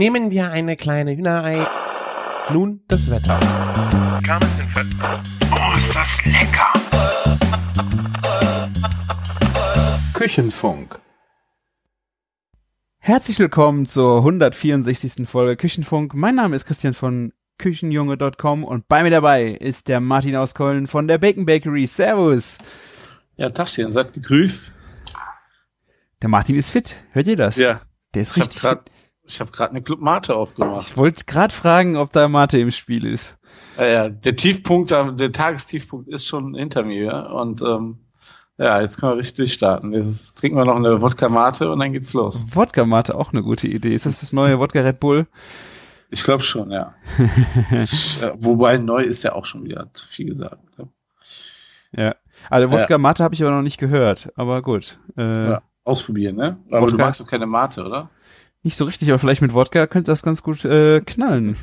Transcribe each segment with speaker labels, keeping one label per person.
Speaker 1: Nehmen wir eine kleine Hühnerei. Nun das Wetter.
Speaker 2: Oh, ist das lecker!
Speaker 3: Küchenfunk.
Speaker 4: Herzlich willkommen zur 164. Folge Küchenfunk. Mein Name ist Christian von Küchenjunge.com und bei mir dabei ist der Martin aus Köln von der Bacon Bakery. Servus.
Speaker 5: Ja, Taschen, seid gegrüßt.
Speaker 4: Der Martin ist fit. Hört ihr das?
Speaker 5: Ja.
Speaker 4: Der ist
Speaker 5: Ich
Speaker 4: richtig fit.
Speaker 5: Ich hab grad eine Club Mate aufgemacht.
Speaker 4: Ich wollte gerade fragen, ob da Mate im Spiel ist.
Speaker 5: Ja, ja, der Tiefpunkt, der Tagestiefpunkt ist schon hinter mir. ja. Und ähm, ja, jetzt können wir richtig starten. Jetzt trinken wir noch eine Wodka Mate und dann geht's los.
Speaker 4: Wodka Mate auch eine gute Idee. Ist das das neue Wodka Red Bull?
Speaker 5: Ich glaube schon, ja. Ist, äh, wobei neu ist ja auch schon wieder zu viel gesagt. ne?
Speaker 4: Ja. Also Wodka Mate habe ich aber noch nicht gehört. Aber gut. Äh,
Speaker 5: Ja, ausprobieren, ne? Aber
Speaker 4: Wodka?
Speaker 5: du magst doch keine Mate, oder?
Speaker 4: Nicht so richtig, aber vielleicht mit Wodka könnte das ganz gut äh, knallen.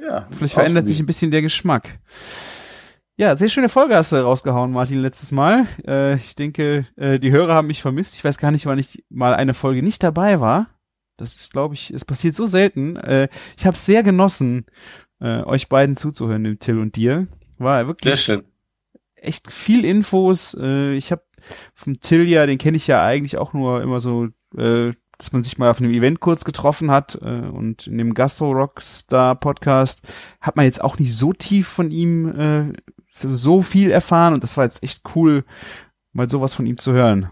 Speaker 5: Ja.
Speaker 4: Vielleicht verändert sich ein bisschen der Geschmack. Ja, sehr schöne Folge hast du rausgehauen, Martin, letztes Mal. Äh, ich denke, äh, die Hörer haben mich vermisst. Ich weiß gar nicht, wann ich mal eine Folge nicht dabei war. Das ist, glaube ich, es passiert so selten. Äh, ich habe sehr genossen, äh, euch beiden zuzuhören, dem Till und dir. War wirklich
Speaker 5: Sehr schön.
Speaker 4: echt viel Infos. Äh, ich habe vom Till ja, den kenne ich ja eigentlich auch nur immer so, äh, dass man sich mal auf einem Event kurz getroffen hat äh, und in dem Gastro Rockstar Podcast hat man jetzt auch nicht so tief von ihm äh, so viel erfahren und das war jetzt echt cool, mal sowas von ihm zu hören.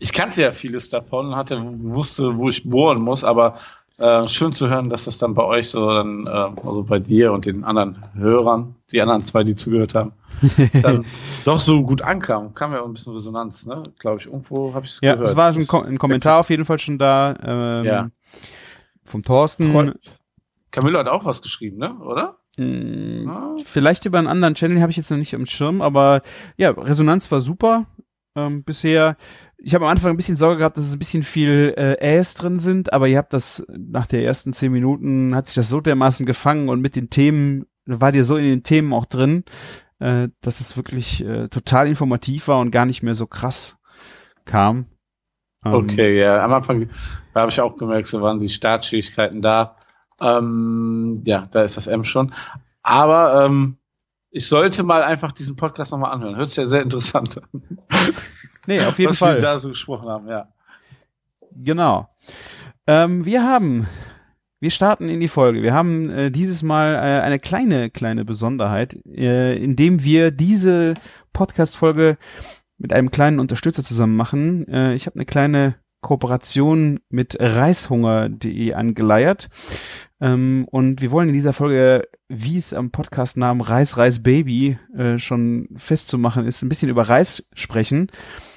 Speaker 5: Ich kannte ja vieles davon, hatte, wusste, wo ich bohren muss, aber äh, schön zu hören, dass das dann bei euch so dann, äh, also bei dir und den anderen Hörern, die anderen zwei, die zugehört haben, dann doch so gut ankam. Kam ja auch ein bisschen Resonanz, ne? Glaube ich, irgendwo habe ich es
Speaker 4: Ja,
Speaker 5: gehört.
Speaker 4: es war ein, Ko ein Kommentar auf jeden Fall schon da ähm,
Speaker 5: Ja.
Speaker 4: vom Thorsten.
Speaker 5: Freut- Camilla hat auch was geschrieben, ne? Oder?
Speaker 4: Mm,
Speaker 5: Ja.
Speaker 4: Vielleicht über einen anderen Channel habe ich jetzt noch nicht am Schirm, aber ja, Resonanz war super ähm, bisher. Ich habe am Anfang ein bisschen Sorge gehabt, dass es ein bisschen viel äh, Äs drin sind, aber ihr habt das nach der ersten zehn Minuten hat sich das so dermaßen gefangen und mit den Themen war dir so in den Themen auch drin, äh, dass es wirklich äh, total informativ war und gar nicht mehr so krass kam. Ähm,
Speaker 5: Okay, ja. Am Anfang habe ich auch gemerkt, so waren die Startschwierigkeiten da. Ähm, ja, da ist das M schon. Aber ähm, ich sollte mal einfach diesen Podcast nochmal anhören. Hört sich ja sehr interessant an.
Speaker 4: Nee, auf jeden
Speaker 5: was
Speaker 4: Fall.
Speaker 5: wir da so gesprochen haben, ja.
Speaker 4: Genau. Ähm, wir haben, wir starten in die Folge. Wir haben äh, dieses Mal äh, eine kleine, kleine Besonderheit, äh, indem wir diese Podcast-Folge mit einem kleinen Unterstützer zusammen machen. Äh, ich habe eine kleine Kooperation mit reishunger.de angeleiert. Ähm, und wir wollen in dieser Folge, wie es am Podcast-Namen Reis, Reis, Baby äh, schon festzumachen ist, ein bisschen über Reis sprechen.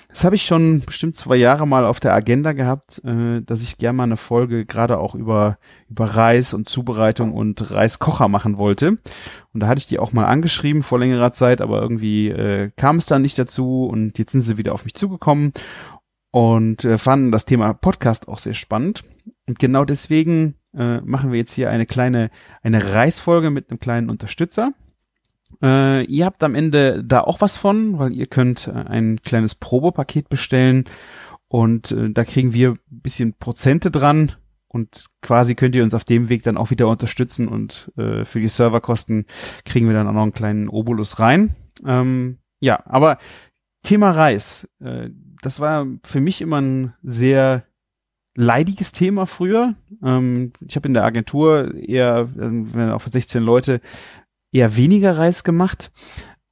Speaker 4: Das habe ich schon bestimmt zwei Jahre mal auf der Agenda gehabt, äh, dass ich gerne mal eine Folge gerade auch über, über Reis und Zubereitung und Reiskocher machen wollte. Und da hatte ich die auch mal angeschrieben vor längerer Zeit, aber irgendwie äh, kam es dann nicht dazu und jetzt sind sie wieder auf mich zugekommen und äh, fanden das Thema Podcast auch sehr spannend. Und genau deswegen äh, machen wir jetzt hier eine kleine, eine Reisfolge mit einem kleinen Unterstützer. Äh, ihr habt am Ende da auch was von, weil ihr könnt äh, ein kleines Probepaket bestellen und äh, da kriegen wir ein bisschen Prozente dran und quasi könnt ihr uns auf dem Weg dann auch wieder unterstützen und äh, für die Serverkosten kriegen wir dann auch noch einen kleinen Obolus rein. Ähm, ja, aber Thema Reis, äh, das war für mich immer ein sehr leidiges Thema früher. Ähm, ich habe in der Agentur eher, wenn auch für 16 Leute, eher weniger Reis gemacht,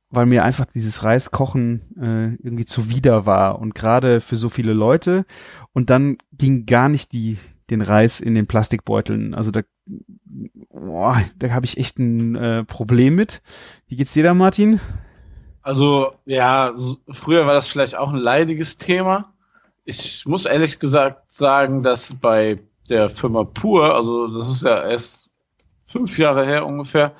Speaker 4: weil mir einfach dieses Reiskochen äh, irgendwie zuwider war und gerade für so viele Leute. Und dann ging gar nicht die den Reis in den Plastikbeuteln. Also da, oh, da habe ich echt ein äh, Problem mit. Wie geht's dir da, Martin?
Speaker 5: Also, ja, früher war das vielleicht auch ein leidiges Thema. Ich muss ehrlich gesagt sagen, dass bei der Firma Pur, also das ist ja erst fünf Jahre her ungefähr,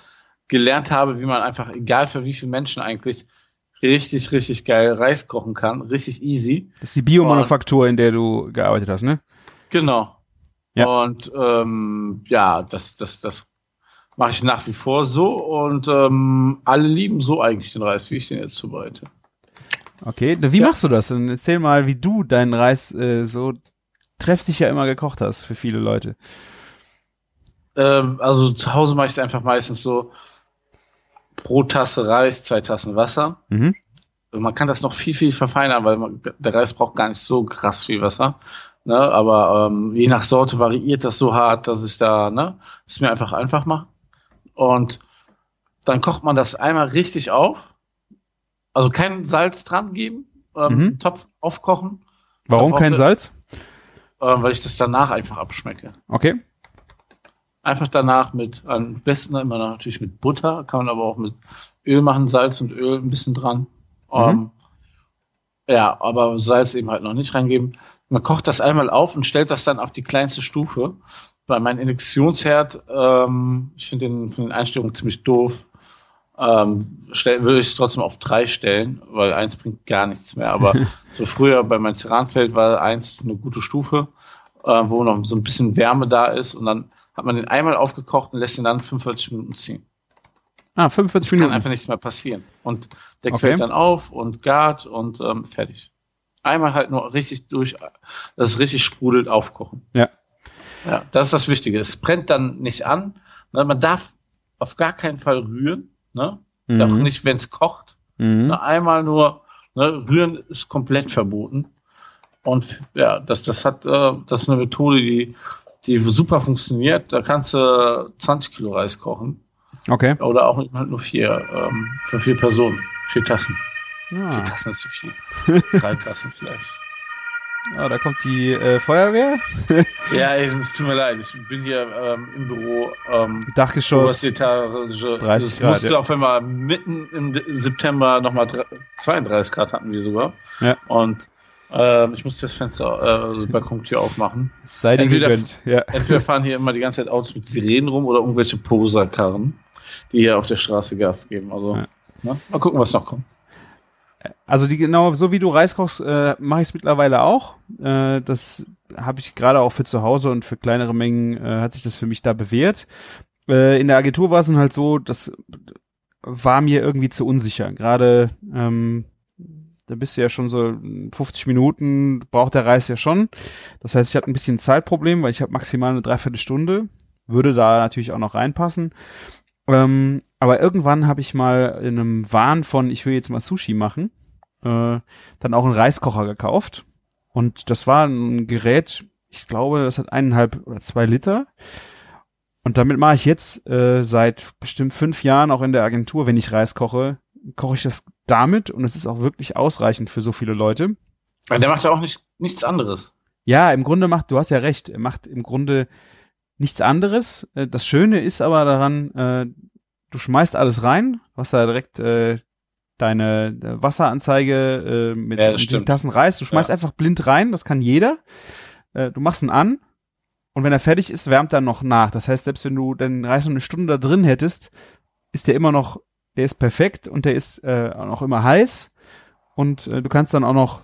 Speaker 5: gelernt habe, wie man einfach, egal für wie viele Menschen eigentlich, richtig, richtig geil Reis kochen kann. Richtig easy.
Speaker 4: Das ist die Biomanufaktur, in der du gearbeitet hast, ne?
Speaker 5: Genau.
Speaker 4: Ja.
Speaker 5: Und ähm, ja, das, das, das mache ich nach wie vor so und ähm, alle lieben so eigentlich den Reis, wie ich den jetzt zubereite.
Speaker 4: Okay, wie
Speaker 5: Ja.
Speaker 4: machst du das? Dann erzähl mal, wie du deinen Reis äh, so treffsicher immer gekocht hast für viele Leute.
Speaker 5: Ähm, also zu Hause mache ich es einfach meistens so: pro Tasse Reis, zwei Tassen Wasser.
Speaker 4: Mhm.
Speaker 5: Man kann das noch viel, viel verfeinern, weil man, der Reis braucht gar nicht so krass viel Wasser. Ne? Aber ähm, je nach Sorte variiert das so hart, dass ich da ne, es mir einfach einfach mache. Und dann kocht man das einmal richtig auf. Also kein Salz dran geben, ähm,
Speaker 4: Mhm.
Speaker 5: Topf aufkochen,
Speaker 4: Warum kein Salz?
Speaker 5: ähm, weil ich das danach einfach abschmecke.
Speaker 4: Okay.
Speaker 5: Einfach danach mit, am besten immer noch natürlich mit Butter, kann man aber auch mit Öl machen, Salz und Öl ein bisschen dran.
Speaker 4: Mhm.
Speaker 5: Ähm, ja, aber Salz eben halt noch nicht reingeben. Man kocht das einmal auf und stellt das dann auf die kleinste Stufe. Weil mein Induktionsherd, ähm, ich finde den von den Einstellungen ziemlich doof. Ähm, stell, würde ich trotzdem auf drei stellen, weil eins bringt gar nichts mehr. Aber so früher bei meinem Ceranfeld war eins eine gute Stufe, äh, wo noch so ein bisschen Wärme da ist und dann hat man den einmal aufgekocht und lässt ihn dann 45 Minuten ziehen.
Speaker 4: Ah, 45
Speaker 5: Es kann
Speaker 4: Minuten.
Speaker 5: einfach nichts mehr passieren. Und der
Speaker 4: Okay.
Speaker 5: quillt dann auf und gart und ähm, fertig. Einmal halt nur richtig durch, dass es richtig sprudelt, aufkochen.
Speaker 4: Ja.
Speaker 5: Ja, das ist das Wichtige. Es brennt dann nicht an. Ne? Man darf auf gar keinen Fall rühren. Ne?
Speaker 4: Mhm.
Speaker 5: Auch nicht, wenn es kocht.
Speaker 4: Mhm.
Speaker 5: Ne? Einmal nur, ne? rühren ist komplett verboten. Und ja, das, das hat, äh, das ist eine Methode, die, die super funktioniert. Da kannst du 20 Kilo Reis kochen.
Speaker 4: Okay.
Speaker 5: Oder auch halt nur vier, ähm, für vier Personen. Vier Tassen. Vier
Speaker 4: Ah.
Speaker 5: Tassen ist zu viel. Drei Tassen vielleicht.
Speaker 4: Ah, da kommt die äh, Feuerwehr.
Speaker 5: Ja, es tut mir leid. Ich bin hier ähm, im Büro. Ähm,
Speaker 4: Dachgeschoss.
Speaker 5: Etage.
Speaker 4: 30
Speaker 5: Es
Speaker 4: Grad,
Speaker 5: musste
Speaker 4: ja.
Speaker 5: auf einmal mitten im September nochmal 32 Grad hatten wir sogar.
Speaker 4: Ja.
Speaker 5: Und ähm, ich musste das Fenster, äh, die Balkontür aufmachen.
Speaker 4: Sei dir
Speaker 5: Entweder-
Speaker 4: gegönnt. Ja.
Speaker 5: Entweder fahren hier immer die ganze Zeit Autos mit Sirenen rum oder irgendwelche Poserkarren, die hier auf der Straße Gas geben. Also,
Speaker 4: Ja.
Speaker 5: ne? mal gucken, was noch kommt.
Speaker 4: Also die genau, so wie du Reis kochst, äh, mache ich es mittlerweile auch. Äh, das habe ich gerade auch für zu Hause und für kleinere Mengen äh, hat sich das für mich da bewährt. Äh, in der Agentur war es dann halt so, das war mir irgendwie zu unsicher. Gerade ähm, da bist du ja schon so 50 Minuten, braucht der Reis ja schon. Das heißt, ich hatte ein bisschen Zeitproblem, weil ich habe maximal eine Dreiviertelstunde. Würde da natürlich auch noch reinpassen. Ähm, aber irgendwann habe ich mal in einem Wahn von, ich will jetzt mal Sushi machen, äh, dann auch einen Reiskocher gekauft. Und das war ein Gerät, ich glaube, das hat eineinhalb oder zwei Liter. Und damit mache ich jetzt äh, seit bestimmt fünf Jahren auch in der Agentur, wenn ich Reis koche, koche ich das damit und es ist auch wirklich ausreichend für so viele Leute.
Speaker 5: Weil der macht ja auch nicht, nichts anderes.
Speaker 4: Ja, im Grunde macht, du hast ja recht, er macht im Grunde nichts anderes. Äh, Das Schöne ist aber daran, äh, du schmeißt alles rein, hast da direkt äh, deine äh, Wasseranzeige äh, mit
Speaker 5: Ja, stimmt.
Speaker 4: Tassen Reis, du schmeißt
Speaker 5: Ja.
Speaker 4: einfach blind rein, das kann jeder. Äh, du machst ihn an und wenn er fertig ist, wärmt er noch nach. Das heißt, selbst wenn du den Reis noch eine Stunde da drin hättest, ist der immer noch, der ist perfekt und der ist äh, auch noch immer heiß und äh, du kannst dann auch noch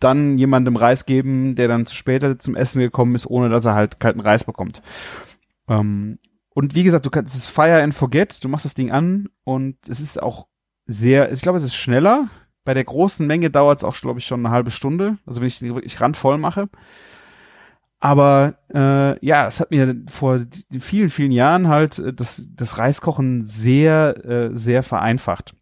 Speaker 4: dann jemandem Reis geben, der dann zu später zum Essen gekommen ist, ohne dass er halt kalten Reis bekommt. Ähm, und wie gesagt, du kannst es Fire and Forget, du machst das Ding an und es ist auch sehr, ich glaube, es ist schneller. Bei der großen Menge dauert es auch, glaube ich, schon eine halbe Stunde. Also wenn ich den wirklich randvoll mache. Aber äh, ja, es hat mir vor vielen, vielen Jahren halt äh, das, das Reiskochen sehr, äh, sehr vereinfacht.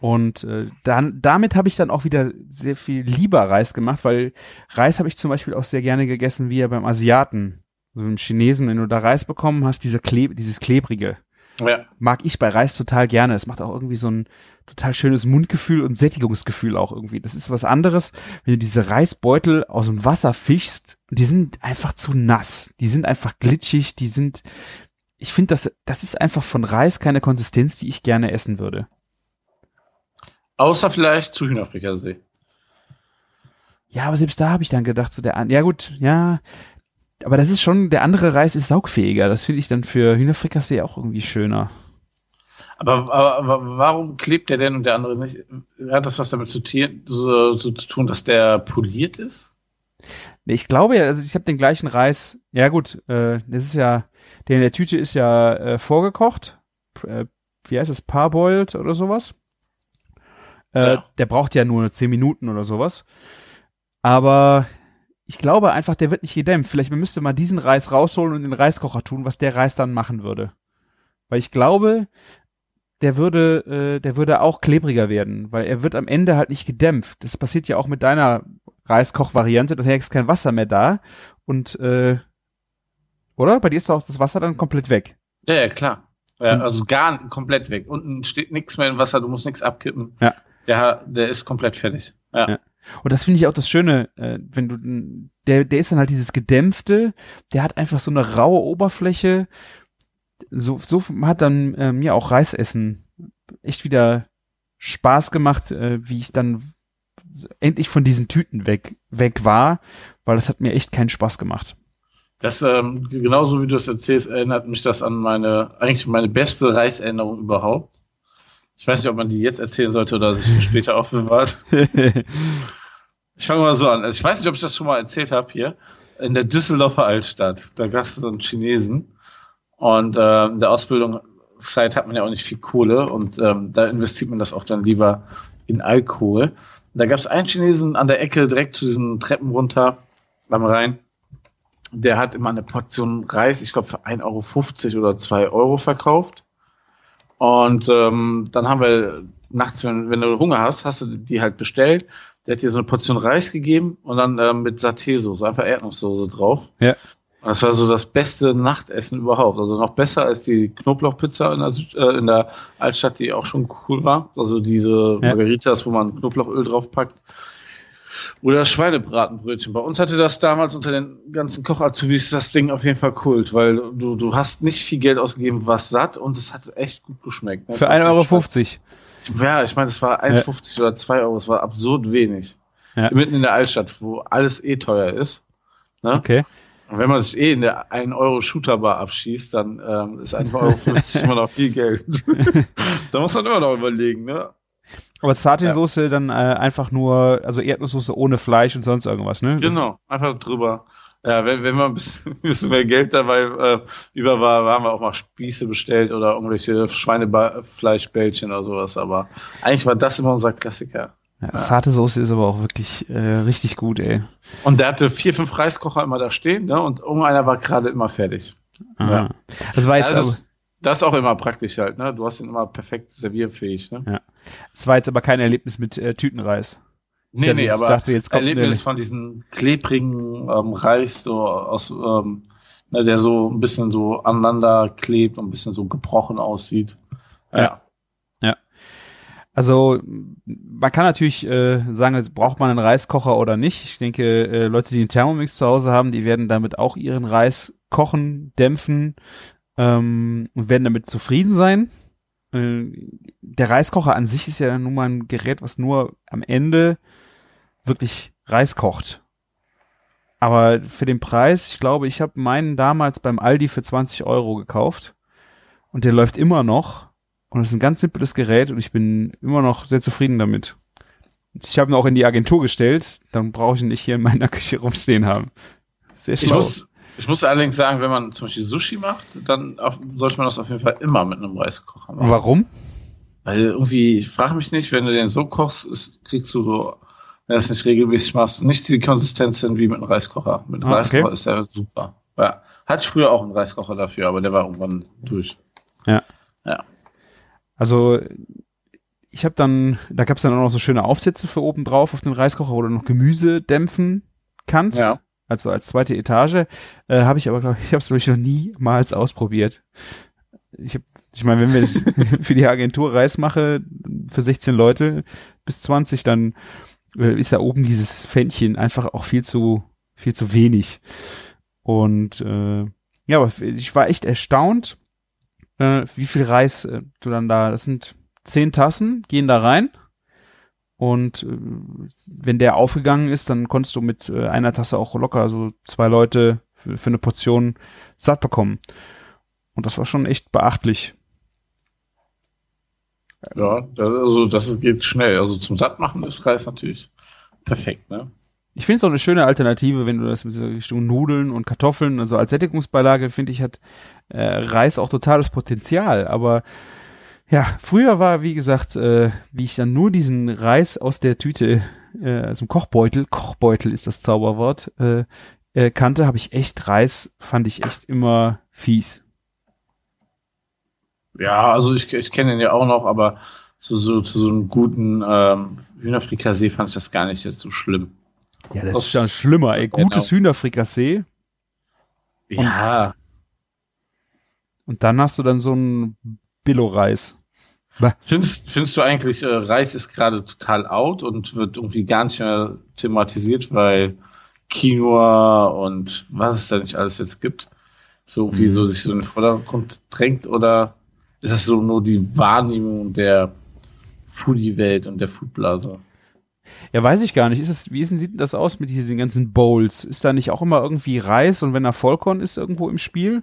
Speaker 4: Und äh, dann, damit habe ich dann auch wieder sehr viel lieber Reis gemacht, weil Reis habe ich zum Beispiel auch sehr gerne gegessen, wie ja beim Asiaten. Also beim Chinesen, wenn du da Reis bekommen hast, diese Kleb dieses klebrige,
Speaker 5: Ja.
Speaker 4: mag ich bei Reis total gerne. Es macht auch irgendwie so ein total schönes Mundgefühl und Sättigungsgefühl auch irgendwie. Das ist was anderes, wenn du diese Reisbeutel aus dem Wasser fischst. Die sind einfach zu nass. Die sind einfach glitschig. Die sind, ich finde, das, das ist einfach von Reis keine Konsistenz, die ich gerne essen würde.
Speaker 5: Außer vielleicht zu Hühnerfrikassee.
Speaker 4: Ja, aber selbst da habe ich dann gedacht, so der, an- ja gut, ja, aber das ist schon, der andere Reis ist saugfähiger. Das finde ich dann für Hühnerfrikassee auch irgendwie schöner.
Speaker 5: Aber, aber, aber warum klebt der denn und der andere nicht? Hat das was damit zu, so, so zu tun, dass der poliert ist?
Speaker 4: Ich glaube ja, also ich habe den gleichen Reis. Ja gut, äh, das ist ja, der in der Tüte ist ja äh, vorgekocht. Äh, wie heißt es, parboiled oder sowas. Äh,
Speaker 5: Ja.
Speaker 4: Der braucht ja nur 10 Minuten oder sowas. Aber ich glaube einfach, der wird nicht gedämpft. Vielleicht müsste man diesen Reis rausholen und in den Reiskocher tun, was der Reis dann machen würde. Weil ich glaube, der würde, äh, der würde auch klebriger werden, weil er wird am Ende halt nicht gedämpft. Das passiert ja auch mit deiner Reiskoch-Variante, da ist kein Wasser mehr da und äh, oder? Bei dir ist doch das Wasser dann komplett weg.
Speaker 5: Ja, ja, klar. Ja, also gar komplett weg. Unten steht nichts mehr im Wasser, du musst nichts abkippen.
Speaker 4: Ja.
Speaker 5: Der, der ist komplett fertig. Ja.
Speaker 4: Ja. Und das finde ich auch das Schöne, äh, wenn du, der, der ist dann halt dieses Gedämpfte, der hat einfach so eine raue Oberfläche. So, so hat dann äh, mir auch Reisessen echt wieder Spaß gemacht, äh, wie ich dann endlich von diesen Tüten weg, weg war, weil das hat mir echt keinen Spaß gemacht.
Speaker 5: Das, ähm, genauso wie du es erzählst, erinnert mich das an meine, eigentlich meine beste Reiserinnerung überhaupt. Ich weiß nicht, ob man die jetzt erzählen sollte oder sich später aufbewahrt. Ich fange mal so an. Also ich weiß nicht, ob ich das schon mal erzählt habe hier. In der Düsseldorfer Altstadt, da gab es so einen Chinesen. Und äh, in der Ausbildungszeit hat man ja auch nicht viel Kohle und ähm, da investiert man das auch dann lieber in Alkohol. Da gab es einen Chinesen an der Ecke direkt zu diesen Treppen runter am Rhein. Der hat immer eine Portion Reis, ich glaube für 1,50 Euro oder 2 Euro verkauft. Und ähm, dann haben wir nachts, wenn, wenn du Hunger hast, hast du die halt bestellt. Der hat dir so eine Portion Reis gegeben und dann ähm, mit Saté-Soße, einfach Erdnusssoße drauf.
Speaker 4: Ja.
Speaker 5: Und das war so das beste Nachtessen überhaupt. Also noch besser als die Knoblauchpizza in der, Süd- äh, in der Altstadt, die auch schon cool war. Also diese
Speaker 4: Ja.
Speaker 5: Margaritas, wo man Knoblauchöl draufpackt. Oder das Schweinebratenbrötchen. Bei uns hatte das damals unter den ganzen Kochazubis das Ding auf jeden Fall Kult, weil du, du hast nicht viel Geld ausgegeben, warst satt und es hat echt gut geschmeckt. Es
Speaker 4: Für
Speaker 5: war
Speaker 4: 1,50 Euro.
Speaker 5: Ja, ich meine, es war 1,50 oder 2 Euro, es war absurd wenig.
Speaker 4: Ja.
Speaker 5: Mitten in der Altstadt, wo alles eh teuer ist. Ne?
Speaker 4: Okay.
Speaker 5: Und wenn man sich eh in der 1 Euro Shooterbar abschießt, dann ähm, ist 1,50 Euro immer noch viel Geld. da muss man immer noch überlegen, ne?
Speaker 4: Aber Satay-Soße dann äh, einfach nur, also Erdnusssoße ohne Fleisch und sonst irgendwas, ne?
Speaker 5: Genau, einfach drüber. Ja, wenn, wenn man ein bisschen, mehr Geld dabei äh, über war, haben wir auch mal Spieße bestellt oder irgendwelche Schweinefleischbällchen oder sowas. Aber eigentlich war das immer unser Klassiker.
Speaker 4: Ja, Satay-Soße ist aber auch wirklich äh, richtig gut, ey.
Speaker 5: Und der hatte vier, fünf Reiskocher immer da stehen, ne? Und irgendeiner war gerade immer fertig.
Speaker 4: Ah.
Speaker 5: Ja.
Speaker 4: Das war jetzt
Speaker 5: ist, das ist auch immer praktisch halt, ne? Du hast ihn immer perfekt servierfähig, ne?
Speaker 4: das war jetzt aber kein Erlebnis mit äh, Tütenreis. Ich
Speaker 5: Nee,
Speaker 4: hatte-
Speaker 5: nee,
Speaker 4: ich
Speaker 5: aber
Speaker 4: dachte, jetzt kommt
Speaker 5: Erlebnis von diesen klebrigen ähm, Reis, so aus, ähm, ne, der so ein bisschen so aneinander klebt und ein bisschen so gebrochen aussieht. Ja.
Speaker 4: Also man kann natürlich äh, sagen, jetzt braucht man einen Reiskocher oder nicht. Ich denke, äh, Leute, die einen Thermomix zu Hause haben, die werden damit auch ihren Reis kochen, dämpfen ähm, und werden damit zufrieden sein. Äh, der Reiskocher an sich ist ja nun mal ein Gerät, was nur am Ende wirklich Reis kocht. Aber für den Preis, ich glaube, ich habe meinen damals beim Aldi für 20 Euro gekauft und der läuft immer noch. Und es ist ein ganz simples Gerät und ich bin immer noch sehr zufrieden damit. Ich habe ihn auch in die Agentur gestellt, dann brauche ich ihn nicht hier in meiner Küche rumstehen haben. Sehr
Speaker 5: Ich
Speaker 4: schlau.
Speaker 5: muss, ich muss allerdings sagen, wenn man zum Beispiel Sushi macht, dann auf, sollte man das auf jeden Fall immer mit einem Reiskocher machen.
Speaker 4: Warum?
Speaker 5: Weil irgendwie, ich frage mich nicht, wenn du den so kochst, ist, kriegst du so, wenn du es nicht regelmäßig machst, nicht die Konsistenz hin wie mit einem Reiskocher. Mit einem
Speaker 4: Ah,
Speaker 5: Reiskocher
Speaker 4: okay.
Speaker 5: ist der super. Ja. Hatte ich früher auch einen Reiskocher dafür, aber der war irgendwann durch.
Speaker 4: Also ich habe dann, da gab es dann auch noch so schöne Aufsätze für oben drauf auf den Reiskocher, wo du noch Gemüse dämpfen kannst.
Speaker 5: Ja.
Speaker 4: Also als zweite Etage. Äh, habe ich aber, glaube ich, habe es, glaube ich, noch niemals ausprobiert. Ich, hab, ich meine, wenn wir für die Agentur Reis mache, für 16 Leute bis 20, dann ist da oben dieses Fännchen einfach auch viel zu, viel zu wenig. Und äh, ja, aber ich war echt erstaunt, äh, wie viel Reis äh, du dann da, das sind zehn Tassen, gehen da rein. Und äh, wenn der aufgegangen ist, dann konntest du mit äh, einer Tasse auch locker so zwei Leute für, für eine Portion satt bekommen. Und das war schon echt beachtlich.
Speaker 5: Ja, also das geht schnell. Also zum Sattmachen ist Reis natürlich perfekt, ne?
Speaker 4: Ich finde es auch eine schöne Alternative, wenn du das mit so Richtung Nudeln und Kartoffeln, also als Sättigungsbeilage, finde ich, hat äh, Reis auch totales Potenzial. Aber ja, früher war, wie gesagt, äh, wie ich dann nur diesen Reis aus der Tüte äh, also im Kochbeutel, Kochbeutel ist das Zauberwort, äh, äh, kannte, habe ich echt Reis, fand ich echt immer fies.
Speaker 5: Ja, also ich, ich kenne ihn ja auch noch, aber so, so, zu so einem guten ähm, Hühnerfrikassee fand ich das gar nicht jetzt so schlimm.
Speaker 4: Ja, das, das ist ja schlimmer, ey. Gutes genau. Hühnerfrikassee.
Speaker 5: Ja.
Speaker 4: Und dann hast du dann so ein Billo-Reis.
Speaker 5: Findest, findest du eigentlich, äh, Reis ist gerade total out und wird irgendwie gar nicht mehr thematisiert, weil Quinoa und was es da nicht alles jetzt gibt, so wie mhm. so sich so in den Vordergrund drängt oder ist es so nur die Wahrnehmung der Foodie-Welt und der Foodblase?
Speaker 4: Ja, weiß ich gar nicht. Ist es, wie sieht das aus mit diesen ganzen Bowls? Ist da nicht auch immer irgendwie Reis und wenn da Vollkorn ist irgendwo im Spiel?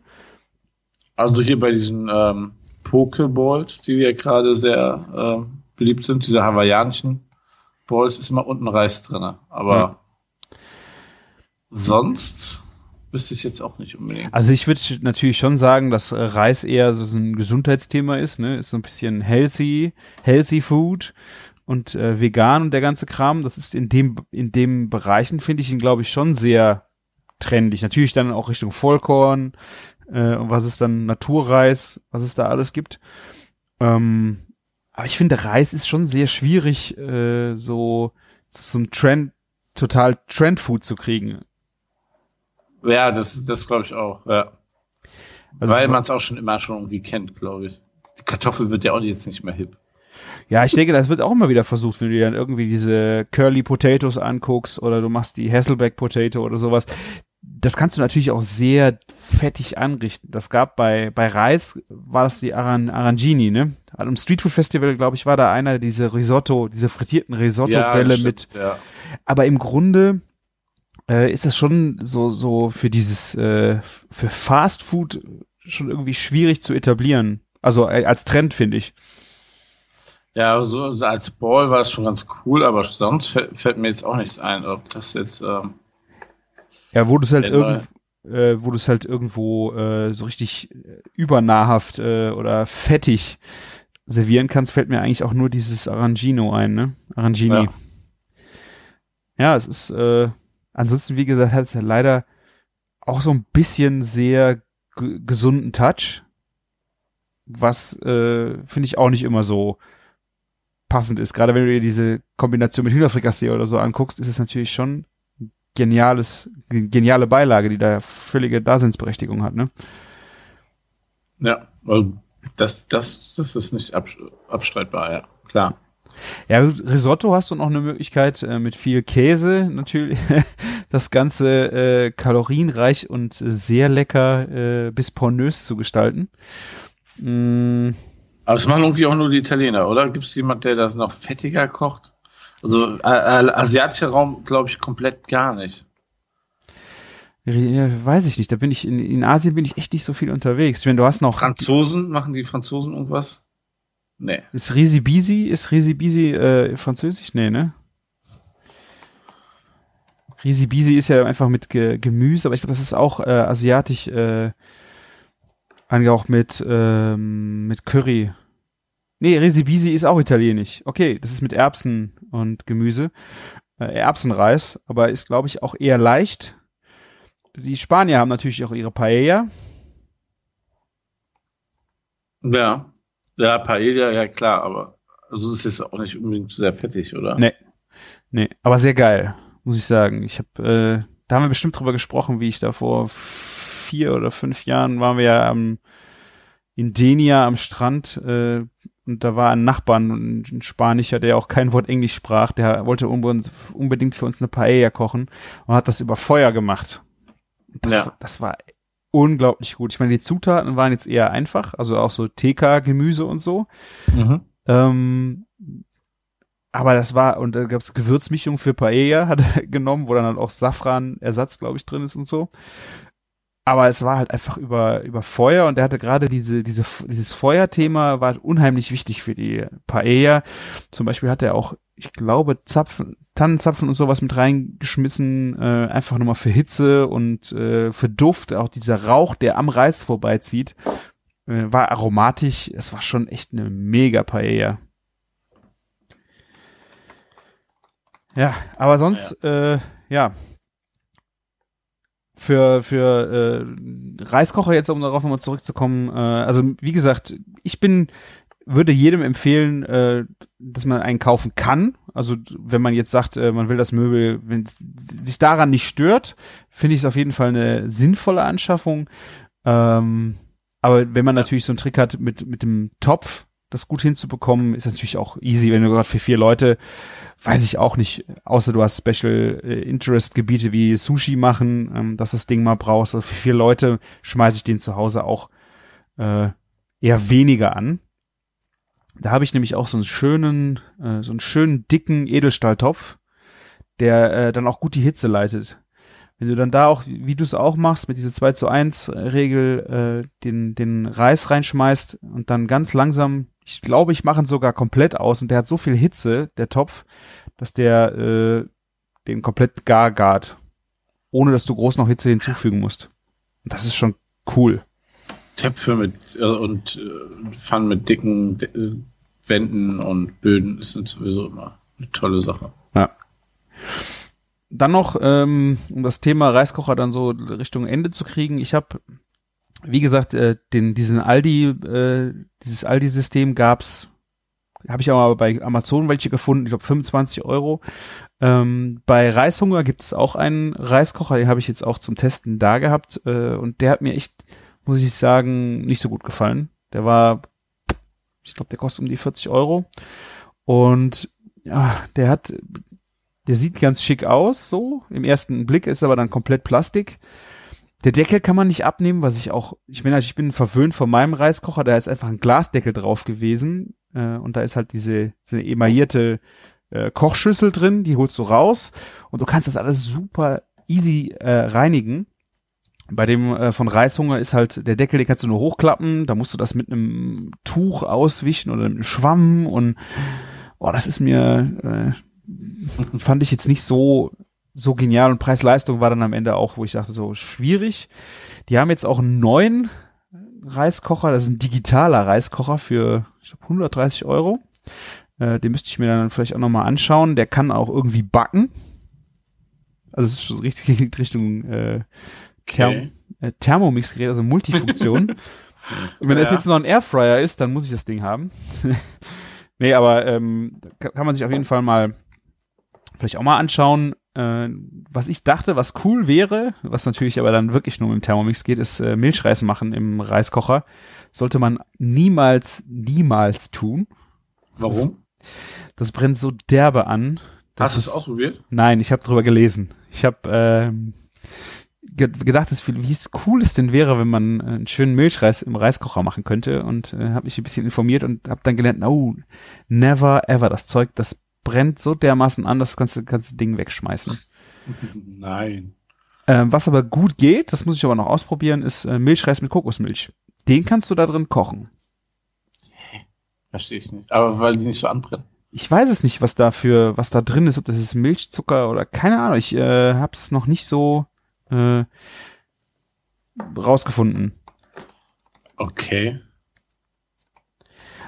Speaker 5: Also hier bei diesen ähm, Pokeballs, die ja gerade sehr äh, beliebt sind, diese hawaiianischen Balls, ist immer unten Reis drin. Aber ja. sonst wüsste ich jetzt auch nicht unbedingt.
Speaker 4: Also ich würde natürlich schon sagen, dass Reis eher so ein Gesundheitsthema ist, ne? Ist so ein bisschen healthy, healthy Food und äh, vegan und der ganze Kram. Das ist in dem, in dem Bereichen finde ich ihn, glaube ich, schon sehr trendig. Natürlich dann auch Richtung Vollkorn äh, und was ist dann Naturreis, was es da alles gibt. Ähm, aber ich finde, Reis ist schon sehr schwierig, äh, so ein Trend, total Trendfood zu kriegen.
Speaker 5: Ja, das, das glaube ich auch, ja. Also Weil man es auch schon immer schon irgendwie kennt, glaube ich. Die Kartoffel wird ja auch jetzt nicht mehr hip.
Speaker 4: Ja, ich denke, das wird auch immer wieder versucht, wenn du dir dann irgendwie diese Curly Potatoes anguckst oder du machst die Hasselback Potato oder sowas. Das kannst du natürlich auch sehr fettig anrichten. Das gab bei, bei Reis, war das die Aran, Arangini, ne? Am Street Food Festival, glaube ich, war da einer diese Risotto, diese frittierten Risotto-Bälle ja, mit. Ja. Aber im Grunde, äh, ist das schon so, so für dieses, äh, für Fast Food schon irgendwie schwierig zu etablieren. Also äh, als Trend, finde ich.
Speaker 5: Ja, so als Ball war es schon ganz cool, aber sonst fällt, fällt, mir jetzt auch nichts ein, ob das jetzt. Ähm,
Speaker 4: ja, wo du es halt irgendwo, äh, wo du es halt irgendwo äh, so richtig äh, übernahrhaft äh, oder fettig servieren kannst, fällt mir eigentlich auch nur dieses Arangino ein, ne? Arangini. Ja, ja es ist äh, Ansonsten, wie gesagt, hat es ja leider auch so ein bisschen sehr gesunden Touch, was äh, finde ich auch nicht immer so passend ist. Gerade wenn du dir diese Kombination mit Hühnerfrikassee oder so anguckst, ist es natürlich schon geniales, geniale Beilage, die da völlige Daseinsberechtigung hat, ne?
Speaker 5: Ja, also das, das, das ist nicht abstreitbar, ja, klar.
Speaker 4: Ja, Risotto hast du noch eine Möglichkeit äh, mit viel Käse natürlich das Ganze äh, kalorienreich und sehr lecker äh, bis pornös zu gestalten.
Speaker 5: Mm. Aber das machen irgendwie auch nur die Italiener, oder? Gibt es jemand, der das noch fettiger kocht? Also äh, äh, asiatischer Raum, glaube ich, komplett gar nicht.
Speaker 4: Ja, weiß ich nicht. Da bin ich in, in Asien bin ich echt nicht so viel unterwegs. Wenn du hast noch
Speaker 5: Franzosen machen die Franzosen irgendwas?
Speaker 4: Nee. Ist Risi Bisi, ist Risi Bisi äh, französisch? Nee, ne? Risi Bisi ist ja einfach mit Ge Gemüse, aber ich glaube, das ist auch äh, asiatisch äh, angehaucht mit, ähm, mit Curry. Nee, Risi Bisi ist auch italienisch. Okay, das ist mit Erbsen und Gemüse. Äh, Erbsenreis, aber ist, glaube ich, auch eher leicht. Die Spanier haben natürlich auch ihre Paella.
Speaker 5: Ja. Ja, Paella, ja klar, aber also ist jetzt auch nicht unbedingt sehr fettig, oder?
Speaker 4: Nee. Nee, aber sehr geil, muss ich sagen. Ich habe, äh, da haben wir bestimmt drüber gesprochen, wie ich da vor vier oder fünf Jahren waren wir ja am, in Denia am Strand äh, und da war ein Nachbarn, ein Spanischer, der auch kein Wort Englisch sprach, der wollte unbedingt für uns eine Paella kochen und hat das über Feuer gemacht. Das, ja. das war unglaublich gut. Ich meine, die Zutaten waren jetzt eher einfach, also auch so TK-Gemüse und so. Mhm. Ähm, aber das war, und da gab es Gewürzmischung für Paella, hat er genommen, wo dann halt auch Safran-Ersatz, glaube ich, drin ist und so. Aber es war halt einfach über, über Feuer und er hatte gerade diese, diese, dieses Feuerthema war unheimlich wichtig für die Paella. Zum Beispiel hat er auch, ich glaube, Zapfen, Tannenzapfen und sowas mit reingeschmissen, äh, einfach nochmal für Hitze und äh, für Duft, auch dieser Rauch, der am Reis vorbeizieht, äh, war aromatisch. Es war schon echt eine mega Paella. Ja, aber sonst, ja, äh, ja. Für, für äh, Reiskocher jetzt, um darauf nochmal zurückzukommen, äh, also wie gesagt, ich bin, würde jedem empfehlen, äh, dass man einen kaufen kann. Also wenn man jetzt sagt, äh, man will das Möbel, wenn sich daran nicht stört, finde ich es auf jeden Fall eine sinnvolle Anschaffung. Ähm, aber wenn man natürlich so einen Trick hat mit, mit dem Topf, das gut hinzubekommen, ist natürlich auch easy, wenn du gerade für vier Leute weiß ich auch nicht, außer du hast Special äh, Interest Gebiete wie Sushi machen, ähm, dass das Ding mal brauchst. Also für vier Leute schmeiße ich den zu Hause auch äh, eher weniger an. Da habe ich nämlich auch so einen schönen, äh, so einen schönen dicken Edelstahltopf, der äh, dann auch gut die Hitze leitet. Wenn du dann da auch, wie du es auch machst, mit dieser 2 zu 1 Regel, äh, den, den Reis reinschmeißt und dann ganz langsam ich glaube, ich mache ihn sogar komplett aus und der hat so viel Hitze, der Topf, dass der äh, den komplett gar gart, ohne dass du groß noch Hitze hinzufügen musst. Und das ist schon cool.
Speaker 5: Töpfe mit äh, und äh, Pfannen mit dicken äh, Wänden und Böden sind sowieso immer eine tolle Sache.
Speaker 4: Ja. Dann noch, ähm, um das Thema Reiskocher dann so Richtung Ende zu kriegen. Ich habe wie gesagt, äh, den, diesen Aldi, äh, dieses Aldi-System gab's, habe ich aber bei Amazon welche gefunden, ich glaube 25 Euro. Ähm, bei Reishunger gibt es auch einen Reiskocher, den habe ich jetzt auch zum Testen da gehabt äh, und der hat mir echt, muss ich sagen, nicht so gut gefallen. Der war, ich glaube, der kostet um die 40 Euro und ja, der hat, der sieht ganz schick aus, so im ersten Blick ist aber dann komplett Plastik. Der Deckel kann man nicht abnehmen, was ich auch, ich bin, ich bin verwöhnt von meinem Reiskocher, da ist einfach ein Glasdeckel drauf gewesen äh, und da ist halt diese, diese emaillierte äh, Kochschüssel drin, die holst du raus und du kannst das alles super easy äh, reinigen. Bei dem äh, von Reishunger ist halt der Deckel, den kannst du nur hochklappen, da musst du das mit einem Tuch auswischen oder mit einem Schwamm und oh, das ist mir äh, fand ich jetzt nicht so so genial und Preis-Leistung war dann am Ende auch, wo ich dachte, so schwierig. Die haben jetzt auch einen neuen Reiskocher, das ist ein digitaler Reiskocher für ich glaub, 130 Euro. Äh, den müsste ich mir dann vielleicht auch nochmal anschauen. Der kann auch irgendwie backen. Also es ist schon richtig Richtung äh, Therm okay. äh, Thermomix-Gerät, also Multifunktion. Und wenn ja. das jetzt noch ein Airfryer ist, dann muss ich das Ding haben. nee, aber ähm, kann man sich auf jeden Fall mal vielleicht auch mal anschauen. Äh, was ich dachte, was cool wäre, was natürlich aber dann wirklich nur mit dem Thermomix geht, ist äh, Milchreis machen im Reiskocher. Sollte man niemals, niemals tun.
Speaker 5: Warum?
Speaker 4: Das brennt so derbe an.
Speaker 5: Hast du es ausprobiert?
Speaker 4: Nein, ich habe drüber gelesen. Ich habe ähm, ge gedacht, dass, wie cool es denn wäre, wenn man einen schönen Milchreis im Reiskocher machen könnte und äh, habe mich ein bisschen informiert und habe dann gelernt, oh, never ever, das Zeug, das brennt so dermaßen an, das ganze, ganze Ding wegschmeißen.
Speaker 5: Nein.
Speaker 4: Ähm, was aber gut geht, das muss ich aber noch ausprobieren, ist äh, Milchreis mit Kokosmilch. Den kannst du da drin kochen.
Speaker 5: Verstehe ich nicht. Aber weil die nicht so anbrennen.
Speaker 4: Ich weiß es nicht, was da für, was da drin ist, ob das ist Milchzucker oder keine Ahnung. Ich äh, hab's noch nicht so äh, rausgefunden.
Speaker 5: Okay.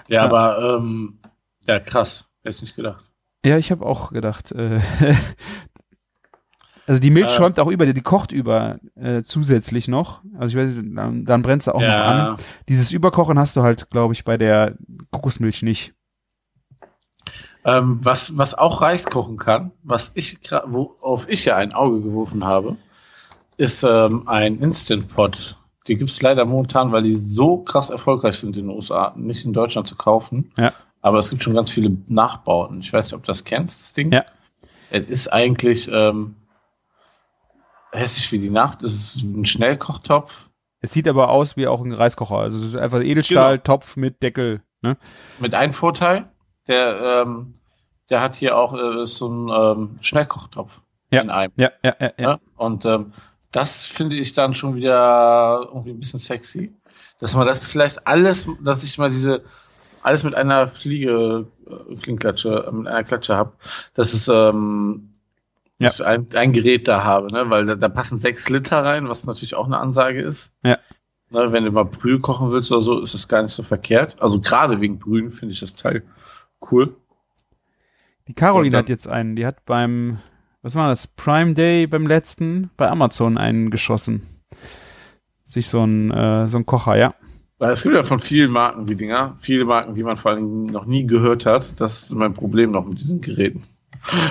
Speaker 5: Ja, ja. aber ähm, ja, krass. Hätte ich nicht gedacht.
Speaker 4: Ja, ich habe auch gedacht. Äh, also die Milch äh, schäumt auch über, die kocht über äh, zusätzlich noch. Also ich weiß, dann, dann brennt sie auch ja. noch an. Dieses Überkochen hast du halt, glaube ich, bei der Kokosmilch nicht.
Speaker 5: Ähm, was, was auch Reis kochen kann, was ich worauf ich ja ein Auge geworfen habe, ist ähm, ein Instant Pot. Die gibt es leider momentan, weil die so krass erfolgreich sind in den USA, nicht in Deutschland zu kaufen.
Speaker 4: Ja.
Speaker 5: Aber es gibt schon ganz viele Nachbauten. Ich weiß nicht, ob du das kennst, das Ding.
Speaker 4: Ja.
Speaker 5: Es ist eigentlich ähm, hässlich wie die Nacht. Es ist ein Schnellkochtopf.
Speaker 4: Es sieht aber aus wie auch ein Reiskocher. Also es ist einfach Edelstahltopf genau. mit Deckel. Ne?
Speaker 5: Mit einem Vorteil, der, ähm, der hat hier auch äh, so einen ähm, Schnellkochtopf
Speaker 4: ja.
Speaker 5: in einem.
Speaker 4: Ja, ja, ja. ja.
Speaker 5: Und ähm, das finde ich dann schon wieder irgendwie ein bisschen sexy. Dass man das vielleicht alles, dass ich mal diese alles mit einer Fliege, äh, Fliegenklatsche, äh, mit einer Klatsche habe, dass es ähm, ja. ich ein, ein Gerät da habe, ne? weil da, da passen sechs Liter rein, was natürlich auch eine Ansage ist.
Speaker 4: Ja.
Speaker 5: Ne, wenn du mal Brühe kochen willst oder so, ist das gar nicht so verkehrt. Also gerade wegen Brühen finde ich das Teil cool.
Speaker 4: Die Caroline
Speaker 5: dann-
Speaker 4: hat jetzt einen, die hat beim, was war das, Prime Day beim letzten, bei Amazon einen geschossen. Sich so ein, äh, so ein Kocher, ja.
Speaker 5: Weil es gibt ja von vielen Marken die Dinger, viele Marken, die man vor allem noch nie gehört hat. Das ist mein Problem noch mit diesen Geräten.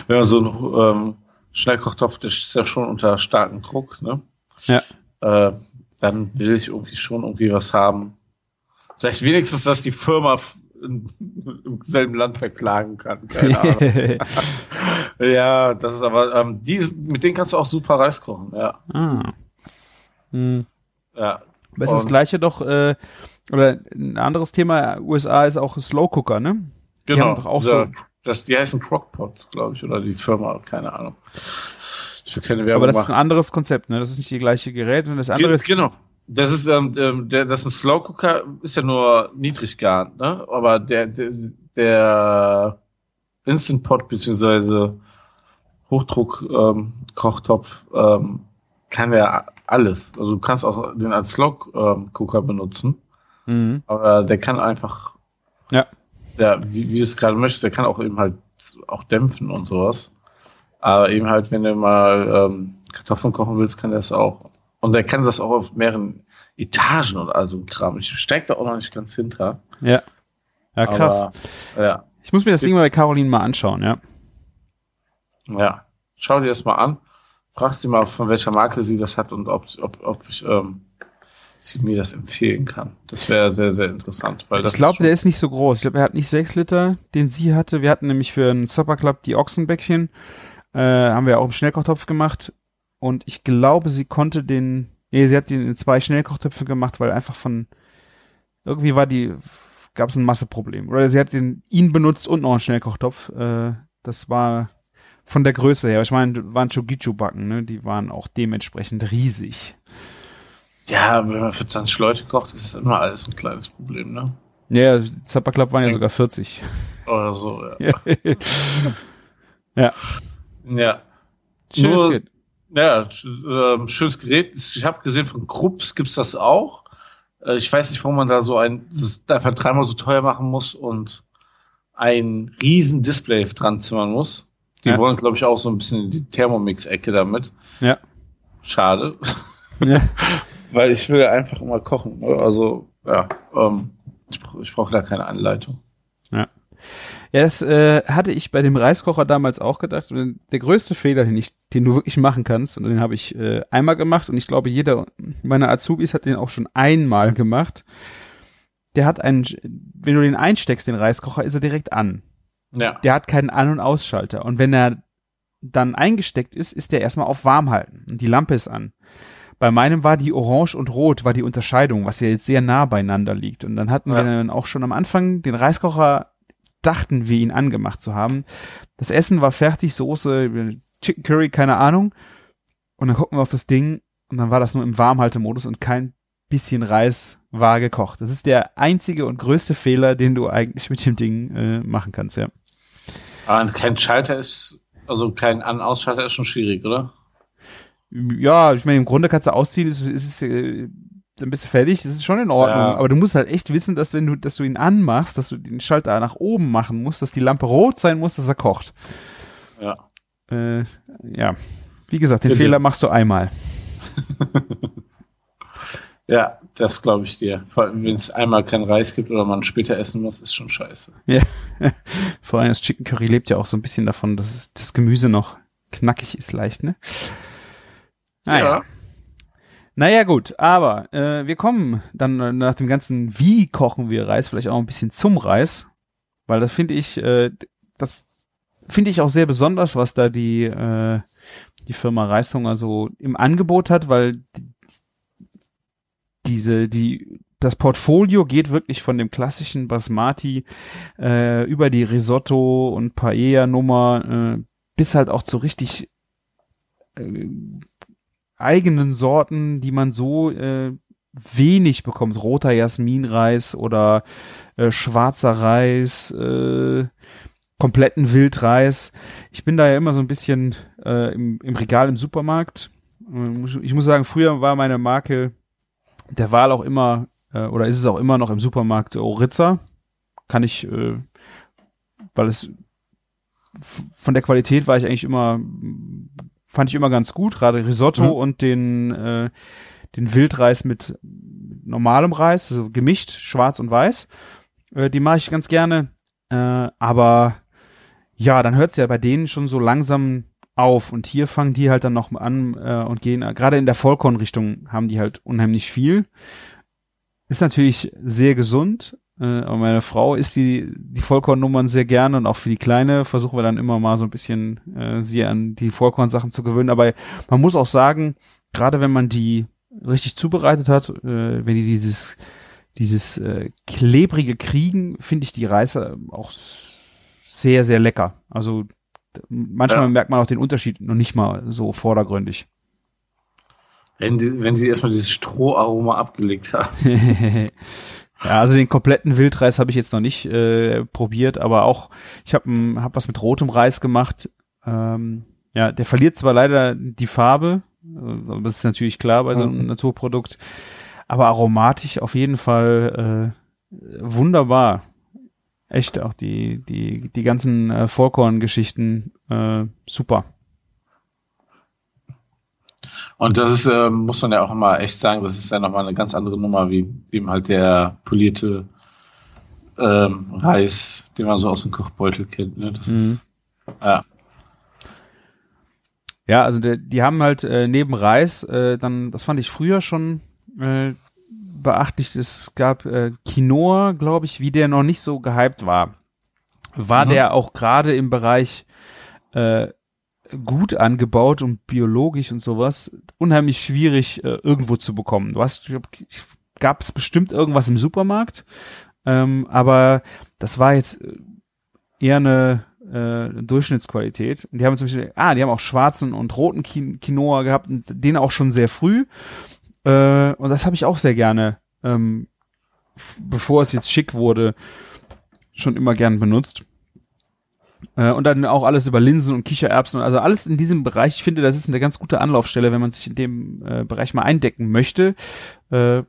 Speaker 5: Wenn man so ein ähm, Schnellkochtopf, der ist ja schon unter starkem Druck, ne?
Speaker 4: Ja.
Speaker 5: Äh, dann will ich irgendwie schon irgendwie was haben. Vielleicht wenigstens, dass die Firma in, im selben Land verklagen kann. Keine Ahnung. ja, das ist aber, ähm, die, mit denen kannst du auch super Reis kochen, ja.
Speaker 4: ah. Hm.
Speaker 5: ja.
Speaker 4: Aber ist das
Speaker 5: Und-
Speaker 4: gleiche doch, äh, oder ein anderes Thema, USA ist auch Slow Cooker, ne? Die
Speaker 5: Genau.
Speaker 4: doch auch so-
Speaker 5: Das, die heißen Crockpots, glaube ich, oder die Firma, keine Ahnung. Ich will keine Werbung
Speaker 4: Aber das ist ein
Speaker 5: machen.
Speaker 4: anderes Konzept, ne? Das ist nicht die gleiche Gerät, sondern das andere
Speaker 5: Ge-
Speaker 4: ist.
Speaker 5: genau. Das ist, ähm, ähm, der, das ist ein Slow Cooker, ist ja nur niedrig garnt, ne? Aber der, der, der Instant Pot beziehungsweise Hochdruck ähm, Kochtopf ähm, kann ja alles. Also du kannst auch den als Slow ähm, benutzen,
Speaker 4: Mhm.
Speaker 5: aber der kann einfach
Speaker 4: Ja.
Speaker 5: ja, wie, wie du es gerade möchtest, der kann auch eben halt auch dämpfen und sowas. Aber eben halt, wenn du mal ähm, Kartoffeln kochen willst, kann der das auch. Und der kann das auch auf mehreren Etagen und all so ein Kram. Ich steig da auch noch nicht ganz hinter.
Speaker 4: Ja. Ja, krass.
Speaker 5: Aber, ja,
Speaker 4: ich muss mir das Ding mal bei Caroline mal anschauen, ja.
Speaker 5: ja. Schau dir das mal an. Frag sie mal, von welcher Marke sie das hat und ob, ob, ob ich, ähm, sie mir das empfehlen kann. Das wäre sehr, sehr interessant. Weil das
Speaker 4: ich glaube, der ist nicht so groß. Ich glaube, er hat nicht sechs Liter, den sie hatte. Wir hatten nämlich für einen Supper Club die Ochsenbäckchen. Äh, haben wir auch im Schnellkochtopf gemacht. Und ich glaube, sie konnte den, nee, sie hat den in zwei Schnellkochtöpfe gemacht, weil einfach von, irgendwie war die, gab es ein Masseproblem. Oder sie hat den, ihn benutzt und noch einen Schnellkochtopf. Äh, das war von der Größe her. Ich meine, waren Chogichu-Backen, ne? Die waren auch dementsprechend riesig.
Speaker 5: ja, wenn man für 20 Leute kocht, ist immer alles ein kleines Problem, ne?
Speaker 4: Ja, Supper Club waren ja sogar 40.
Speaker 5: Oder so, ja.
Speaker 4: ja.
Speaker 5: Ja.
Speaker 4: Schönes
Speaker 5: Nur-
Speaker 4: Gerät.
Speaker 5: Ja, ähm, schönes Gerät. Ich habe gesehen, von Krups gibt's das auch. Äh, ich weiß nicht, warum man da so ein, das einfach dreimal so teuer machen muss und ein riesen Display dran zimmern muss. Die
Speaker 4: Ja.
Speaker 5: wollen, glaube ich, auch so ein bisschen in die Thermomix-Ecke damit.
Speaker 4: Ja.
Speaker 5: Schade.
Speaker 4: ja.
Speaker 5: Weil ich will einfach immer kochen. ne? Also, ja, ähm, ich, ich brauche da keine Anleitung.
Speaker 4: Ja, das äh, hatte ich bei dem Reiskocher damals auch gedacht. Und der größte Fehler, den, ich, den du wirklich machen kannst, und den habe ich äh, einmal gemacht, und ich glaube, jeder meiner Azubis hat den auch schon einmal gemacht. Der hat einen, wenn du den einsteckst, den Reiskocher, ist er direkt an.
Speaker 5: Ja.
Speaker 4: Der hat keinen An- und Ausschalter. Und wenn er dann eingesteckt ist, ist der erstmal auf warm halten. Und die Lampe ist an. Bei meinem war die Orange und Rot, war die Unterscheidung, was ja jetzt sehr nah beieinander liegt. Und dann hatten wir
Speaker 5: Ja.
Speaker 4: dann auch schon am Anfang den Reiskocher, dachten wir ihn angemacht zu haben. Das Essen war fertig, Soße, Chicken Curry, keine Ahnung. Und dann gucken wir auf das Ding und dann war das nur im Warmhaltemodus und kein bisschen Reis war gekocht. Das ist der einzige und größte Fehler, den du eigentlich mit dem Ding äh, machen kannst, ja.
Speaker 5: Aber kein Schalter ist, also kein An-Ausschalter ist schon schwierig, oder?
Speaker 4: Ja, ich meine, im Grunde kannst du ausziehen, ist, ist es, äh, dann bist du fertig, das ist schon in Ordnung.
Speaker 5: Ja.
Speaker 4: Aber du musst halt echt wissen, dass wenn du, dass du ihn anmachst, dass du den Schalter nach oben machen musst, dass die Lampe rot sein muss, dass er kocht.
Speaker 5: Ja.
Speaker 4: Äh, ja. Wie gesagt, den. Fehler machst du einmal.
Speaker 5: Ja, das glaube ich dir. Vor allem, wenn es einmal kein Reis gibt oder man später essen muss, ist schon scheiße.
Speaker 4: Vor allem das Chicken Curry lebt ja auch so ein bisschen davon, dass es, das Gemüse noch knackig ist leicht, ne? Naja. Naja, gut, aber äh, wir kommen dann äh, nach dem ganzen Wie kochen wir Reis vielleicht auch ein bisschen zum Reis, weil das finde ich, äh, das finde ich auch sehr besonders, was da die äh, die Firma Reishunger so im Angebot hat, weil die- diese die das Portfolio geht wirklich von dem klassischen Basmati äh, über die Risotto und Paella Nummer äh, bis halt auch zu richtig äh, eigenen Sorten, die man so äh, wenig bekommt. Roter Jasminreis oder äh, schwarzer Reis, äh, kompletten Wildreis. Ich bin da ja immer so ein bisschen äh, im, im Regal im Supermarkt. Äh, Ich muss sagen, früher war meine Marke der Wahl auch immer, äh, oder ist es auch immer noch im Supermarkt Oritza. Kann ich, äh, weil es von der Qualität war ich eigentlich immer, fand ich immer ganz gut, gerade Risotto
Speaker 5: Mhm.
Speaker 4: und den, äh, den Wildreis mit normalem Reis, also gemischt, schwarz und weiß. Äh, die mache ich ganz gerne. Äh, aber ja, dann hört's ja bei denen schon so langsam auf und hier fangen die halt dann noch an äh, und gehen, gerade in der Vollkornrichtung haben die halt unheimlich viel. Ist natürlich sehr gesund, äh, aber meine Frau isst die, die Vollkornnummern sehr gerne und auch für die Kleine versuchen wir dann immer mal so ein bisschen äh, sie an die Vollkornsachen zu gewöhnen. Aber man muss auch sagen, gerade wenn man die richtig zubereitet hat, äh, wenn die dieses dieses äh, klebrige kriegen, finde ich die Reise auch sehr, sehr lecker. Also manchmal
Speaker 5: Ja.
Speaker 4: merkt man auch den Unterschied noch nicht mal so vordergründig.
Speaker 5: Wenn, die, wenn sie erstmal dieses Stroharoma abgelegt haben.
Speaker 4: ja, also den kompletten Wildreis habe ich jetzt noch nicht äh, probiert, aber auch ich habe hab was mit rotem Reis gemacht. Ähm, ja, der verliert zwar leider die Farbe, äh, das ist natürlich klar bei so einem
Speaker 5: Mhm.
Speaker 4: Naturprodukt, aber aromatisch auf jeden Fall äh, wunderbar. Echt auch die die die ganzen äh, Vollkorngeschichten äh, super.
Speaker 5: Und das ist, äh, muss man ja auch immer echt sagen, das ist ja nochmal eine ganz andere Nummer, wie eben halt der polierte ähm, Reis, den man so aus dem Kochbeutel kennt. Ne? Das
Speaker 4: Mhm.
Speaker 5: ist, ja.
Speaker 4: Ja, also der, die haben halt äh, neben Reis, äh, dann, das fand ich früher schon äh, beachtlich, es gab äh, Quinoa, glaube ich, wie der noch nicht so gehypt war. War
Speaker 5: Mhm.
Speaker 4: der auch gerade im Bereich äh, gut angebaut und biologisch und sowas unheimlich schwierig äh, irgendwo zu bekommen. Du hast, gab es bestimmt irgendwas im Supermarkt, ähm, aber das war jetzt äh, eher eine äh, Durchschnittsqualität. Und die haben zum Beispiel, ah, die haben auch schwarzen und roten Quin- Quinoa gehabt und den auch schon sehr früh. Äh, und das habe ich auch sehr gerne, ähm, bevor es jetzt schick wurde, schon immer gern benutzt. Äh, und dann auch alles über Linsen und Kichererbsen, also alles in diesem Bereich. Ich finde, das ist eine ganz gute Anlaufstelle, wenn man sich in dem äh, Bereich mal eindecken möchte. Äh,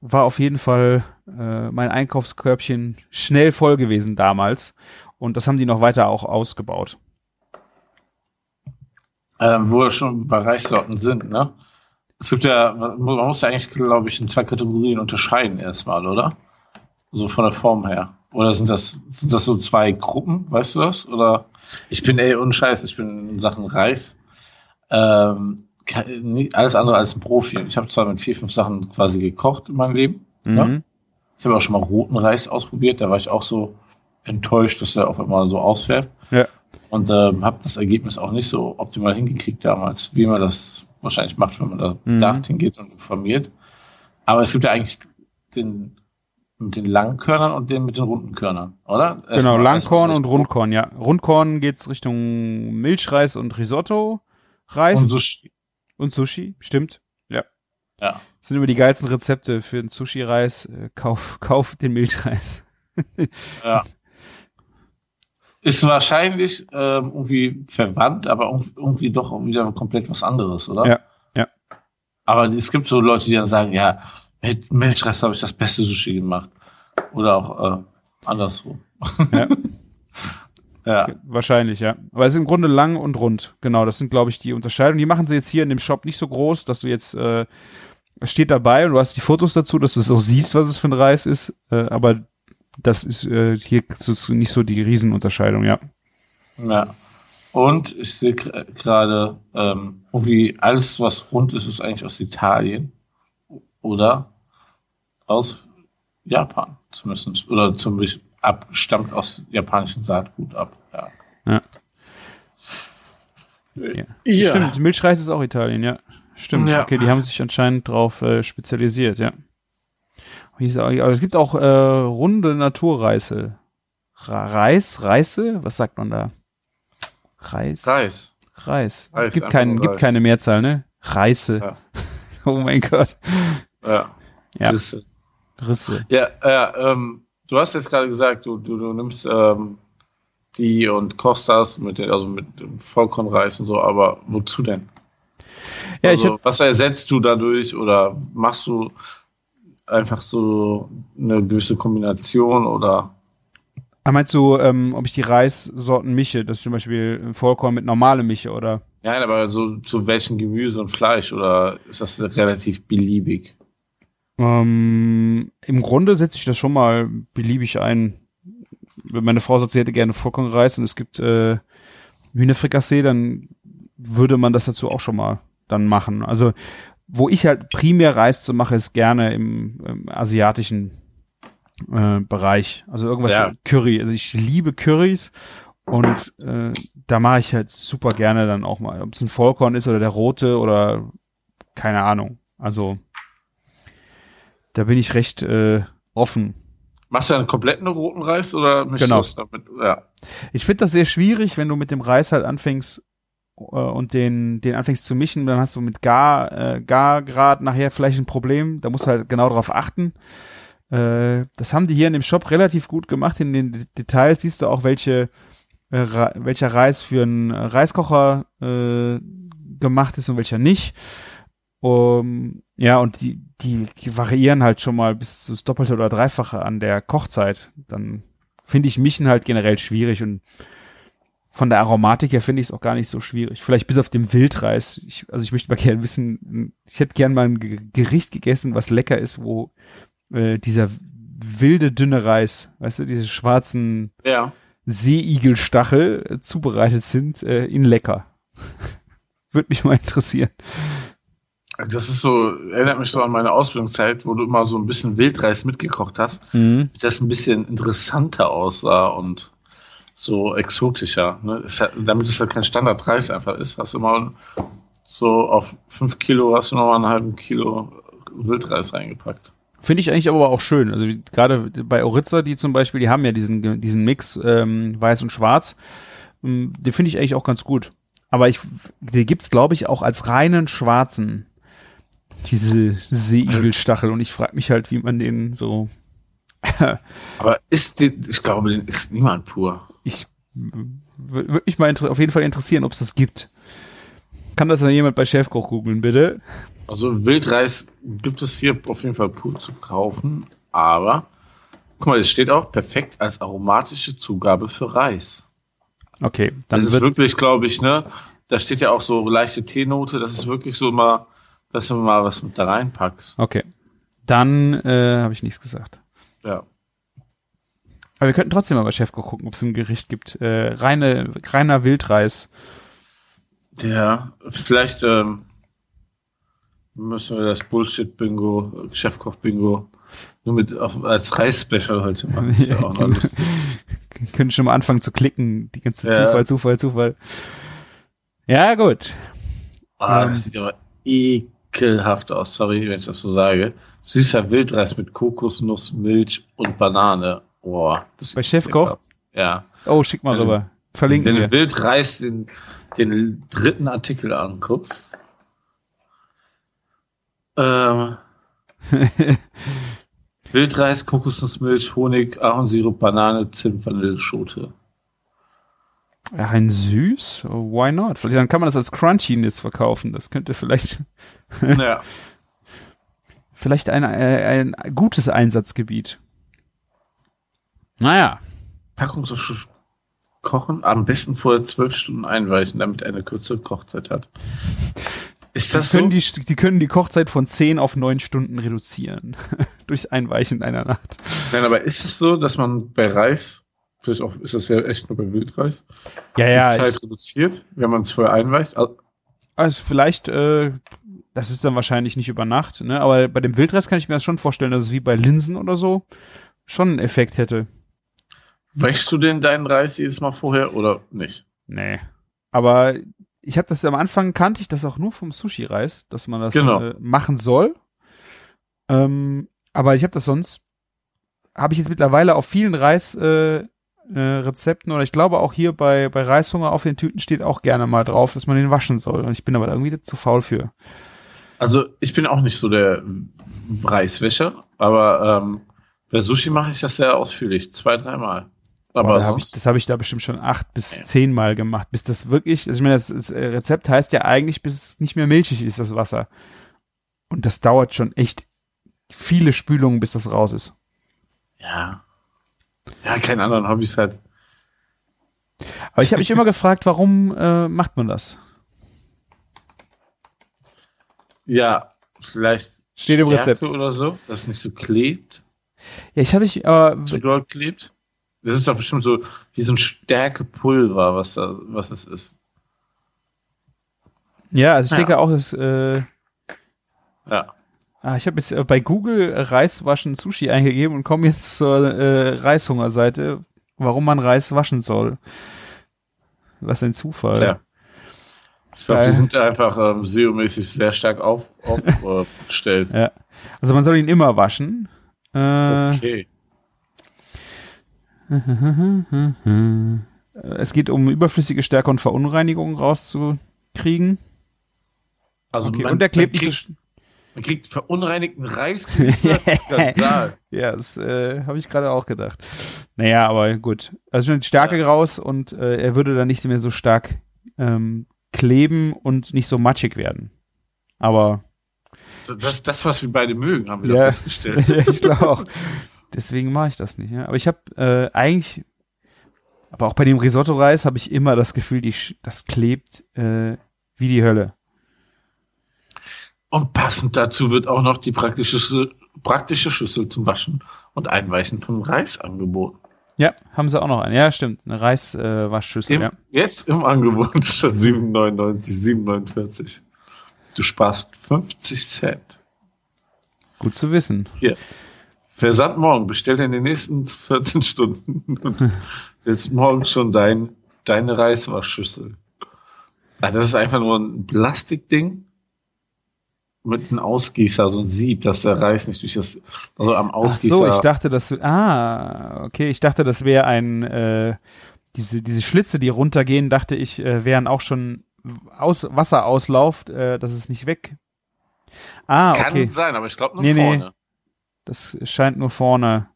Speaker 4: war auf jeden Fall äh, mein Einkaufskörbchen schnell voll gewesen damals. Und das haben die noch weiter auch ausgebaut.
Speaker 5: Ähm, wo wir schon bei Reissorten sind, ne? Es gibt ja, man muss ja eigentlich, glaube ich, in zwei Kategorien unterscheiden erstmal, oder? So von der Form her. Oder sind das, sind das so zwei Gruppen, weißt du das? Oder ich bin ey unscheiß, ich bin in Sachen Reis. Ähm, alles andere als ein Profi. Ich habe zwar mit vier, fünf Sachen quasi gekocht in meinem Leben. Ja?
Speaker 4: Mhm.
Speaker 5: Ich habe auch schon mal roten Reis ausprobiert, da war ich auch so enttäuscht, dass er auf einmal so ausfährt.
Speaker 4: Ja.
Speaker 5: Und ähm, habe das Ergebnis auch nicht so optimal hingekriegt damals, wie man das wahrscheinlich macht, wenn man da
Speaker 4: Mhm.
Speaker 5: bedacht hingeht und informiert. Aber es gibt ja eigentlich den mit den langen Körnern und den mit den runden Körnern, oder?
Speaker 4: Genau,
Speaker 5: Erstmal-
Speaker 4: Langkorn und Rundkorn, ja. Rundkorn geht's Richtung Milchreis und Risotto. Reis
Speaker 5: Und
Speaker 4: und,
Speaker 5: so,
Speaker 4: Sushi, stimmt. Ja.
Speaker 5: ja.
Speaker 4: Das sind immer die geilsten Rezepte für den Sushi-Reis. Äh, kauf, kauf den Milchreis.
Speaker 5: Ja. Ist wahrscheinlich ähm, irgendwie verwandt, aber irg- irgendwie doch wieder komplett was anderes, oder?
Speaker 4: Ja, ja.
Speaker 5: Aber es gibt so Leute, die dann sagen, ja, mit Milchreis habe ich das beste Sushi gemacht. Oder auch äh, andersrum.
Speaker 4: Ja.
Speaker 5: Ja.
Speaker 4: Wahrscheinlich, ja. Aber es ist im Grunde lang und rund. Genau, das sind, glaube ich, die Unterscheidungen. Die machen sie jetzt hier in dem Shop nicht so groß, dass du jetzt, äh, steht dabei und du hast die Fotos dazu, dass du es auch siehst, was es für ein Reis ist. Äh, aber das ist äh, hier nicht so die Riesenunterscheidung, ja.
Speaker 5: ja. Und ich sehe gerade, ähm, irgendwie alles, was rund ist, ist eigentlich aus Italien. Oder aus Japan, zumindest. Oder zumindest ab, stammt aus japanischen Saatgut ab. Ja.
Speaker 4: Ja.
Speaker 5: Ja.
Speaker 4: Ja. Stimmt, Milchreis ist auch Italien, ja. Stimmt.
Speaker 5: Ja.
Speaker 4: Okay, die haben sich anscheinend drauf äh, spezialisiert, ja. Aber es gibt auch äh, runde Naturreise. Ra Reis, Reise, was sagt man da? Reis.
Speaker 5: Reis.
Speaker 4: Reis.
Speaker 5: Reis,
Speaker 4: es gibt,
Speaker 5: einfach
Speaker 4: kein,
Speaker 5: nur
Speaker 4: gibt keine Mehrzahl, ne? Reise.
Speaker 5: Ja.
Speaker 4: oh mein Gott.
Speaker 5: Ja.
Speaker 4: Ja.
Speaker 5: Ist-
Speaker 4: Risse.
Speaker 5: Ja, ja ähm, du hast jetzt gerade gesagt, du, du, du nimmst ähm, die und kochst das mit den, also mit dem Vollkornreis und so, aber wozu denn?
Speaker 4: Ja, ich
Speaker 5: also,
Speaker 4: hab,
Speaker 5: was ersetzt du dadurch oder machst du einfach so eine gewisse Kombination oder
Speaker 4: Ah, meinst du, ähm, ob ich die Reissorten mische, dass ich zum Beispiel Vollkorn mit normalem mische oder?
Speaker 5: Nein, aber so zu welchem Gemüse und Fleisch oder ist das relativ beliebig?
Speaker 4: Ähm, Im Grunde setze ich das schon mal beliebig ein. Wenn meine Frau sagt, sie hätte gerne Vollkornreis und es gibt äh, Hühnerfrikassee, dann würde man das dazu auch schon mal dann machen. Also wo ich halt primär Reis zu mache, ist gerne im, im asiatischen äh, Bereich. Also irgendwas
Speaker 5: Ja.
Speaker 4: Curry. Also ich liebe Currys und äh, da mache ich halt super gerne dann auch mal, ob es ein Vollkorn ist oder der rote oder keine Ahnung. Also da bin ich recht äh, offen.
Speaker 5: Machst du einen kompletten roten Reis oder mischst
Speaker 4: Genau.
Speaker 5: du es damit? Ja.
Speaker 4: Ich finde das sehr schwierig, wenn du mit dem Reis halt anfängst und den, den anfängst zu mischen, dann hast du mit Gar, äh, Gargrad nachher vielleicht ein Problem. Da musst du halt genau darauf achten. Äh, das haben die hier in dem Shop relativ gut gemacht. In den Details siehst du auch, welche, äh, welcher Reis für einen Reiskocher äh, gemacht ist und welcher nicht. Um, ja, und die, die, die variieren halt schon mal bis zu das Doppelte oder Dreifache an der Kochzeit. Dann finde ich Mischen halt generell schwierig und von der Aromatik her finde ich es auch gar nicht so schwierig. Vielleicht bis auf den Wildreis. Ich, also ich möchte mal gerne wissen, ich hätte gern mal ein Ge- Gericht gegessen, was lecker ist, wo äh, dieser wilde, dünne Reis, weißt du, diese schwarzen
Speaker 5: Ja.
Speaker 4: Seeigelstachel äh, zubereitet sind, äh, in lecker. Würde mich mal interessieren.
Speaker 5: Das ist so, erinnert mich so an meine Ausbildungszeit, wo du immer so ein bisschen Wildreis mitgekocht hast, das ein bisschen interessanter aussah und so exotischer. Ne? Es hat, damit es halt kein Standardreis einfach ist, hast du immer so auf fünf Kilo hast du nochmal einen halben Kilo Wildreis reingepackt.
Speaker 4: Finde ich eigentlich aber auch schön. Also gerade bei Oritza, die zum Beispiel, die haben ja diesen, diesen Mix ähm, weiß und schwarz. Ähm, Den finde ich eigentlich auch ganz gut. Aber ich, die gibt's glaube ich, auch als reinen schwarzen. Diese Seeigelstachel. Und ich frage mich halt, wie man den so.
Speaker 5: Aber ist die, ich glaube, den ist niemand pur.
Speaker 4: Ich würde mich mal auf jeden Fall interessieren, ob es das gibt. Kann das dann jemand bei Chefkoch googeln, bitte?
Speaker 5: Also Wildreis gibt es hier auf jeden Fall pur zu kaufen, aber guck mal, es steht auch perfekt als aromatische Zugabe für Reis.
Speaker 4: Okay, dann
Speaker 5: Das ist wirklich, glaube ich, ne, da steht ja auch so leichte Teenote, das ist wirklich so mal, dass du mal was mit da reinpackst.
Speaker 4: okay. Dann äh, habe ich nichts gesagt.
Speaker 5: Ja.
Speaker 4: Aber wir könnten trotzdem mal bei Chefkoch gucken, ob es ein Gericht gibt. Äh, reine, reiner Wildreis.
Speaker 5: Der, vielleicht ähm, müssen wir das Bullshit-Bingo, Chefkoch-Bingo, nur mit auf, als Reis-Special heute machen. Ist ja auch noch lustig.
Speaker 4: Können schon mal anfangen zu klicken. Die ganze
Speaker 5: Ja.
Speaker 4: Zufall, Zufall, Zufall. Ja, gut.
Speaker 5: Ah,
Speaker 4: Ähm.
Speaker 5: das sieht aber ekelhaft aus, sorry, wenn ich das so sage. Süßer Wildreis mit Kokosnuss, Milch und Banane. Boah, das
Speaker 4: Bei Chefkoch?
Speaker 5: Ja.
Speaker 4: Oh, schick mal
Speaker 5: Wenn
Speaker 4: rüber. Verlinken
Speaker 5: Wenn
Speaker 4: wir.
Speaker 5: du Wildreis den, den dritten Artikel anguckst. Ähm, Wildreis, Kokosnussmilch, Honig, Ahornsirup, Banane, Zimt, Vanilleschote.
Speaker 4: Ein süß? Oh, why not? Vielleicht dann kann man das als Crunchiness verkaufen. Das könnte vielleicht,
Speaker 5: Ja.
Speaker 4: vielleicht ein, äh, ein gutes Einsatzgebiet. Naja.
Speaker 5: Packungsverschluss kochen, am besten vorher zwölf Stunden einweichen, damit eine kürzere Kochzeit hat. Ist das
Speaker 4: Die können,
Speaker 5: so?
Speaker 4: die, die können die Kochzeit von 10 auf 9 Stunden reduzieren. Durchs Einweichen einer Nacht.
Speaker 5: Nein, aber ist es so, dass man bei Reis, vielleicht auch, ist das ja echt nur bei Wildreis,
Speaker 4: Ja,
Speaker 5: die
Speaker 4: ja.
Speaker 5: Zeit
Speaker 4: Ich,
Speaker 5: reduziert, wenn man es vorher einweicht? Also,
Speaker 4: also vielleicht, äh, das ist dann wahrscheinlich nicht über Nacht, ne? Aber bei dem Wildreis kann ich mir das schon vorstellen, dass es wie bei Linsen oder so schon einen Effekt hätte.
Speaker 5: wäschst du denn deinen Reis jedes Mal vorher oder nicht?
Speaker 4: Nee. Aber ich habe das am Anfang kannte ich das auch nur vom Sushi-Reis, dass man das
Speaker 5: Genau.
Speaker 4: äh, machen soll. Ähm, aber ich habe das sonst, habe ich jetzt mittlerweile auf vielen Reis äh, äh, Rezepten oder ich glaube auch hier bei, bei Reishunger auf den Tüten steht auch gerne mal drauf, dass man den waschen soll. Und ich bin aber da irgendwie zu faul für.
Speaker 5: Also ich bin auch nicht so der Reiswäscher, aber ähm, bei Sushi mache ich das sehr ausführlich, zwei, dreimal. Aber
Speaker 4: Aber da hab ich, das habe ich da bestimmt schon acht bis
Speaker 5: Ja.
Speaker 4: zehn Mal gemacht, bis das wirklich, also ich meine, das, das äh, Rezept heißt ja eigentlich, bis es nicht mehr milchig ist, das Wasser. Und das dauert schon echt viele Spülungen, bis das raus ist.
Speaker 5: ja. Ja, keine anderen Hobbys halt.
Speaker 4: Aber ich habe mich immer gefragt, warum äh, macht man das?
Speaker 5: Ja, vielleicht
Speaker 4: Steht im
Speaker 5: Stärke
Speaker 4: Rezept.
Speaker 5: oder so, dass es nicht so klebt,
Speaker 4: Ja, ich habe mich, aber
Speaker 5: so doll klebt. Das ist doch bestimmt so wie so ein Stärkepulver, was da, was es ist.
Speaker 4: ja, also ich
Speaker 5: Ja.
Speaker 4: denke auch, dass, äh,
Speaker 5: Ja.
Speaker 4: ah, ich habe jetzt äh, bei Google Reis waschen Sushi eingegeben und komme jetzt zur äh, Reishungerseite, warum man Reis waschen soll. Was ein Zufall.
Speaker 5: Tja. Ich glaube, die sind einfach ähm, SEO-mäßig sehr stark auf, aufgestellt.
Speaker 4: Ja. Also man soll ihn immer waschen. Äh,
Speaker 5: Okay.
Speaker 4: Es geht um überflüssige Stärke und Verunreinigungen rauszukriegen.
Speaker 5: Also
Speaker 4: Okay,
Speaker 5: man,
Speaker 4: und der klebt
Speaker 5: man,
Speaker 4: so
Speaker 5: kriegt, man kriegt verunreinigten Reis.
Speaker 4: Ja, das äh, habe ich gerade auch gedacht. Naja, aber gut. Also schon die Stärke raus und äh, er würde dann nicht mehr so stark ähm, kleben und nicht so matschig werden. Aber
Speaker 5: Das das, was wir beide mögen, haben wir
Speaker 4: Ja.
Speaker 5: festgestellt.
Speaker 4: ja, ich glaube auch. Deswegen mache ich das nicht. Ja. Aber ich habe äh, eigentlich, aber auch bei dem Risotto-Reis habe ich immer das Gefühl, die, das klebt äh, wie die Hölle.
Speaker 5: Und passend dazu wird auch noch die praktische, praktische Schüssel zum Waschen und Einweichen von Reis angeboten.
Speaker 4: Ja, haben sie auch noch einen. Ja, stimmt. Eine Reiswaschschüssel. Äh, ja.
Speaker 5: Jetzt im Angebot statt 7,99, 7,49. Du sparst 50 Cent.
Speaker 4: Gut zu wissen.
Speaker 5: Versand morgen, bestell in den nächsten 14 Stunden. Und ist morgen schon dein, deine Reiswaschschüssel. Ah, das ist einfach nur ein Plastikding mit einem Ausgießer, so ein Sieb, dass der Reis nicht durch das, also am
Speaker 4: Ach
Speaker 5: Ausgießer.
Speaker 4: so, ich dachte, dass ah, okay, ich dachte, das wäre ein äh, diese diese Schlitze, die runtergehen, dachte ich, äh, wären auch schon aus Wasserauslauf, äh, dass es nicht weg. Ah,
Speaker 5: Kann
Speaker 4: okay.
Speaker 5: sein, aber ich glaube nur
Speaker 4: Nee, nee.
Speaker 5: vorne.
Speaker 4: Das scheint nur vorne.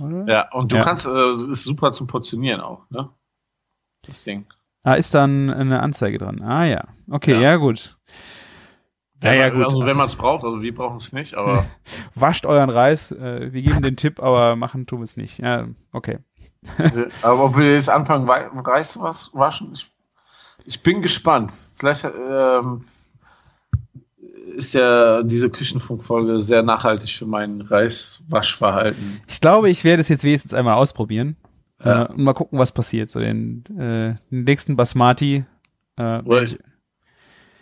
Speaker 4: Oder?
Speaker 5: Ja, und du
Speaker 4: Ja.
Speaker 5: kannst, äh, ist super zum Portionieren auch, ne? Das Ding.
Speaker 4: Ah, ist dann eine Anzeige dran. Ah ja. Okay,
Speaker 5: Ja.
Speaker 4: ja, gut. Ja, ja, gut.
Speaker 5: Also wenn man es braucht, also wir brauchen es nicht, aber
Speaker 4: Wascht euren Reis. Äh, wir geben den Tipp, aber machen tun wir es nicht. Ja, okay.
Speaker 5: Aber ob wir jetzt anfangen, Reis zu was waschen, ich, ich bin gespannt. Vielleicht ähm, ist ja diese Küchenfunkfolge sehr nachhaltig für mein Reiswaschverhalten.
Speaker 4: Ich glaube, ich werde es jetzt wenigstens einmal ausprobieren.
Speaker 5: Ja.
Speaker 4: Äh, und mal gucken, was passiert. So den, äh, den nächsten Basmati. Äh,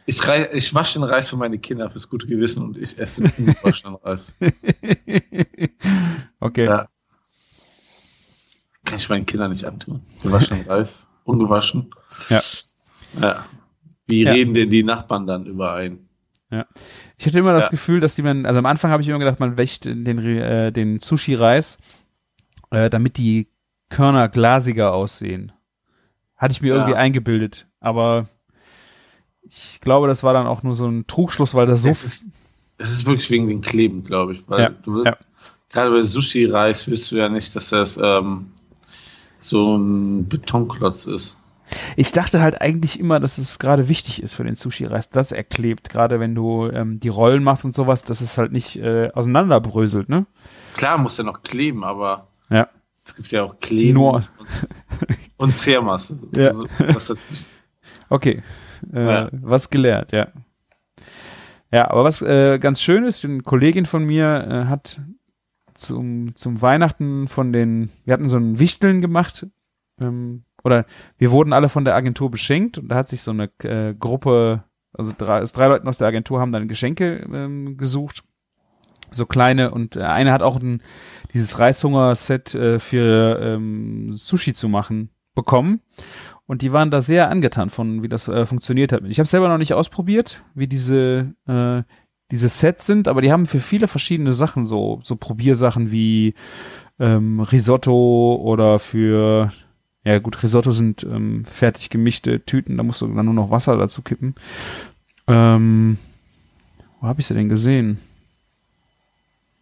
Speaker 5: ich, rei- ich wasche den Reis für meine Kinder fürs gute Gewissen und ich esse den ungewaschenen Reis.
Speaker 4: okay.
Speaker 5: Ja. Kann ich meinen Kindern nicht antun. Gewaschenen Reis, ungewaschen.
Speaker 4: Ja.
Speaker 5: ja. Wie
Speaker 4: Ja.
Speaker 5: reden denn die Nachbarn dann überein?
Speaker 4: Ich hatte immer das
Speaker 5: Ja.
Speaker 4: Gefühl, dass die man, also am Anfang habe ich immer gedacht, man wäscht den, äh, den Sushi-Reis, äh, damit die Körner glasiger aussehen. Hatte ich mir
Speaker 5: Ja.
Speaker 4: irgendwie eingebildet. Aber ich glaube, das war dann auch nur so ein Trugschluss, weil das so
Speaker 5: Es ist, es ist wirklich wegen den Kleben, glaube ich. Weil
Speaker 4: Ja,
Speaker 5: du
Speaker 4: ja.
Speaker 5: gerade bei Sushi-Reis willst du ja nicht, dass das ähm, so ein Betonklotz ist.
Speaker 4: Ich dachte halt eigentlich immer, dass es gerade wichtig ist für den Sushi-Reis, dass er klebt. Gerade wenn du ähm, die Rollen machst und sowas, dass es halt nicht äh, auseinanderbröselt, ne?
Speaker 5: Klar muss er noch kleben, aber
Speaker 4: Ja.
Speaker 5: es gibt ja auch Kleben
Speaker 4: Nur-
Speaker 5: und, und Teermasse.
Speaker 4: Ja.
Speaker 5: Also.
Speaker 4: Okay. Äh,
Speaker 5: Ja.
Speaker 4: Was gelernt, ja. Ja, aber was äh, ganz schön ist, eine Kollegin von mir äh, hat zum, zum Weihnachten von den, wir hatten so einen Wichteln gemacht, ähm, oder wir wurden alle von der Agentur beschenkt und da hat sich so eine äh, Gruppe, also drei, drei Leuten aus der Agentur haben dann Geschenke ähm, gesucht, so kleine und äh, eine hat auch ein, dieses Reishunger-Set äh, für ähm, Sushi zu machen bekommen und die waren da sehr angetan von, wie das äh, funktioniert hat. Ich habe selber noch nicht ausprobiert, wie diese äh, diese Sets sind, aber die haben für viele verschiedene Sachen so so Probiersachen wie ähm, Risotto oder für ja gut Risotto sind ähm, fertig gemischte Tüten, da musst du dann nur noch Wasser dazu kippen. Ähm, wo habe ich sie denn gesehen?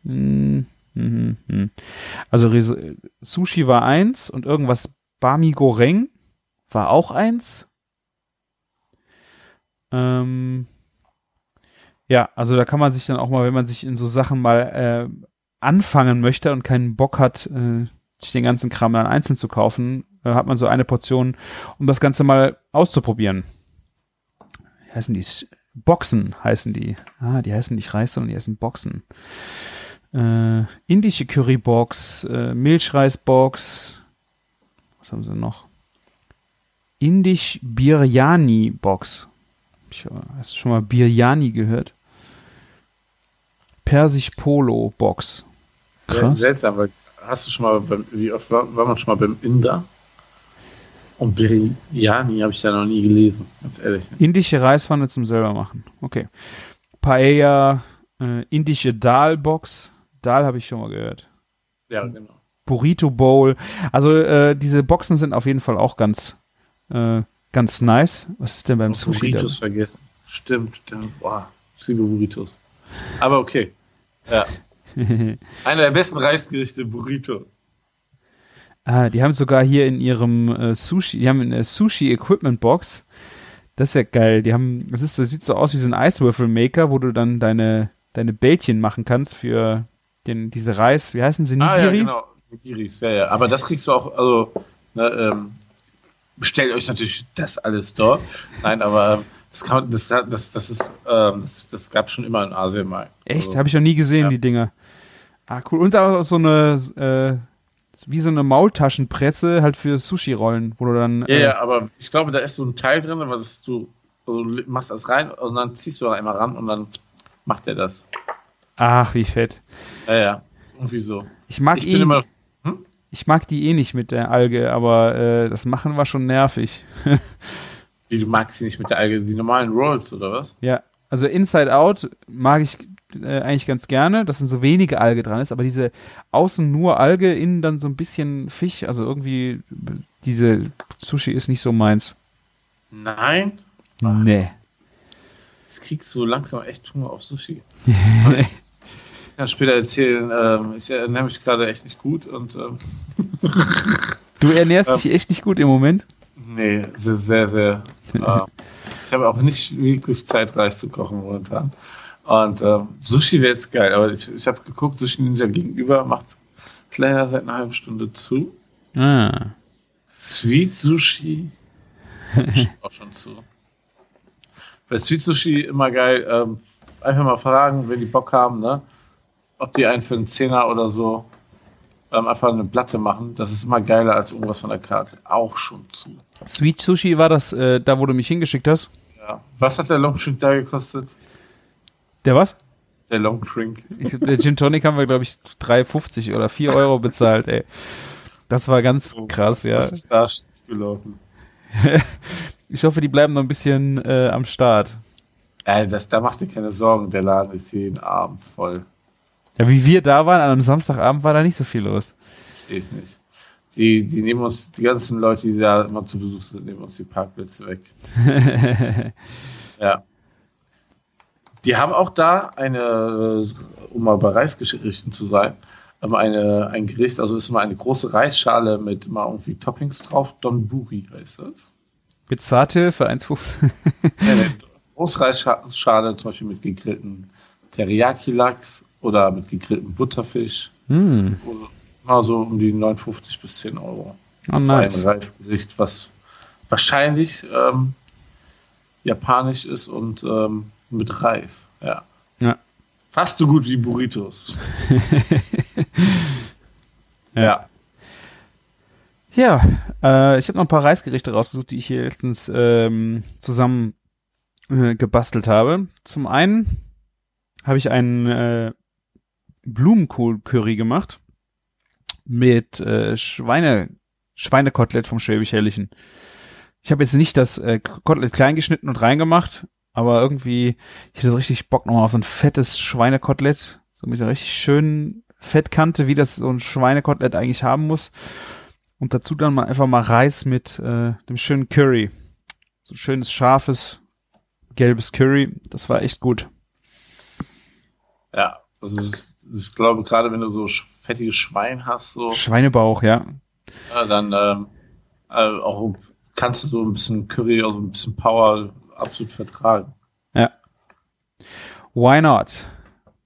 Speaker 4: Hm, hm, hm, hm. Also Ris Sushi war eins und irgendwas Bami Goreng war auch eins. Ähm, ja, also da kann man sich dann auch mal, wenn man sich in so Sachen mal äh, anfangen möchte und keinen Bock hat, äh, sich den ganzen Kram dann einzeln zu kaufen, äh, hat man so eine Portion, um das Ganze mal auszuprobieren. Wie heißen die? Boxen heißen die. Ah, die heißen nicht Reis, sondern die heißen Boxen. Äh, indische Currybox, äh, Milchreisbox. Was haben sie noch? Indisch Biryani Box. Ich, hast du schon mal Biryani gehört? Persisch Polo Box.
Speaker 5: Krass. Seltsam, weil hast du schon mal beim, wie oft war, war man schon mal beim Inder? Und Biryani habe ich da noch nie gelesen, ganz ehrlich.
Speaker 4: Indische Reispfanne zum selber machen. Okay. Paella, äh, indische Dal-Box. Dal habe ich schon mal gehört.
Speaker 5: Ja, genau.
Speaker 4: Burrito Bowl. Also äh, diese Boxen sind auf jeden Fall auch ganz, äh, ganz nice. Was ist denn beim Und Sushi?
Speaker 5: Burritos vergessen. Stimmt. Boah, viele Burritos. Aber okay. Ja. Einer der besten Reisgerichte, Burrito.
Speaker 4: Ah, die haben sogar hier in ihrem äh, Sushi, die haben eine Sushi Equipment Box. Das ist ja geil. Die haben, das ist, das sieht so aus wie so ein Eiswürfelmaker, wo du dann deine, deine Bällchen machen kannst für den, diese Reis. Wie heißen sie?
Speaker 5: Nigiri? Ah, ja, genau. Nigiris, ja, ja. Aber das kriegst du auch, also, ne, ähm, bestellt euch natürlich das alles dort. Nein, aber ähm, das kann das, das, das ist, ähm, das, das gab schon immer in Asien mal.
Speaker 4: Echt? Also, Habe ich noch nie gesehen, ja. die Dinger. Ah, cool. Und auch so eine, äh, wie so eine Maultaschenpresse halt für Sushi-Rollen, wo du dann.
Speaker 5: Ja, äh, ja, aber ich glaube, da ist so ein Teil drin, was du, also machst das rein und dann ziehst du da einmal ran und dann macht er das.
Speaker 4: Ach, wie fett.
Speaker 5: Ja, ja, irgendwie so.
Speaker 4: Ich mag ich eh, immer? Ich mag die eh nicht mit der Alge, aber äh, das Machen war schon nervig.
Speaker 5: wie, du magst sie nicht mit der Alge, die normalen Rolls, oder was?
Speaker 4: Ja, also Inside Out mag ich äh, eigentlich ganz gerne, dass dann so wenige Alge dran ist, aber diese außen nur Alge, innen dann so ein bisschen Fisch, also irgendwie diese Sushi ist nicht so meins.
Speaker 5: Nein?
Speaker 4: Nee.
Speaker 5: Jetzt kriegst du langsam echt Hunger auf Sushi. ich kann später erzählen, ähm, ich ernähre mich gerade echt nicht gut und ähm,
Speaker 4: Du ernährst dich echt nicht gut im Moment?
Speaker 5: Nee, sehr, sehr, äh, ich habe auch nicht wirklich Zeit, Reis zu kochen momentan. Und äh, Sushi wäre jetzt geil, aber ich, ich habe geguckt, Sushi Ninja gegenüber macht leider seit einer halben Stunde zu.
Speaker 4: Ah.
Speaker 5: Sweet Sushi auch schon zu. Bei Sweet Sushi immer geil, ähm, einfach mal fragen, wenn die Bock haben, ne? Ob die einen für einen Zehner oder so ähm, einfach eine Platte machen. Das ist immer geiler als irgendwas von der Karte. Auch schon zu.
Speaker 4: Sweet Sushi war das äh, da, wo du mich hingeschickt hast?
Speaker 5: Ja. Was hat der Longshoot da gekostet?
Speaker 4: Der was?
Speaker 5: Der Long Drink.
Speaker 4: der Gin Tonic haben wir, glaube ich, 3,50 oder 4 Euro bezahlt, ey. Das war ganz oh, krass, ja. Das ist da gelaufen. ich hoffe, die bleiben noch ein bisschen äh, am Start.
Speaker 5: Ey, das, da macht dir keine Sorgen, der Laden ist jeden Abend voll.
Speaker 4: Ja, wie wir da waren, an einem Samstagabend war da nicht so viel los.
Speaker 5: Verstehe ich nicht. Die, die nehmen uns, die ganzen Leute, die da immer zu Besuch sind, nehmen uns die Parkplätze weg. ja. Die haben auch da eine, äh, um mal bei Reisgerichten zu sein, eine, ein Gericht, also ist immer eine große Reisschale mit immer irgendwie Toppings drauf. Donburi heißt das.
Speaker 4: Sate für 1,5. ja,
Speaker 5: eine Großreisschale, zum Beispiel mit gegrillten Teriyaki-Lachs oder mit gegrilltem Butterfisch.
Speaker 4: Mm.
Speaker 5: Mal so um die 59 bis 10 Euro.
Speaker 4: Oh, nice.
Speaker 5: Ein Reisgericht, was wahrscheinlich ähm, japanisch ist und ähm, mit Reis, ja.
Speaker 4: Ja.
Speaker 5: Fast so gut wie Burritos.
Speaker 4: ja. Ja, äh, ich habe noch ein paar Reisgerichte rausgesucht, die ich hier letztens ähm, zusammen äh, gebastelt habe. Zum einen habe ich einen äh, Blumenkohl-Curry gemacht mit äh, Schweine Schweinekotelett vom Schwäbisch Helllichen. Ich habe jetzt nicht das äh, Kotelett klein geschnitten und reingemacht, aber irgendwie, ich hätte so richtig Bock nochmal auf so ein fettes Schweinekotelett. So mit einer richtig schönen Fettkante, wie das so ein Schweinekotelett eigentlich haben muss. Und dazu dann mal einfach mal Reis mit äh, dem schönen Curry. So schönes, scharfes, gelbes Curry. Das war echt gut.
Speaker 5: Ja, also ich glaube, gerade wenn du so fettiges Schwein hast, so.
Speaker 4: Schweinebauch, ja.
Speaker 5: ja dann ähm, äh, auch kannst du so ein bisschen Curry, also ein bisschen Power absolut vertragen.
Speaker 4: Ja. Why not?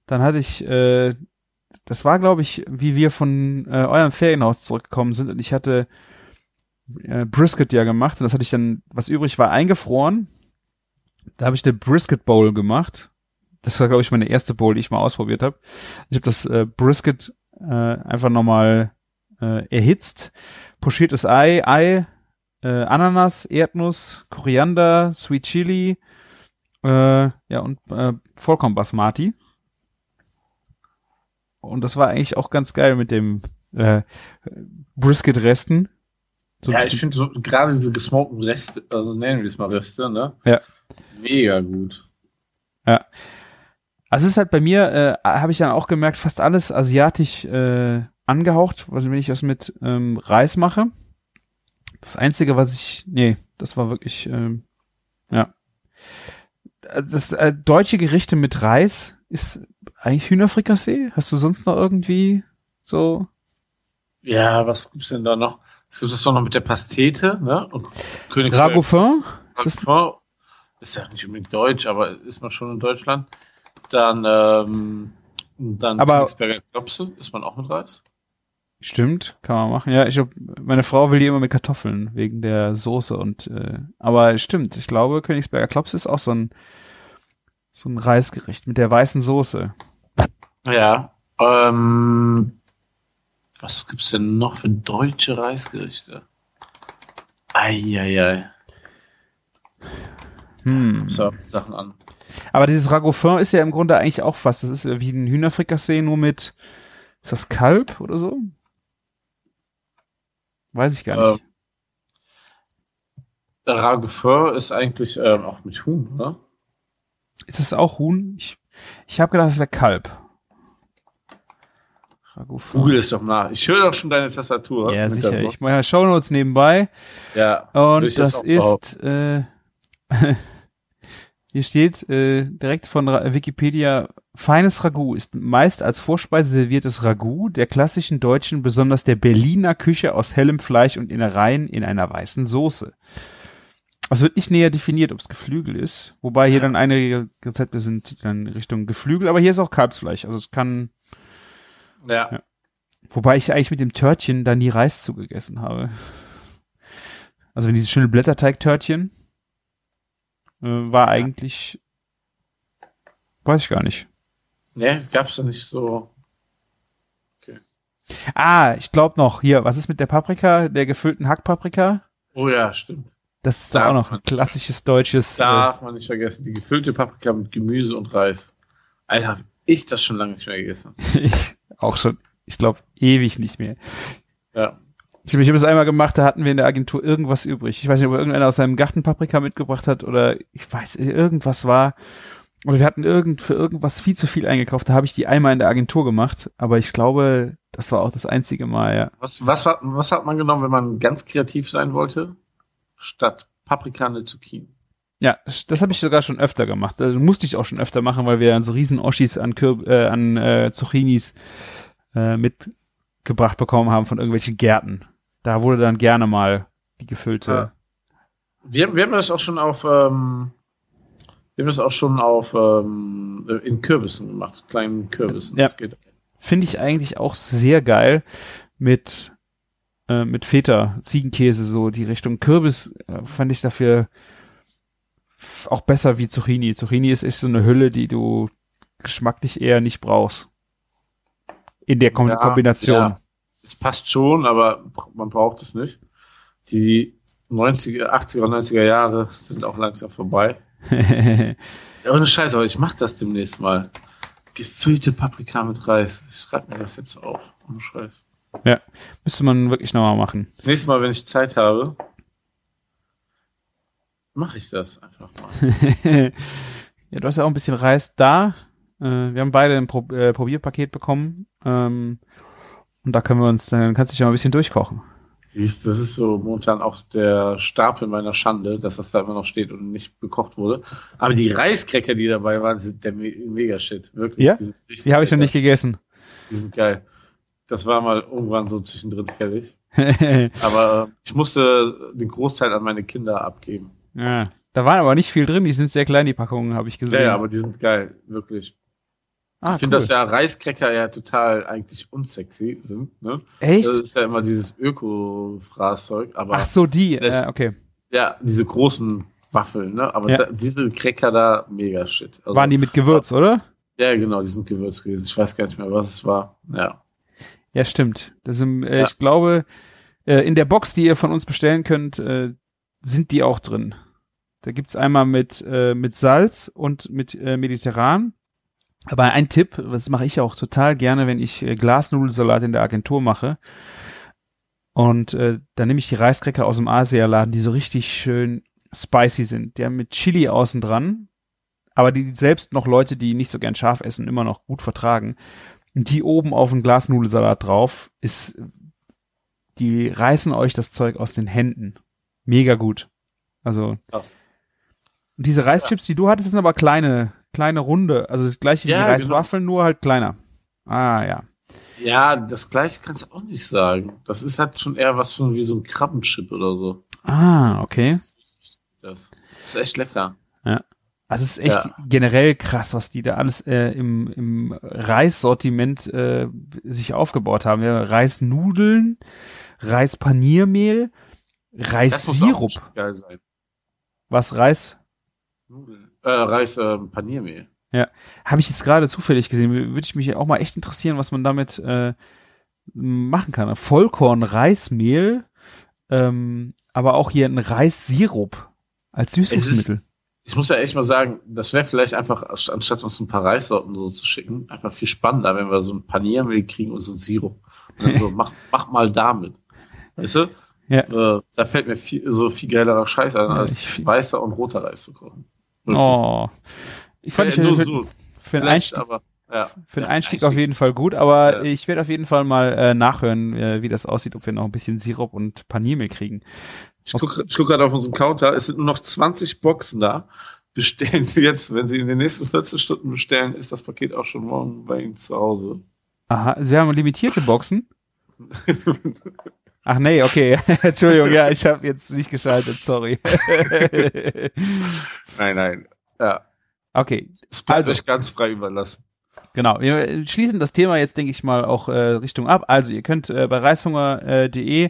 Speaker 4: Dann hatte ich äh, das war, glaube ich, wie wir von äh, eurem Ferienhaus zurückgekommen sind und ich hatte äh, Brisket ja gemacht und das hatte ich dann, was übrig war, eingefroren. Da habe ich eine Brisket Bowl gemacht. Das war, glaube ich, meine erste Bowl, die ich mal ausprobiert habe. Ich habe das äh, Brisket äh, einfach nochmal äh, erhitzt, pochiertes Ei, Ei, äh, Ananas, Erdnuss, Koriander, Sweet Chili, äh, ja und äh, Vollkorn Basmati. Und das war eigentlich auch ganz geil mit dem äh, Brisket-Resten. So
Speaker 5: ja, ich finde so gerade diese gesmokten Reste, also nennen wir es mal Reste, ne?
Speaker 4: Ja.
Speaker 5: Mega gut.
Speaker 4: Also es ist halt bei mir, äh, habe ich dann auch gemerkt, fast alles asiatisch äh, angehaucht, also wenn ich das mit ähm, Reis mache. Das Einzige, was ich, nee, das war wirklich, ähm, ja. Das äh, deutsche Gerichte mit Reis ist eigentlich Hühnerfrikassee. Hast du sonst noch irgendwie so?
Speaker 5: Ja, was gibt's denn da noch? Es gibt das doch noch mit der Pastete, ne? Und Königsberg.
Speaker 4: Ragoufin? Ist
Speaker 5: ist ja nicht unbedingt deutsch, aber ist man schon in Deutschland. Dann, ähm, dann
Speaker 4: Aber-
Speaker 5: Königsberger Klopse, ist man auch mit Reis?
Speaker 4: Stimmt, kann man machen. Ja, ich glaub, meine Frau will die immer mit Kartoffeln wegen der Soße und äh, aber stimmt, ich glaube Königsberger Klops ist auch so ein so ein Reisgericht mit der weißen Soße.
Speaker 5: Ja. Ähm, was gibt's denn noch für deutsche Reisgerichte? Eieiei.
Speaker 4: Hm.
Speaker 5: So, Sachen an.
Speaker 4: Aber dieses Ragoufin ist ja im Grunde eigentlich auch was. Das ist ja wie ein Hühnerfrikassee nur mit ist das Kalb oder so? Weiß ich gar nicht.
Speaker 5: Ragoufin ist eigentlich ähm, auch mit Huhn, ne?
Speaker 4: Ist das auch Huhn? Ich ich habe gedacht, das wäre Kalb. Ragoufin.
Speaker 5: Google ist doch nach. Ich höre doch schon deine Tastatur.
Speaker 4: Ja, sicher. Ich mache ja Shownotes nebenbei.
Speaker 5: Ja.
Speaker 4: Und das
Speaker 5: behaupten.
Speaker 4: ist, äh, hier steht äh, direkt von Ra Wikipedia, feines Ragout ist meist als Vorspeise serviertes Ragout der klassischen deutschen, besonders der Berliner Küche aus hellem Fleisch und Innereien in einer weißen Soße. Es wird nicht näher definiert, ob es Geflügel ist, wobei hier dann einige Rezepte sind dann Richtung Geflügel, aber hier ist auch Kalbsfleisch, also es kann,
Speaker 5: Ja.
Speaker 4: Ja. wobei ich eigentlich mit dem Törtchen da nie Reis zugegessen habe. Also wenn dieses schöne Blätterteig-Törtchen äh, war eigentlich, weiß ich gar nicht.
Speaker 5: Ne, gab's da nicht so.
Speaker 4: Ah, ich glaube noch, hier, was ist mit der Paprika, der gefüllten Hackpaprika?
Speaker 5: Oh ja, stimmt.
Speaker 4: Das ist
Speaker 5: Darf
Speaker 4: auch noch ein klassisches deutsches. Äh,
Speaker 5: Darf man nicht vergessen. Die gefüllte Paprika mit Gemüse und Reis. Alter, hab ich das schon lange nicht mehr gegessen.
Speaker 4: ich auch schon, ich glaube, ewig nicht mehr.
Speaker 5: Ja.
Speaker 4: Ich, ich habe es einmal gemacht, da hatten wir in der Agentur irgendwas übrig. Ich weiß nicht, ob irgendeiner aus seinem Garten Paprika mitgebracht hat oder ich weiß, irgendwas war. Oder wir hatten irgend, für irgendwas viel zu viel eingekauft. Da habe ich die einmal in der Agentur gemacht. Aber ich glaube, das war auch das einzige Mal, ja.
Speaker 5: Was, was, was hat man genommen, wenn man ganz kreativ sein wollte? Statt Paprika eine Zucchini.
Speaker 4: Ja, das, das habe ich sogar schon öfter gemacht. Das musste ich auch schon öfter machen, weil wir dann so riesen Oschis an, Kür äh, an äh, Zucchinis äh, mitgebracht bekommen haben von irgendwelchen Gärten. Da wurde dann gerne mal die gefüllte.
Speaker 5: Ja. Wir, haben- wir haben das auch schon auf, ähm, wir haben das auch schon auf, ähm, in Kürbissen gemacht. Kleinen Kürbissen.
Speaker 4: Ja. Finde ich eigentlich auch sehr geil mit äh, mit Feta, Ziegenkäse, so die Richtung Kürbis äh, fand ich dafür auch besser wie Zucchini. Zucchini ist echt so eine Hülle, die du geschmacklich eher nicht brauchst. In der Kom
Speaker 5: Ja,
Speaker 4: Kombination.
Speaker 5: ja. Es passt schon, aber man braucht es nicht. Die 90er, 80er, 90er Jahre sind auch langsam vorbei. Ja, ohne Scheiß, aber ich mach das demnächst mal. Gefüllte Paprika mit Reis. Ich schreib mir das jetzt auf. Ohne Scheiß.
Speaker 4: Müsste man wirklich nochmal machen.
Speaker 5: Das nächste Mal, wenn ich Zeit habe, mache ich das einfach mal.
Speaker 4: ja, du hast ja auch ein bisschen Reis da. Äh, wir haben beide ein äh, Probierpaket bekommen. Ähm, und da können wir uns, dann kannst du dich ja mal ein bisschen durchkochen.
Speaker 5: Siehst, Das ist so momentan auch der Stapel meiner Schande, dass das da immer noch steht und nicht bekocht wurde. Aber die Reiskräcker, die dabei waren, sind der Me Mega-Shit. Wirklich.
Speaker 4: Ja?
Speaker 5: Die,
Speaker 4: Die habe ich noch nicht gegessen.
Speaker 5: Die sind geil. Das war mal irgendwann so zwischendrin fertig. Aber äh, ich musste den Großteil an meine Kinder abgeben.
Speaker 4: ja, da waren aber nicht viel drin. Die sind sehr klein, die Packungen, habe ich gesehen.
Speaker 5: ja, aber die sind geil. Wirklich. Ah, ich finde, cool. dass ja Reiskräcker ja total eigentlich unsexy sind. Ne?
Speaker 4: Echt?
Speaker 5: Das ist ja immer dieses Öko-Fraßzeug.
Speaker 4: Ach so, die, äh, okay.
Speaker 5: Ja, diese großen Waffeln, ne? Aber ja. da, diese Cracker da, mega shit.
Speaker 4: Also, Waren die mit Gewürz, war, oder?
Speaker 5: Ja, genau, die sind Gewürz gewesen. Ich weiß gar nicht mehr, was es war. Ja.
Speaker 4: Ja, stimmt. Das sind, äh, ja. Ich glaube, äh, in der Box, die ihr von uns bestellen könnt, äh, sind die auch drin. Da gibt's einmal mit, äh, mit Salz und mit äh, Mediterran. Aber ein Tipp, das mache ich auch total gerne, wenn ich äh, Glasnudelsalat in der Agentur mache. Und äh, dann nehme ich die Reiskräcker aus dem Asialaden, die so richtig schön spicy sind. Die haben mit Chili außen dran, aber die selbst noch Leute, die nicht so gern scharf essen, immer noch gut vertragen. Und die oben auf den Glasnudelsalat drauf ist, die reißen euch das Zeug aus den Händen. Mega gut. Also. Krass. Und diese Reischips, die du hattest, sind aber kleine, kleine Runde. Also das gleiche wie ja, die Reiswaffeln, genau. nur halt kleiner. Ah, ja.
Speaker 5: Ja, das gleiche kannst du auch nicht sagen. Das ist halt schon eher was von wie so ein Krabbenchip oder so.
Speaker 4: Ah, okay.
Speaker 5: Das ist echt lecker.
Speaker 4: Ja. Also es ist echt ja. generell krass, was die da alles äh, im, im Reissortiment äh, sich aufgebaut haben. Ja, Reisnudeln, Reispaniermehl, Reissirup. Was Reis?
Speaker 5: Nudeln. Äh, Reis äh, Paniermehl.
Speaker 4: Ja, habe ich jetzt gerade zufällig gesehen. Würde ich mich auch mal echt interessieren, was man damit äh, machen kann. Vollkorn, Reismehl, ähm, aber auch hier ein Reissirup als Süßungsmittel.
Speaker 5: ich muss ja echt mal sagen, das wäre vielleicht einfach, anstatt uns ein paar Reissorten so zu schicken, einfach viel spannender, wenn wir so ein Paniermehl kriegen und so ein Sirup. So, mach, mach mal damit. Weißt du? Ja. Äh, da fällt mir viel, so viel geilerer Scheiß an, als ja, weißer und roter Reis zu kochen.
Speaker 4: Wirklich. Oh. Ich fand ja, nur für, so. für den Einstieg, aber, ja. für den Einstieg, Einstieg, auf jeden Fall gut, aber ich werde auf jeden Fall mal äh, nachhören, äh, wie das aussieht, ob wir noch ein bisschen Sirup und Paniermehl kriegen.
Speaker 5: Ich gucke guck gerade auf unseren Counter, es sind nur noch 20 Boxen da. Bestellen Sie jetzt, wenn Sie in den nächsten 14 Stunden bestellen, ist das Paket auch schon morgen bei Ihnen zu Hause.
Speaker 4: Aha, Sie haben limitierte Boxen? Ach nee, okay. Entschuldigung, ja, ich habe jetzt nicht geschaltet, sorry.
Speaker 5: nein, nein. Ja.
Speaker 4: Okay.
Speaker 5: Es bleibt also, euch ganz frei überlassen.
Speaker 4: Genau, wir schließen das Thema jetzt, denke ich mal, auch äh, Richtung ab. Also ihr könnt äh, bei reishunger.de äh,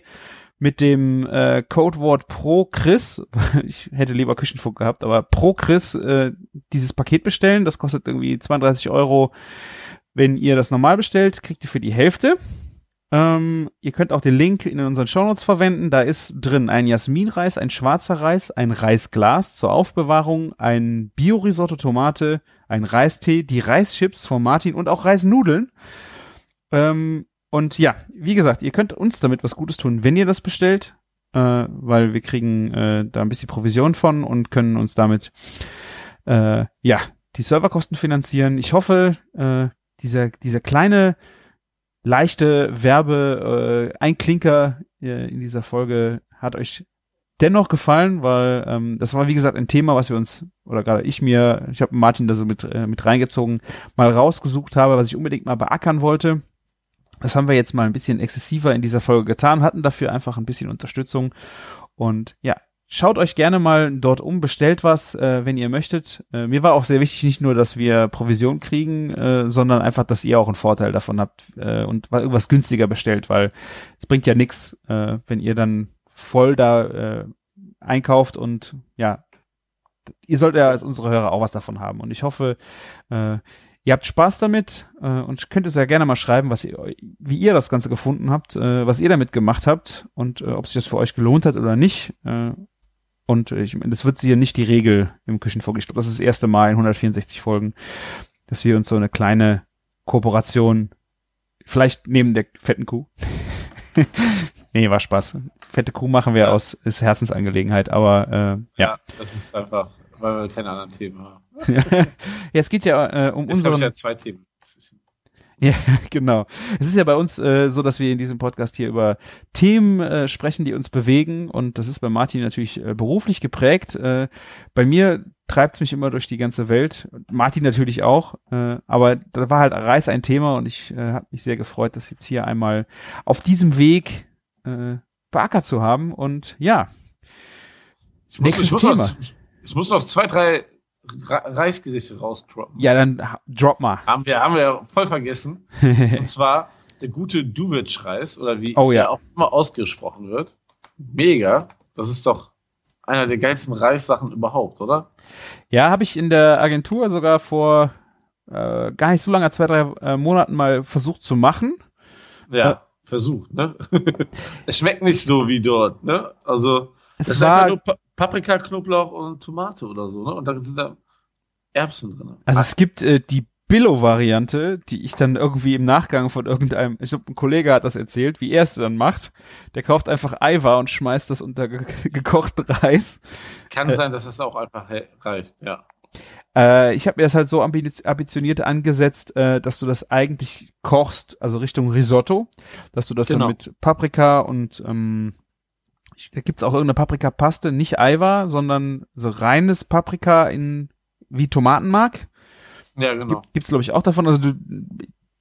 Speaker 4: mit dem äh, Codewort Pro Chris, ich hätte lieber Küchenfunk gehabt, aber Pro Chris äh, dieses Paket bestellen. Das kostet irgendwie 32 Euro. Wenn ihr das normal bestellt, kriegt ihr für die Hälfte. Ähm, ihr könnt auch den Link in unseren Shownotes verwenden. Da ist drin ein Jasminreis, ein schwarzer Reis, ein Reisglas zur Aufbewahrung, ein Bio-Risotto Tomate, ein Reistee, die Reischips von Martin und auch Reisnudeln. Ähm, und ja, wie gesagt, ihr könnt uns damit was Gutes tun, wenn ihr das bestellt, äh, weil wir kriegen äh, da ein bisschen Provision von und können uns damit äh, ja die Serverkosten finanzieren. Ich hoffe, äh, dieser dieser kleine leichte Werbe äh, Einklinker äh, in dieser Folge hat euch dennoch gefallen, weil ähm, das war wie gesagt ein Thema, was wir uns oder gerade ich mir, ich habe Martin da so mit äh, mit reingezogen, mal rausgesucht habe, was ich unbedingt mal beackern wollte. Das haben wir jetzt mal ein bisschen exzessiver in dieser Folge getan, hatten dafür einfach ein bisschen Unterstützung und ja, Schaut euch gerne mal dort um, bestellt was, äh, wenn ihr möchtet. Äh, mir war auch sehr wichtig, nicht nur, dass wir Provision kriegen, äh, sondern einfach, dass ihr auch einen Vorteil davon habt äh, und irgendwas günstiger bestellt, weil es bringt ja nichts, äh, wenn ihr dann voll da äh, einkauft und ja, ihr sollt ja als unsere Hörer auch was davon haben. Und ich hoffe, ihr habt Spaß damit und könnt es ja gerne mal schreiben, was ihr, wie ihr das Ganze gefunden habt, was ihr damit gemacht habt und ob sich das für euch gelohnt hat oder nicht. Und ich meine, das wird sicher nicht die Regel im Küchenfunk. Ich glaube, das ist das erste Mal in 164 Folgen, dass wir uns so eine kleine Kooperation, vielleicht neben der fetten Kuh. nee, war Spaß. Fette Kuh machen wir ja. aus, ist Herzensangelegenheit, aber äh, ja. ja.
Speaker 5: Das ist einfach, weil wir keine anderen Themen haben.
Speaker 4: ja, es geht ja äh, um
Speaker 5: Jetzt
Speaker 4: unseren.
Speaker 5: Ich ja zwei Themen.
Speaker 4: Ja, genau. Es ist ja bei uns äh, so, dass wir in diesem Podcast hier über Themen äh, sprechen, die uns bewegen. Und das ist bei Martin natürlich äh, beruflich geprägt. Äh, bei mir treibt es mich immer durch die ganze Welt. Martin natürlich auch. Äh, aber da war halt Reis ein Thema und ich äh, habe mich sehr gefreut, das jetzt hier einmal auf diesem Weg äh, beackert zu haben. Und ja,
Speaker 5: ich muss, nächstes ich muss Thema. Noch, ich muss noch zwei, drei Reisgerichte rausdroppen.
Speaker 4: Ja, dann drop mal.
Speaker 5: Haben wir, haben wir voll vergessen. Und zwar der gute Duwitsch-Reis, oder wie
Speaker 4: oh, ja.
Speaker 5: er auch immer ausgesprochen wird. Mega. Das ist doch einer der geilsten Reissachen überhaupt, oder?
Speaker 4: Ja, habe ich in der Agentur sogar vor äh, gar nicht so langer, zwei, drei äh, Monaten mal versucht zu machen.
Speaker 5: Ja, äh, versucht, ne? es schmeckt nicht so wie dort, ne? Also,
Speaker 4: es
Speaker 5: das ist einfach nur pa Paprika, Knoblauch und Tomate oder so, ne? Und dann sind da Erbsen drin.
Speaker 4: Also es gibt äh, die Billo-Variante, die ich dann irgendwie im Nachgang von irgendeinem, ich glaube, ein Kollege hat das erzählt, wie er es dann macht. Der kauft einfach Eiweiß und schmeißt das unter ge gekochten Reis.
Speaker 5: Kann äh, sein, dass es auch einfach reicht, ja.
Speaker 4: Äh, ich habe mir das halt so ambitioniert angesetzt, äh, dass du das eigentlich kochst, also Richtung Risotto, dass du das genau. dann mit Paprika und ähm, da gibt's auch irgendeine Paprikapaste, nicht Eiwa, sondern so reines Paprika in wie Tomatenmark.
Speaker 5: Ja, genau.
Speaker 4: Gibt, gibt's glaube ich auch davon, also du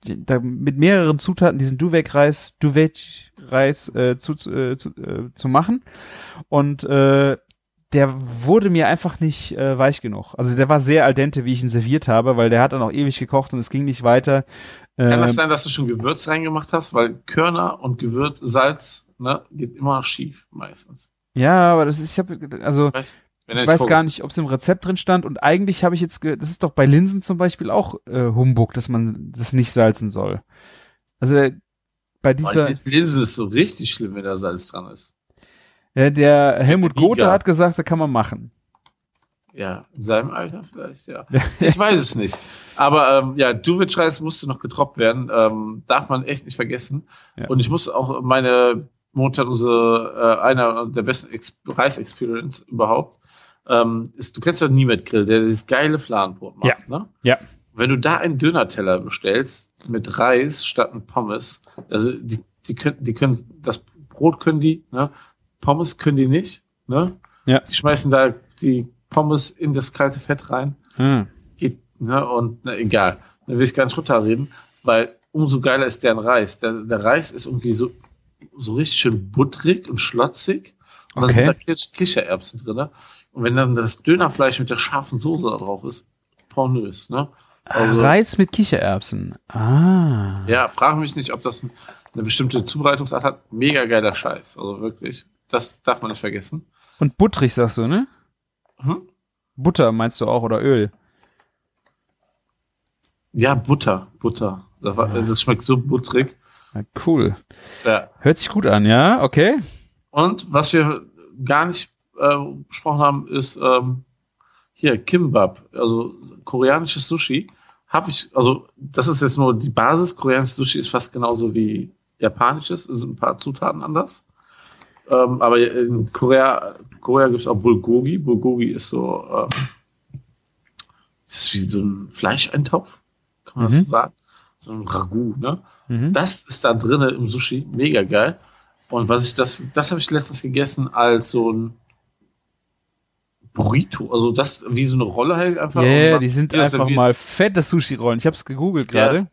Speaker 4: da mit mehreren Zutaten diesen Duvet-Reis, Duvet-Reis äh, zu, äh, zu, äh, zu machen und äh, der wurde mir einfach nicht äh, weich genug. Also der war sehr al dente, wie ich ihn serviert habe, weil der hat dann auch ewig gekocht und es ging nicht weiter.
Speaker 5: Kann das ähm, sein, dass du schon Gewürz reingemacht hast? Weil Körner und Gewürz, Salz, ne, geht immer schief meistens.
Speaker 4: Ja, aber das ist, ich habe, also ich weiß, ich weiß gar nicht, ob es im Rezept drin stand und eigentlich habe ich jetzt, das ist doch bei Linsen zum Beispiel auch äh, Humbug, dass man das nicht salzen soll. Also bei dieser
Speaker 5: Boah, Linsen ist so richtig schlimm, wenn da Salz dran ist.
Speaker 4: Ja, der Helmut Gothe hat gesagt, da kann man machen.
Speaker 5: Ja, in seinem Alter vielleicht, ja. ich weiß es nicht. Aber ähm, ja, Duwitsch-Reis musste noch getroppt werden. Ähm, darf man echt nicht vergessen. Ja. Und ich muss auch meine Montagnose, äh, einer der besten Ex Reis-Experience überhaupt, ähm, ist, du kennst doch Niemet Grill, der dieses geile Fladenbrot macht,
Speaker 4: ja.
Speaker 5: ne?
Speaker 4: Ja.
Speaker 5: Wenn du da einen Dönerteller bestellst mit Reis statt ein Pommes, also die, die können, die können, das Brot können die, ne? Pommes können die nicht. Ne?
Speaker 4: Ja.
Speaker 5: Die schmeißen da die Pommes in das kalte Fett rein.
Speaker 4: Hm.
Speaker 5: Geht, ne? Und na, egal. Da will ich gar nicht runterreden, weil umso geiler ist deren Reis. Der, der Reis ist irgendwie so, so richtig schön butterig und schlotzig. Und
Speaker 4: okay.
Speaker 5: dann sind da Kichererbsen drin. Ne? Und wenn dann das Dönerfleisch mit der scharfen Soße da drauf ist, pornös, ne?
Speaker 4: Also, Reis mit Kichererbsen. Ah.
Speaker 5: Ja, frage mich nicht, ob das eine bestimmte Zubereitungsart hat. Mega geiler Scheiß. Also wirklich. Das darf man nicht vergessen.
Speaker 4: Und butterig sagst du, ne?
Speaker 5: Hm?
Speaker 4: Butter meinst du auch oder Öl?
Speaker 5: Ja, Butter, Butter. Das, war, ja. das schmeckt so butterig.
Speaker 4: Ja, cool.
Speaker 5: Ja.
Speaker 4: Hört sich gut an, ja, okay.
Speaker 5: Und was wir gar nicht äh, besprochen haben, ist ähm, hier Kimbab, also koreanisches Sushi. Habe ich, also das ist jetzt nur die Basis. Koreanisches Sushi ist fast genauso wie japanisches, es sind ein paar Zutaten anders. Ähm, aber in Korea, Korea gibt es auch Bulgogi. Bulgogi ist so, ähm, ist wie so ein Fleischeintopf, kann man mhm. das so sagen? So ein Ragout, ne? Mhm. Das ist da drinnen im Sushi, mega geil. Und was ich das, das habe ich letztens gegessen als so ein Burrito, also das wie so eine Rolle halt einfach.
Speaker 4: Ja, yeah, die sind einfach mal fette Sushi-Rollen. Ich habe es gegoogelt gerade.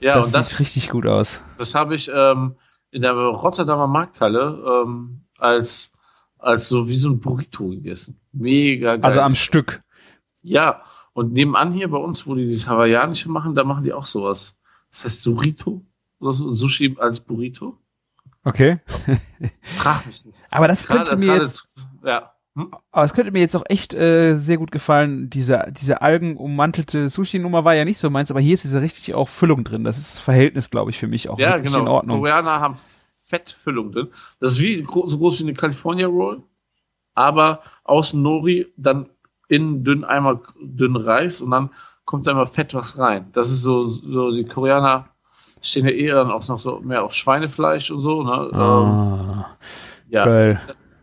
Speaker 5: Ja,
Speaker 4: das
Speaker 5: und
Speaker 4: sieht
Speaker 5: das
Speaker 4: richtig gut aus.
Speaker 5: Das habe ich ähm, in der Rotterdamer Markthalle ähm, als, als so wie so ein Burrito gegessen. Mega geil.
Speaker 4: Also am Stück.
Speaker 5: Ja, und nebenan hier bei uns, wo die dieses Hawaiianische machen, da machen die auch sowas. Das heißt Surito oder so, Sushi als Burrito.
Speaker 4: Okay.
Speaker 5: Frag mich nicht.
Speaker 4: Aber das könnte mir jetzt,
Speaker 5: ja.
Speaker 4: Hm? Aber es könnte mir jetzt auch echt äh, sehr gut gefallen. Diese, diese algenummantelte Sushi-Nummer war ja nicht so meins, aber hier ist diese richtig auch Füllung drin. Das ist das Verhältnis, glaube ich, für mich auch
Speaker 5: ja,
Speaker 4: wirklich
Speaker 5: genau.
Speaker 4: in Ordnung.
Speaker 5: Koreaner haben Fettfüllung drin. Das ist wie so groß wie eine California Roll, aber außen Nori, dann innen dünn einmal dünn Reis und dann kommt da immer Fett was rein. Das ist so, so die Koreaner stehen ja eher dann auch noch so mehr auf Schweinefleisch und so. Ne?
Speaker 4: Ah,
Speaker 5: ähm, ja.
Speaker 4: Geil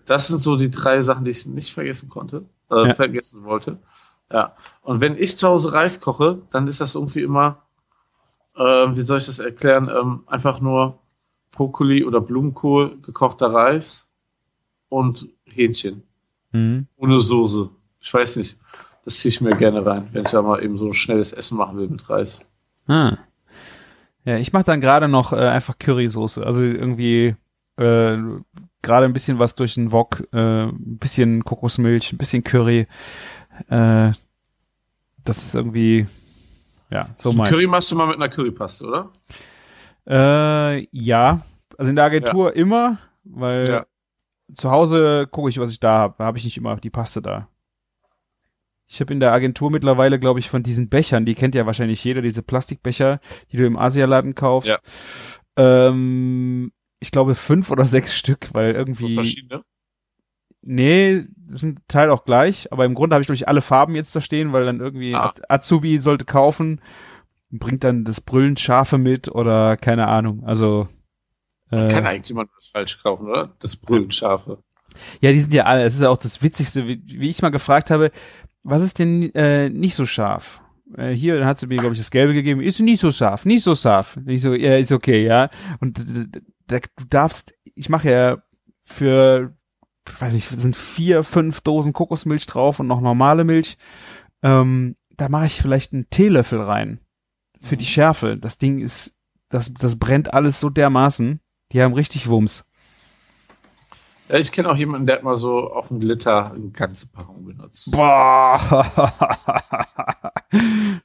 Speaker 5: das sind so die drei Sachen, die ich nicht vergessen konnte, äh,
Speaker 4: Ja.
Speaker 5: vergessen wollte. Ja. Und wenn ich zu Hause Reis koche, dann ist das irgendwie immer, äh, wie soll ich das erklären, ähm, einfach nur Brokkoli oder Blumenkohl, gekochter Reis und Hähnchen.
Speaker 4: Mhm.
Speaker 5: Ohne Soße. Ich weiß nicht. Das ziehe ich mir gerne rein, wenn ich da mal eben so ein schnelles Essen machen will mit Reis.
Speaker 4: Ah. Ja, ich mache dann gerade noch äh, einfach Currysoße. Also irgendwie äh, gerade ein bisschen was durch den Wok, äh, ein bisschen Kokosmilch, ein bisschen Curry. Äh, das ist irgendwie, ja, so meins.
Speaker 5: Curry machst du mal mit einer Currypaste, oder?
Speaker 4: Äh, ja, also in der Agentur immer, weil
Speaker 5: Ja.
Speaker 4: zu Hause gucke ich, was ich da habe. Da habe ich nicht immer die Paste da. Ich habe in der Agentur mittlerweile, glaube ich, von diesen Bechern, die kennt ja wahrscheinlich jeder, diese Plastikbecher, die du im Asialaden kaufst.
Speaker 5: Ja.
Speaker 4: Ähm, ich glaube fünf oder sechs Stück, weil
Speaker 5: So
Speaker 4: irgendwie.
Speaker 5: verschiedene.
Speaker 4: Nee, sind Teil auch gleich, aber im Grunde habe ich, glaube ich, alle Farben jetzt da stehen, weil dann irgendwie
Speaker 5: Ah.
Speaker 4: Az- Azubi sollte kaufen, bringt dann das brüllend Scharfe mit oder keine Ahnung. Also
Speaker 5: Man
Speaker 4: äh,
Speaker 5: kann eigentlich nur das falsch kaufen, oder? Das Brüllenscharfe.
Speaker 4: ja, die sind ja alle. Es ist ja auch das Witzigste, wie, wie ich mal gefragt habe, was ist denn äh, nicht so scharf? Äh, hier, dann hat sie mir, glaube ich, das Gelbe gegeben. Ist nicht so scharf, nicht so scharf. Ich so, ja, ist okay, ja. Und d- d- d- du darfst, ich mache ja für, weiß ich, sind vier, fünf Dosen Kokosmilch drauf und noch normale Milch. Ähm, da mache ich vielleicht einen Teelöffel rein für die Schärfe. Das Ding ist, das, das brennt alles so dermaßen. Die haben richtig Wumms.
Speaker 5: Ja, ich kenne auch jemanden, der hat mal so auf dem Glitter eine ganze Packung benutzt.
Speaker 4: Boah.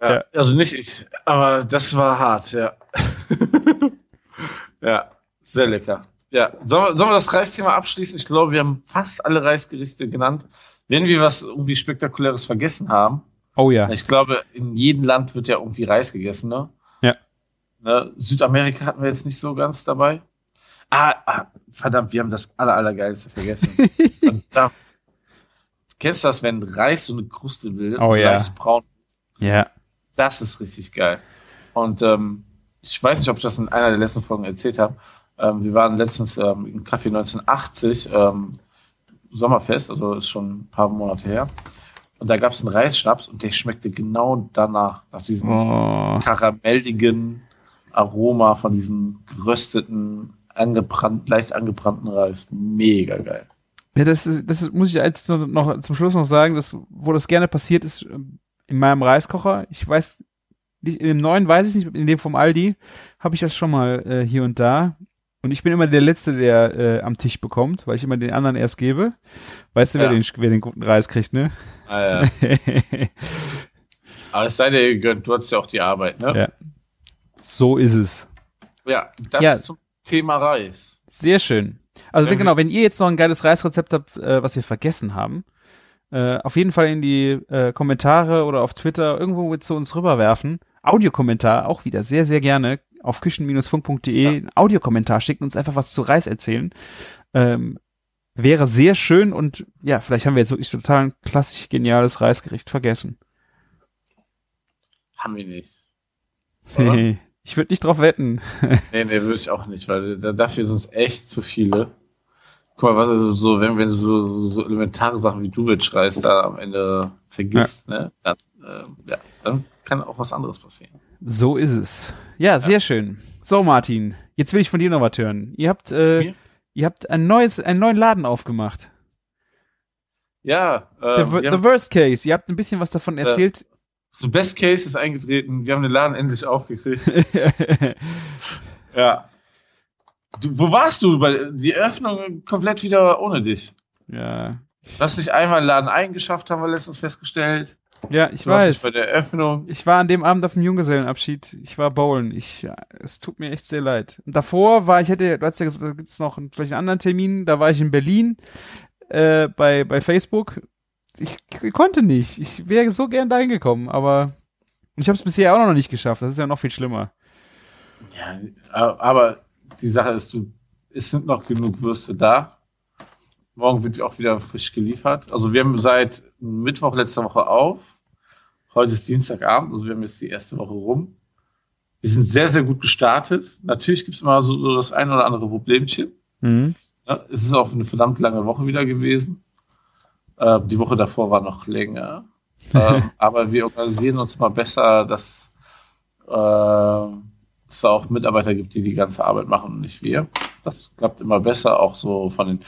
Speaker 5: Ja, Also nicht ich, aber das war hart, ja. ja, sehr lecker. Ja, sollen wir, sollen wir das Reisthema abschließen? Ich glaube, wir haben fast alle Reisgerichte genannt. Wenn wir was irgendwie Spektakuläres vergessen haben,
Speaker 4: oh ja.
Speaker 5: ich glaube, in jedem Land wird ja irgendwie Reis gegessen, ne?
Speaker 4: Ja.
Speaker 5: Ne? Südamerika hatten wir jetzt nicht so ganz dabei. Ah, ah verdammt, wir haben das aller, allergeilste vergessen. verdammt. Kennst du das, wenn Reis so eine Kruste bildet?
Speaker 4: Oh ja.
Speaker 5: braun
Speaker 4: Ja.
Speaker 5: das ist richtig geil. Und ähm, ich weiß nicht, ob ich das in einer der letzten Folgen erzählt habe. Ähm, wir waren letztens ähm, im Café 1980 ähm, Sommerfest, also ist schon ein paar Monate her. Und da gab es einen Reisschnaps und der schmeckte genau danach, nach diesem
Speaker 4: Oh.
Speaker 5: karamelligen Aroma von diesem gerösteten, angebrannt, leicht angebrannten Reis. Mega geil.
Speaker 4: Ja, das ist, das muss ich als noch, noch zum Schluss noch sagen, dass, wo das gerne passiert ist, ähm, in meinem Reiskocher. Ich weiß, dem neuen weiß ich nicht, in dem vom Aldi habe ich das schon mal äh, hier und da. Und ich bin immer der Letzte, der äh, am Tisch bekommt, weil ich immer den anderen erst gebe. Weißt du, wer,
Speaker 5: Ja.
Speaker 4: den, wer den guten Reis kriegt, ne?
Speaker 5: Ah, ja. Aber es sei dir gegönnt, du hattest ja auch die Arbeit, ne?
Speaker 4: Ja. so ist es.
Speaker 5: Ja, das
Speaker 4: Ja.
Speaker 5: zum Thema Reis.
Speaker 4: Sehr schön. Also wenn, genau, wenn ihr jetzt noch ein geiles Reisrezept habt, äh, was wir vergessen haben, äh, auf jeden Fall in die äh, Kommentare oder auf Twitter irgendwo mit zu uns rüberwerfen. Audiokommentar auch wieder sehr, sehr gerne auf küchen-funk.de. Ein Audiokommentar schicken, uns einfach was zu Reis erzählen. Ähm, wäre sehr schön und ja, vielleicht haben wir jetzt wirklich total ein klassisch geniales Reisgericht vergessen.
Speaker 5: Haben wir nicht. Oder?
Speaker 4: ich würde nicht drauf wetten.
Speaker 5: Nee, nee, würde ich auch nicht, weil da, dafür sind es echt zu viele. Guck mal, was also so, wenn, wenn du so, so elementare Sachen wie du willst schreist, da am Ende vergisst, ne, dann, ähm, ja, dann kann auch was anderes passieren.
Speaker 4: So ist es. Ja, sehr schön. So, Martin, jetzt will ich von dir noch was hören. Ihr habt, äh, ihr habt ein neues, einen neuen Laden aufgemacht.
Speaker 5: Ja,
Speaker 4: The,
Speaker 5: ähm,
Speaker 4: the
Speaker 5: haben,
Speaker 4: Worst Case. Ihr habt ein bisschen was davon erzählt.
Speaker 5: so Best Case ist eingetreten, wir haben den Laden endlich aufgekriegt. ja. Du, wo warst du? Bei, die Eröffnung komplett wieder ohne dich.
Speaker 4: ja.
Speaker 5: Du hast dich einmal in den Laden eingeschafft, haben wir letztens festgestellt.
Speaker 4: Ja, ich
Speaker 5: Du
Speaker 4: weiß.
Speaker 5: bei der Eröffnung.
Speaker 4: Ich war an dem Abend auf dem Junggesellenabschied. Ich war bowlen. Ich, es tut mir echt sehr leid. Und davor war ich, hätte, du hast ja gesagt, da gibt's noch einen, vielleicht einen anderen Termin. Da war ich in Berlin, äh, bei, bei Facebook. Ich konnte nicht. Ich wäre so gern dahin gekommen, aber, ich habe es bisher auch noch nicht geschafft. Das ist ja noch viel schlimmer.
Speaker 5: Ja, aber die Sache ist, du, es sind noch genug Würste da. Morgen wird auch wieder frisch geliefert. Also wir haben seit Mittwoch letzter Woche auf. Heute ist Dienstagabend, also wir haben jetzt die erste Woche rum. Wir sind sehr, sehr gut gestartet. Natürlich gibt es immer so, so das ein oder andere Problemchen.
Speaker 4: Mhm.
Speaker 5: Ja, es ist auch eine verdammt lange Woche wieder gewesen. Äh, die Woche davor war noch länger. ähm, aber wir organisieren uns mal besser, dass äh, es auch Mitarbeiter gibt, die die ganze Arbeit machen und nicht wir. Das klappt immer besser, auch so von den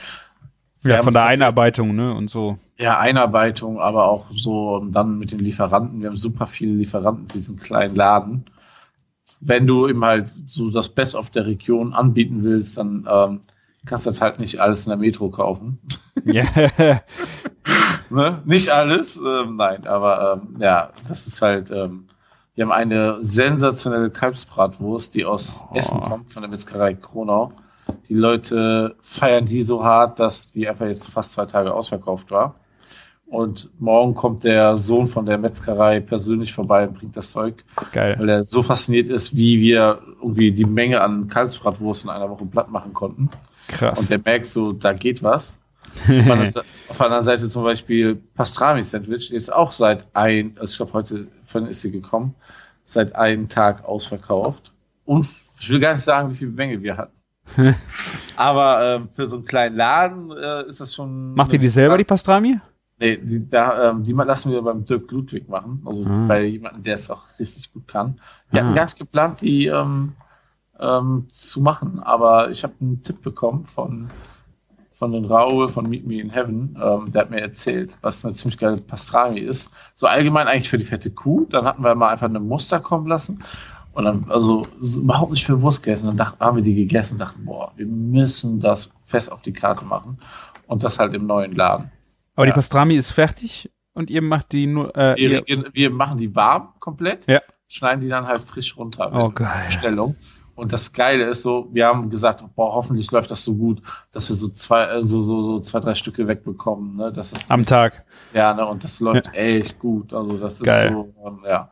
Speaker 4: Ja, von der Einarbeitung, ne, und so.
Speaker 5: ja, Einarbeitung, aber auch so dann mit den Lieferanten. Wir haben super viele Lieferanten für diesen kleinen Laden. Wenn du eben halt so das Best of der Region anbieten willst, dann ähm, kannst du das halt nicht alles in der Metro kaufen.
Speaker 4: Ja.
Speaker 5: ne? Nicht alles, ähm, nein, aber ähm, ja, das ist halt, ähm, wir haben eine sensationelle Kalbsbratwurst, die aus
Speaker 4: Oh.
Speaker 5: Essen kommt, von der Metzgerei Kronau. Die Leute feiern die so hart, dass die einfach jetzt fast zwei Tage ausverkauft war. Und morgen kommt der Sohn von der Metzgerei persönlich vorbei und bringt das Zeug,
Speaker 4: Geil.
Speaker 5: weil er so fasziniert ist, wie wir irgendwie die Menge an Kalbsbratwurst in einer Woche platt machen konnten.
Speaker 4: Krass.
Speaker 5: Und der merkt so, da geht was. Auf der anderen Seite zum Beispiel Pastrami-Sandwich, jetzt auch seit ein, also ich glaube heute vorhin ist sie gekommen, seit einem Tag ausverkauft. Und ich will gar nicht sagen, wie viel Menge wir hatten. Aber ähm, für so einen kleinen Laden äh, ist das schon.
Speaker 4: Macht ihr die selber, die Pastrami?
Speaker 5: Nee, die, da, ähm, die lassen wir beim Dirk Ludwig machen. Also
Speaker 4: Ah.
Speaker 5: bei jemandem, der es auch richtig gut kann. Wir
Speaker 4: Ah.
Speaker 5: hatten gar nicht geplant, die ähm, ähm, zu machen, aber ich habe einen Tipp bekommen von, von den Raoul von Meet Me in Heaven. Ähm, der hat mir erzählt, was eine ziemlich geile Pastrami ist. So allgemein eigentlich für die fette Kuh. Dann hatten wir mal einfach eine Muster kommen lassen. Und dann, also so überhaupt nicht für Wurst gegessen. Dann dachten, haben wir die gegessen und dachten, boah, wir müssen das fest auf die Karte machen. Und das halt im neuen Laden.
Speaker 4: Aber die
Speaker 5: Ja.
Speaker 4: Pastrami ist fertig und ihr macht die nur. Äh,
Speaker 5: Wir, wir machen die warm komplett,
Speaker 4: Ja.
Speaker 5: schneiden die dann halt frisch runter.
Speaker 4: Oh, geil.
Speaker 5: Bestellung. Und das Geile ist so, wir haben gesagt, boah, hoffentlich läuft das so gut, dass wir so zwei, äh, so, so, so zwei, drei Stücke wegbekommen. Ne? Das ist
Speaker 4: am
Speaker 5: nicht-
Speaker 4: Tag.
Speaker 5: Ja, ne? und das läuft echt gut. Also das ist
Speaker 4: Geil.
Speaker 5: so, ähm, ja.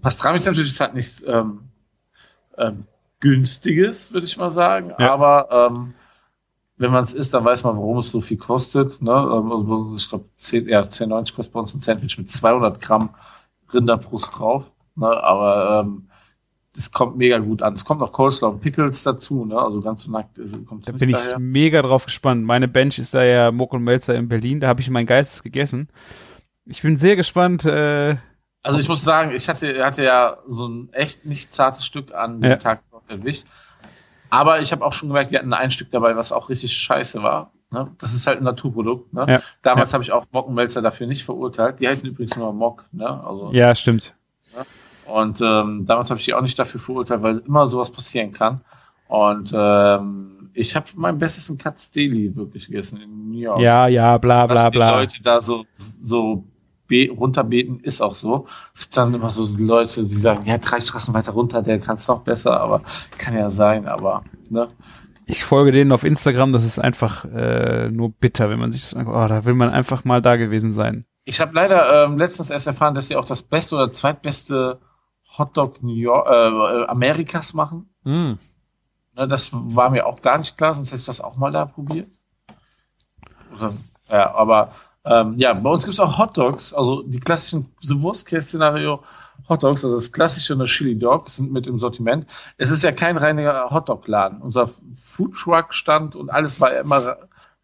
Speaker 5: Pastrami ist halt nichts ähm, ähm, günstiges, würde ich mal sagen.
Speaker 4: Ja.
Speaker 5: Aber ähm, wenn man es isst, dann weiß man, warum es so viel kostet. Ne? Ähm, Also, ich glaube, 10, ja, 10,90 kostet bei uns ein Sandwich mit 200 Gramm Rinderbrust drauf. Ne? Aber ähm, es kommt mega gut an. Es kommt noch Coleslaw und Pickles dazu. Ne? Also ganz so nackt kommt
Speaker 4: Da bin
Speaker 5: nicht
Speaker 4: ich
Speaker 5: daher.
Speaker 4: mega drauf gespannt. Meine Bench ist da ja Muck und Melzer in Berlin. Da habe ich mein Geistes gegessen. Ich bin sehr gespannt. Äh,
Speaker 5: Also ich muss sagen, ich hatte, hatte ja so ein echt nicht zartes Stück an dem
Speaker 4: Ja.
Speaker 5: Tag erwischt. Aber ich habe auch schon gemerkt, wir hatten ein Stück dabei, was auch richtig scheiße war. Ne? Das ist halt ein Naturprodukt. Ne?
Speaker 4: Ja.
Speaker 5: Damals habe ich auch Mockenmelzer dafür nicht verurteilt. Die heißen übrigens nur Mock. Ne? Also,
Speaker 4: ja, stimmt.
Speaker 5: Und ähm, damals habe ich die auch nicht dafür verurteilt, weil immer sowas passieren kann. Und ähm, ich habe mein bestes in Katz Deli wirklich gegessen in New York.
Speaker 4: Ja, ja, bla bla
Speaker 5: Was die
Speaker 4: bla.
Speaker 5: Leute da so, so be runterbeten, ist auch so. Es gibt dann immer so Leute, die sagen, ja, drei Straßen weiter runter, der kann es noch besser, aber kann ja sein, aber ne?
Speaker 4: Ich folge denen auf Instagram, das ist einfach äh, nur bitter, wenn man sich das anguckt. Oh, da will man einfach mal da gewesen sein.
Speaker 5: Ich habe leider ähm, letztens erst erfahren, dass sie auch das beste oder zweitbeste Hotdog New York, äh, Amerikas machen.
Speaker 1: Mm.
Speaker 5: Ne, das war mir auch gar nicht klar, sonst hätte ich das auch mal da probiert. Oder, ja, aber ähm, ja, bei uns gibt es auch Hotdogs, also die klassischen so Wurstkäse-Szenario Hotdogs, also das klassische und das Chili Dog sind mit im Sortiment. Es ist ja kein reiner Hotdog-Laden. Unser Foodtruck stand und alles war immer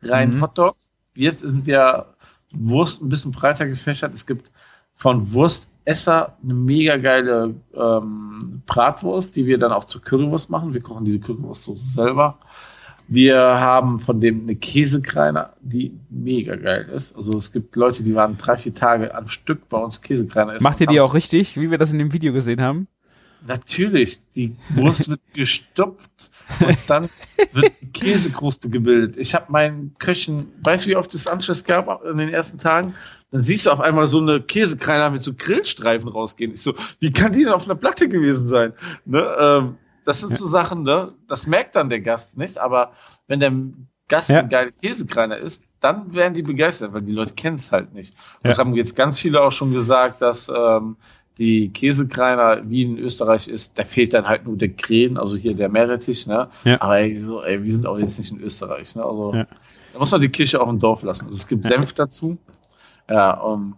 Speaker 5: rein
Speaker 4: Mhm.
Speaker 5: Hotdog. Jetzt sind wir Wurst ein bisschen breiter gefächert. Es gibt von Wurstesser eine mega geile ähm, Bratwurst, die wir dann auch zur Currywurst machen. Wir kochen diese Currywurstsoße selber. Wir haben von dem eine Käsekreiner, die mega geil ist. Also es gibt Leute, die waren drei, vier Tage am Stück bei uns Käsekreiner essen.
Speaker 4: Macht ihr die auch richtig, wie wir das in dem Video gesehen haben?
Speaker 5: Natürlich, die Wurst wird gestopft und dann wird die Käsekruste gebildet. Ich habe meinen Köchen, weißt du, wie oft es Anschluss gab in den ersten Tagen? Dann siehst du auf einmal so eine Käsekreiner mit so Grillstreifen rausgehen. Ich so, wie kann die denn auf einer Platte gewesen sein? Ne? Ähm, das sind so Sachen, ne? Das merkt dann der Gast nicht, aber wenn der Gast
Speaker 4: Ja.
Speaker 5: ein geiler Käsekreiner ist, dann werden die begeistert, weil die Leute kennen es halt nicht. Und
Speaker 4: Ja.
Speaker 5: das haben jetzt ganz viele auch schon gesagt, dass ähm, die Käsekreiner, wie in Österreich ist, da fehlt dann halt nur der Krähen, also hier der Meerrettich, ne?
Speaker 4: Ja.
Speaker 5: Aber ey, so, ey, wir sind auch jetzt nicht in Österreich, ne? Also
Speaker 4: Ja.
Speaker 5: da muss man die Kirche auch im Dorf lassen. Also, es gibt
Speaker 4: Ja.
Speaker 5: Senf dazu. Ja, um,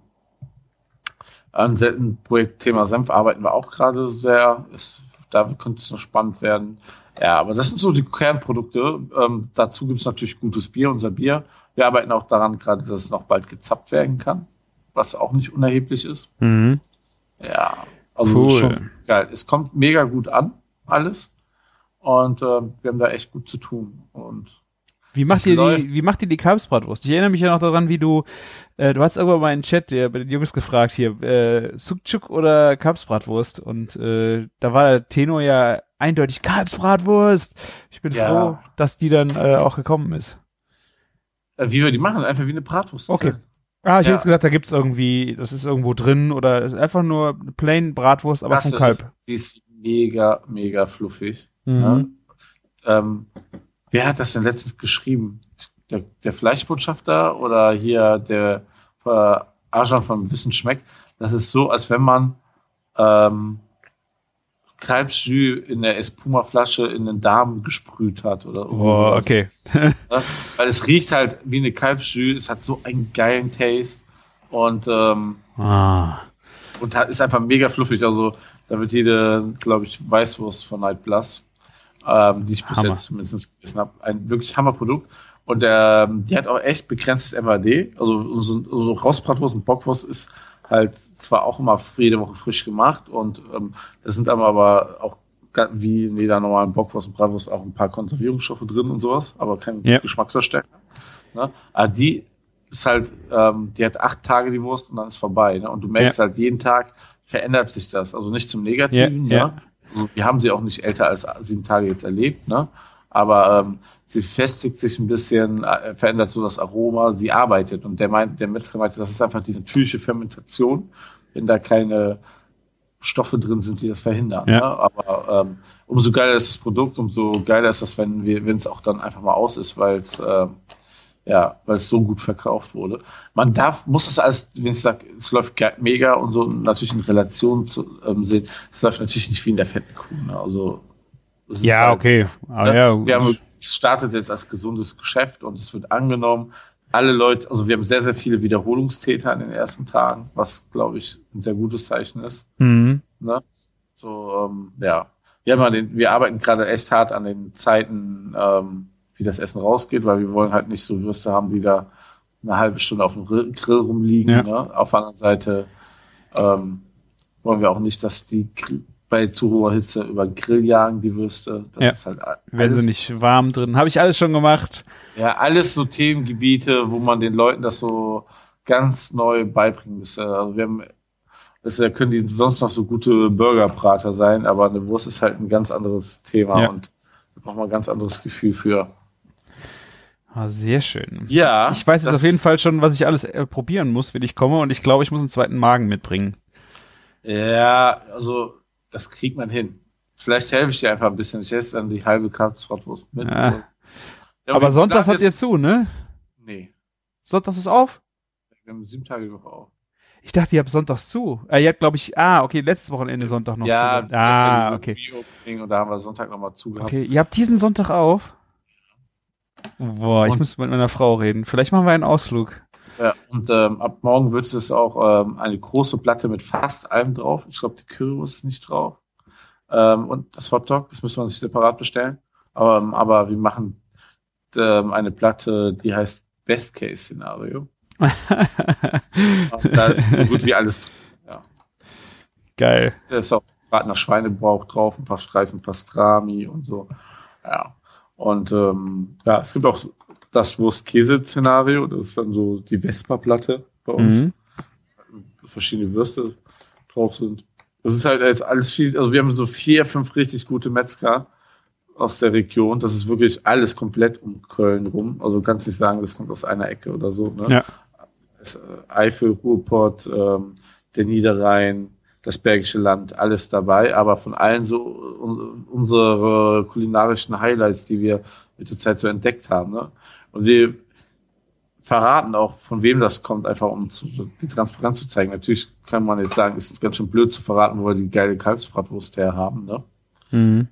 Speaker 5: an dem Projekt Thema Senf arbeiten wir auch gerade sehr. Ist, da könnte es noch spannend werden. Ja, aber das sind so die Kernprodukte. Ähm, dazu gibt es natürlich gutes Bier, unser Bier. Wir arbeiten auch daran gerade, dass es noch bald gezappt werden kann, was auch nicht unerheblich ist.
Speaker 4: Mhm.
Speaker 5: Ja, also
Speaker 4: Cool.
Speaker 5: schon geil. Es kommt mega gut an, alles. Und ähm, wir haben da echt gut zu tun. Und
Speaker 4: Wie macht ihr die, wie macht ihr die Kalbsbratwurst? Ich erinnere mich ja noch daran, wie du, äh, du hast irgendwann mal in den Chat der, bei den Jungs gefragt hier, äh, Sukchuk oder Kalbsbratwurst? Und äh, da war der Tenor ja eindeutig Kalbsbratwurst. Ich bin
Speaker 5: Ja.
Speaker 4: froh, dass die dann äh, auch gekommen ist.
Speaker 5: äh, wie wir die machen, einfach wie eine Bratwurst.
Speaker 4: Okay. Ah, ich
Speaker 5: Ja.
Speaker 4: hätte jetzt gesagt, da gibt's irgendwie, das ist irgendwo drin oder ist einfach nur plain Bratwurst, aber vom
Speaker 5: Klasse
Speaker 4: Kalb.
Speaker 5: Ist, die ist mega, mega fluffig.
Speaker 4: Mhm.
Speaker 5: Ja. Ähm, wer hat das denn letztens geschrieben? Der, der Fleischbotschafter oder hier der äh, Arjan von Wissen schmeckt? Das ist so, als wenn man ähm, Kalbsjü in der Espuma-Flasche in den Darm gesprüht hat oder
Speaker 4: Oh, okay.
Speaker 5: Weil es riecht halt wie eine Kalbsjü, es hat so einen geilen Taste und ähm,
Speaker 4: Ah.
Speaker 5: und ist einfach mega fluffig. Also da wird jede, glaube ich, Weißwurst von Night Plus, ähm, die ich bis
Speaker 4: Hammer.
Speaker 5: jetzt zumindest gegessen habe, ein wirklich Hammerprodukt. Und ähm, die hat auch echt begrenztes MAD. Also so, so Rostbratwurst und Bockwurst ist halt zwar auch immer jede Woche frisch gemacht und ähm, das sind aber, auch wie in jeder normalen Bockwurst und Bratwurst auch ein paar Konservierungsstoffe drin und sowas, aber kein
Speaker 4: Ja.
Speaker 5: Geschmacksverstärker. Ne? Aber die ist halt, ähm, die hat acht Tage die Wurst und dann ist vorbei. Ne? Und du merkst halt jeden Tag verändert sich das. Also nicht zum Negativen.
Speaker 4: Ja, ja.
Speaker 5: Also wir haben sie auch nicht älter als sieben Tage jetzt erlebt, ne? Aber ähm, sie festigt sich ein bisschen, äh, verändert so das Aroma, sie arbeitet. Und der meint, der Metzger meinte, das ist einfach die natürliche Fermentation, wenn da keine Stoffe drin sind, die das verhindern.
Speaker 4: Ja.
Speaker 5: Ne? Aber ähm, umso geiler ist das Produkt, umso geiler ist das, wenn wir, wenn es auch dann einfach mal aus ist, weil es ähm, ja, weil es so gut verkauft wurde. Man darf, muss das alles, wenn ich sage, es läuft mega und so natürlich in Relation zu ähm, sehen, es läuft natürlich nicht wie in der fetten Kuh. Ne? Also
Speaker 4: Ja,
Speaker 5: halt,
Speaker 4: okay. Ah,
Speaker 5: ne?
Speaker 4: ja,
Speaker 5: wir haben, es startet jetzt als gesundes Geschäft und es wird angenommen. Alle Leute, also wir haben sehr, sehr viele Wiederholungstäter in den ersten Tagen, was glaube ich ein sehr gutes Zeichen ist.
Speaker 4: mhm.
Speaker 5: Ne? So, ähm, ja. Wir, haben den, wir arbeiten gerade echt hart an den Zeiten, ähm, wie das Essen rausgeht, weil wir wollen halt nicht so Würste haben, die da eine halbe Stunde auf dem Grill rumliegen.
Speaker 4: Ja.
Speaker 5: Ne? Auf der anderen Seite ähm, wollen wir auch nicht, dass die bei zu hoher Hitze über den Grill jagen, die Würste. Das
Speaker 4: Ja.
Speaker 5: ist halt
Speaker 4: Wenn
Speaker 5: alles,
Speaker 4: sie nicht warm drin. Habe ich alles schon gemacht.
Speaker 5: ja, alles so Themengebiete, wo man den Leuten das so ganz neu beibringen müsste. Also wir haben, das ja- können die sonst noch so gute Burgerbrater sein, aber eine Wurst ist halt ein ganz anderes Thema
Speaker 4: Ja.
Speaker 5: und da braucht man ein ganz anderes Gefühl für.
Speaker 4: Ah, sehr schön.
Speaker 5: Ja.
Speaker 4: Ich weiß jetzt auf jeden Fall schon, was ich alles äh, probieren muss, wenn ich komme und ich glaube, ich muss einen zweiten Magen mitbringen.
Speaker 5: Ja, also das kriegt man hin. Vielleicht helfe ich dir einfach ein bisschen. Ich esse dann die halbe Kalbsbratwurst mit.
Speaker 4: Ja.
Speaker 5: Ja,
Speaker 4: Aber
Speaker 5: planen
Speaker 4: habt ihr zu, ne?
Speaker 5: Nee,
Speaker 4: Sonntags ist auf?
Speaker 5: wir haben sieben Tage die Woche auf.
Speaker 4: Ich dachte, ihr habt sonntags zu. Äh, ihr habt, glaube ich, ah, okay, letztes Wochenende Sonntag noch
Speaker 5: ja,
Speaker 4: zu. Ah,
Speaker 5: wir
Speaker 4: okay.
Speaker 5: Und da haben wir Sonntag nochmal zugehabt.
Speaker 4: Okay, ihr habt diesen Sonntag auf? Boah, ich
Speaker 5: Und-
Speaker 4: muss mit meiner Frau reden. Vielleicht machen wir einen Ausflug.
Speaker 5: Ja, und ähm, ab morgen wird es auch ähm, eine große Platte mit fast allem drauf. Ich glaube, die Currywurst ist nicht drauf. Ähm, und das Hotdog, das müssen wir sich separat bestellen. Aber, ähm, aber wir machen ähm, eine Platte, die heißt Best Case Szenario. Da ist so gut wie alles drin. Ja.
Speaker 4: Geil.
Speaker 5: Da ist auch Bratener Schweinebauch drauf, ein paar Streifen Pastrami und so. Ja. Und ähm, ja, es gibt auch das Wurst-Käse-Szenario. Das ist dann so die Vespa-Platte bei uns.
Speaker 4: Mhm.
Speaker 5: verschiedene Würste drauf sind. Das ist halt jetzt alles viel, also wir haben so vier, fünf richtig gute Metzger aus der Region. Das ist wirklich alles komplett um Köln rum. Also kannst nicht sagen, das kommt aus einer Ecke oder so. Ne?
Speaker 4: Ja.
Speaker 5: Äh, Eifel, Ruhrpott, ähm, der Niederrhein, das Bergische Land, alles dabei. Aber von allen so un unsere kulinarischen Highlights, die wir mit der Zeit so entdeckt haben. Ne? Und wir verraten auch, von wem das kommt, einfach um zu, die Transparenz zu zeigen. Natürlich kann man jetzt sagen, es ist ganz schön blöd zu verraten, wo wir die geile Kalbsbratwurst her haben. Ne?
Speaker 4: Mhm.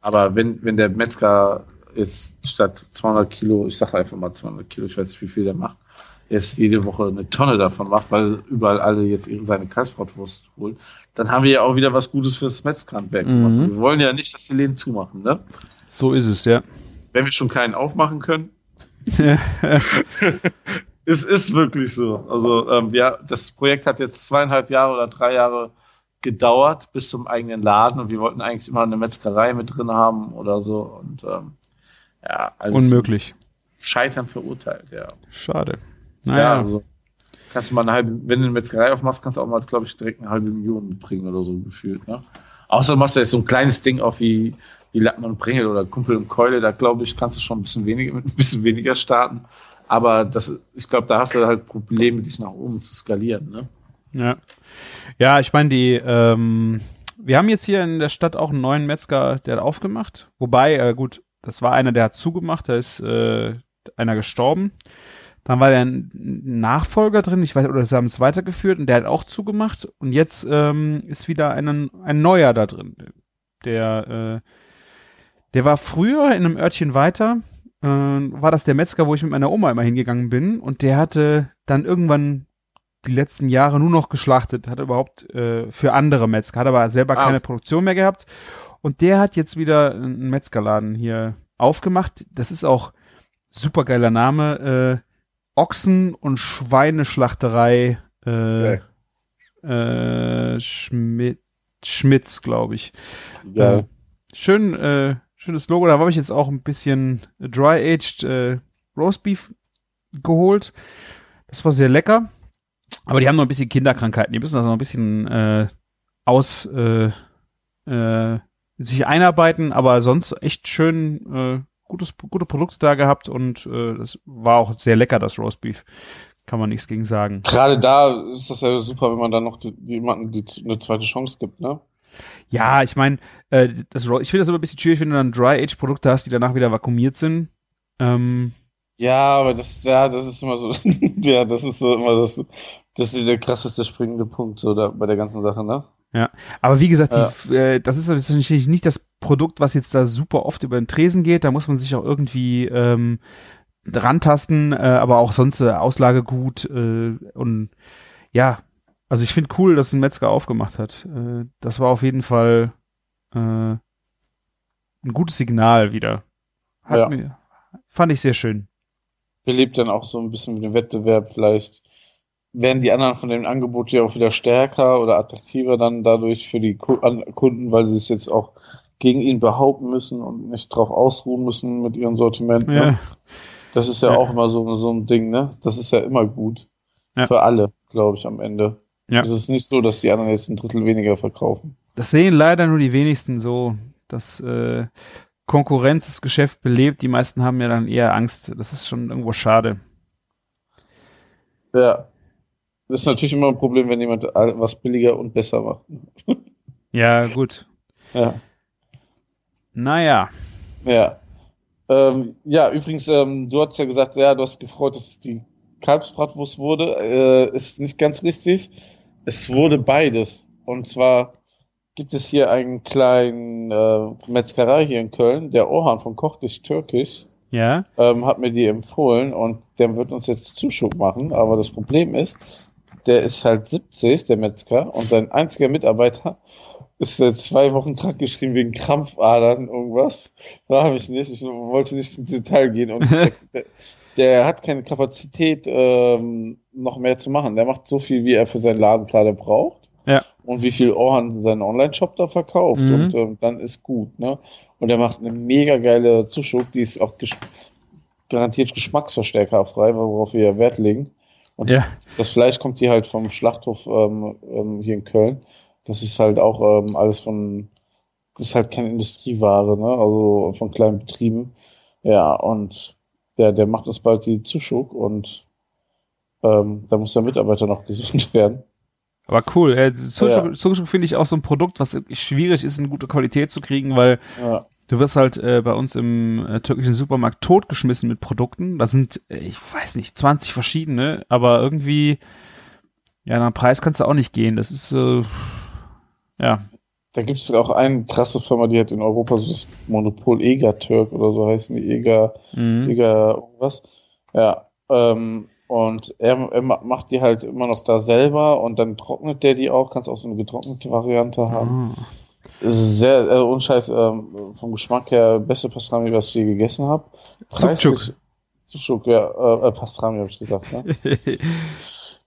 Speaker 5: Aber wenn, wenn der Metzger jetzt statt 200 Kilo, ich sage einfach mal 200 Kilo, ich weiß nicht, wie viel der macht, jetzt jede Woche eine Tonne davon macht, weil überall alle jetzt ihre, seine Kalbsbratwurst holen, dann haben wir ja auch wieder was Gutes fürs Metzgerhandwerk
Speaker 4: Mhm.
Speaker 5: gemacht. Wir wollen ja nicht, dass die Läden zumachen. Ne?
Speaker 4: So ist es, ja.
Speaker 5: Wenn wir schon keinen aufmachen können, es ist wirklich so. Also ähm, ja, das Projekt hat jetzt zweieinhalb Jahre oder drei Jahre gedauert bis zum eigenen Laden und wir wollten eigentlich immer eine Metzgerei mit drin haben oder so und ähm, ja, alles
Speaker 4: Unmöglich.
Speaker 5: Scheitern verurteilt, ja.
Speaker 4: Schade.
Speaker 5: Ja,
Speaker 4: Naja.
Speaker 5: also kannst du mal eine halbe, wenn du eine Metzgerei aufmachst, kannst du auch mal, glaube ich, direkt eine halbe Million mitbringen oder so gefühlt, ne? Außer du machst ja jetzt so ein kleines Ding auf wie, wie Lattmann und Pringel oder Kumpel und Keule, da glaube ich, kannst du schon ein bisschen weniger, mit ein bisschen weniger starten. Aber das, ich glaube, da hast du halt Probleme, dich nach oben zu skalieren. Ne?
Speaker 4: Ja. Ja, ich meine, die, ähm, wir haben jetzt hier in der Stadt auch einen neuen Metzger, der hat aufgemacht. Wobei, äh, gut, das war einer, der hat zugemacht, da ist äh, einer gestorben. Dann war der ein Nachfolger drin, ich weiß, oder sie haben es weitergeführt und der hat auch zugemacht. Und jetzt ähm, ist wieder ein, ein neuer da drin. Der, äh, der war früher in einem Örtchen weiter, äh, war das der Metzger, wo ich mit meiner Oma immer hingegangen bin. Und der hatte dann irgendwann die letzten Jahre nur noch geschlachtet, hat überhaupt äh, für andere Metzger, hat aber selber ah. keine Produktion mehr gehabt. Und der hat jetzt wieder einen Metzgerladen hier aufgemacht. Das ist auch super geiler Name. Äh, Ochsen- und Schweineschlachterei äh, okay. äh, Schmidt, Schmitz, glaube ich. Ja. Äh, schön, äh, schönes Logo. Da habe ich jetzt auch ein bisschen Dry-Aged äh, Roastbeef geholt. Das war sehr lecker. Aber die haben noch ein bisschen Kinderkrankheiten. Die müssen das noch ein bisschen äh, aus äh, äh, sich einarbeiten, aber sonst echt schön äh, gutes, gute Produkte da gehabt und äh, das war auch sehr lecker, das Roastbeef. Kann man nichts gegen sagen.
Speaker 5: Gerade da ist das ja super, wenn man dann noch die, jemanden die, eine zweite Chance gibt, ne?
Speaker 4: Ja, ich meine, äh, das, ich finde das immer ein bisschen schwierig, wenn du dann Dry-Age-Produkte hast, die danach wieder vakuumiert sind. Ähm,
Speaker 5: ja, aber das, ja, das ist immer so, ja, das ist so immer das, das ist der krasseste springende Punkt so da, bei der ganzen Sache, ne?
Speaker 4: Ja, aber wie gesagt, die, äh, das ist natürlich nicht das Produkt, was jetzt da super oft über den Tresen geht. Da muss man sich auch irgendwie ähm, rantasten, äh, aber auch sonst äh, Auslage gut äh, und ja, also ich finde cool, dass ein Metzger aufgemacht hat. Äh, das war auf jeden Fall äh, ein gutes Signal wieder. Hat ja. mir, fand ich sehr schön.
Speaker 5: Belebt dann auch so ein bisschen mit dem Wettbewerb vielleicht werden die anderen von dem Angebot ja auch wieder stärker oder attraktiver dann dadurch für die Kunden, weil sie sich jetzt auch gegen ihn behaupten müssen und nicht drauf ausruhen müssen mit ihrem Sortiment. Ne? Ja. Das ist ja, ja, auch immer so, so ein Ding, ne? Das ist ja immer gut. Ja. Für alle, glaube ich, am Ende. Ja. Es ist nicht so, dass die anderen jetzt ein Drittel weniger verkaufen.
Speaker 4: Das sehen leider nur die wenigsten so, dass äh, Konkurrenz das Geschäft belebt. Die meisten haben ja dann eher Angst. Das ist schon irgendwo schade.
Speaker 5: Ja, das ist natürlich immer ein Problem, wenn jemand was billiger und besser macht.
Speaker 4: ja, gut.
Speaker 5: Ja.
Speaker 4: Naja.
Speaker 5: Ja. Ähm, ja, übrigens, ähm, du hast ja gesagt, ja, du hast gefreut, dass es die Kalbsbratwurst wurde. Äh, ist nicht ganz richtig. Es wurde beides. Und zwar gibt es hier einen kleinen äh, Metzgerei hier in Köln, der Orhan von Kochtisch Türkisch.
Speaker 4: Ja.
Speaker 5: Ähm, hat mir die empfohlen und der wird uns jetzt Zuschub machen. Aber das Problem ist, der ist halt 70, der Metzger, und sein einziger Mitarbeiter ist seit zwei Wochen krank geschrieben wegen Krampfadern, irgendwas. Da habe ich nicht, ich wollte nicht ins Detail gehen und der, der, hat keine Kapazität, ähm, noch mehr zu machen. Der macht so viel, wie er für seinen Laden gerade braucht.
Speaker 4: Ja.
Speaker 5: Und wie viel Orhan seinen Online-Shop da verkauft. Mhm. Und ähm, dann ist gut, ne? Und er macht eine mega geile Zuschub, die ist auch ges garantiert geschmacksverstärkerfrei, worauf wir ja Wert legen. Und ja. das Fleisch kommt hier halt vom Schlachthof ähm, ähm, hier in Köln. Das ist halt auch ähm, alles von, das ist halt keine Industrieware, ne? Also von kleinen Betrieben. Ja, und der, der macht uns bald die Zuschuk und ähm, da muss der Mitarbeiter noch gesund werden.
Speaker 4: Aber cool. Äh, Zuschuk, ja. finde ich auch so ein Produkt, was schwierig ist, in gute Qualität zu kriegen, weil ja. Du wirst halt äh, bei uns im äh, türkischen Supermarkt totgeschmissen mit Produkten. Das sind, äh, ich weiß nicht, 20 verschiedene, aber irgendwie, ja, nach Preis kannst du auch nicht gehen. Das ist, äh, ja.
Speaker 5: Da gibt es auch eine krasse Firma, die hat in Europa so das Monopol Eger Türk oder so heißen die Eger, mhm. Eger irgendwas. Ja, ähm, und er, er, macht die halt immer noch da selber und dann trocknet der die auch, kannst auch so eine getrocknete Variante haben. Ah sehr, äh, unscheiß, ähm, vom Geschmack her, beste Pastrami, was ich je gegessen habe.
Speaker 4: Sucuk.
Speaker 5: Sucuk, ja, äh, äh Pastrami habe ich gesagt, ne?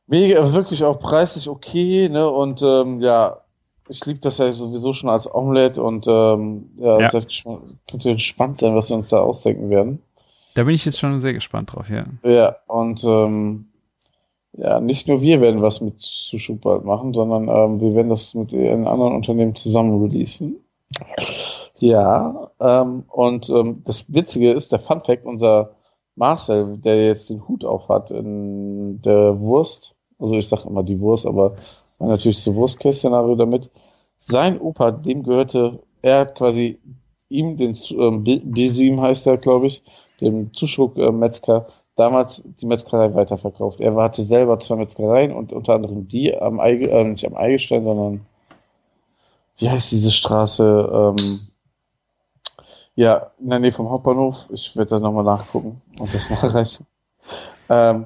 Speaker 5: Mega, wirklich auch preislich okay, ne, und, ähm, ja, ich liebe das ja sowieso schon als Omelette und, ähm, ja, ja. Das könnte gespannt sein, was wir uns da ausdenken werden.
Speaker 4: Da bin ich jetzt schon sehr gespannt drauf, ja.
Speaker 5: Ja, und, ähm, ja, nicht nur wir werden was mit Sushi bald machen, sondern ähm, wir werden das mit einem anderen Unternehmen zusammen releasen. Ja, ähm, und ähm, das Witzige ist, der Fun Fact, unser Marcel, der jetzt den Hut auf hat in der Wurst, also ich sag immer die Wurst, aber natürlich so Wurstcase-Szenario damit. Sein Opa, dem gehörte, er hat quasi ihm, den ähm, Bisim heißt er, glaube ich, dem Zuschruck-Metzger, damals die Metzgerei weiterverkauft. Er hatte selber zwei Metzgereien und unter anderem die am Eige, äh, nicht am Eigestein, sondern wie heißt diese Straße? Ähm, ja, in der Nähe vom Hauptbahnhof. Ich werde da nochmal nachgucken und das nachreichen. Ähm,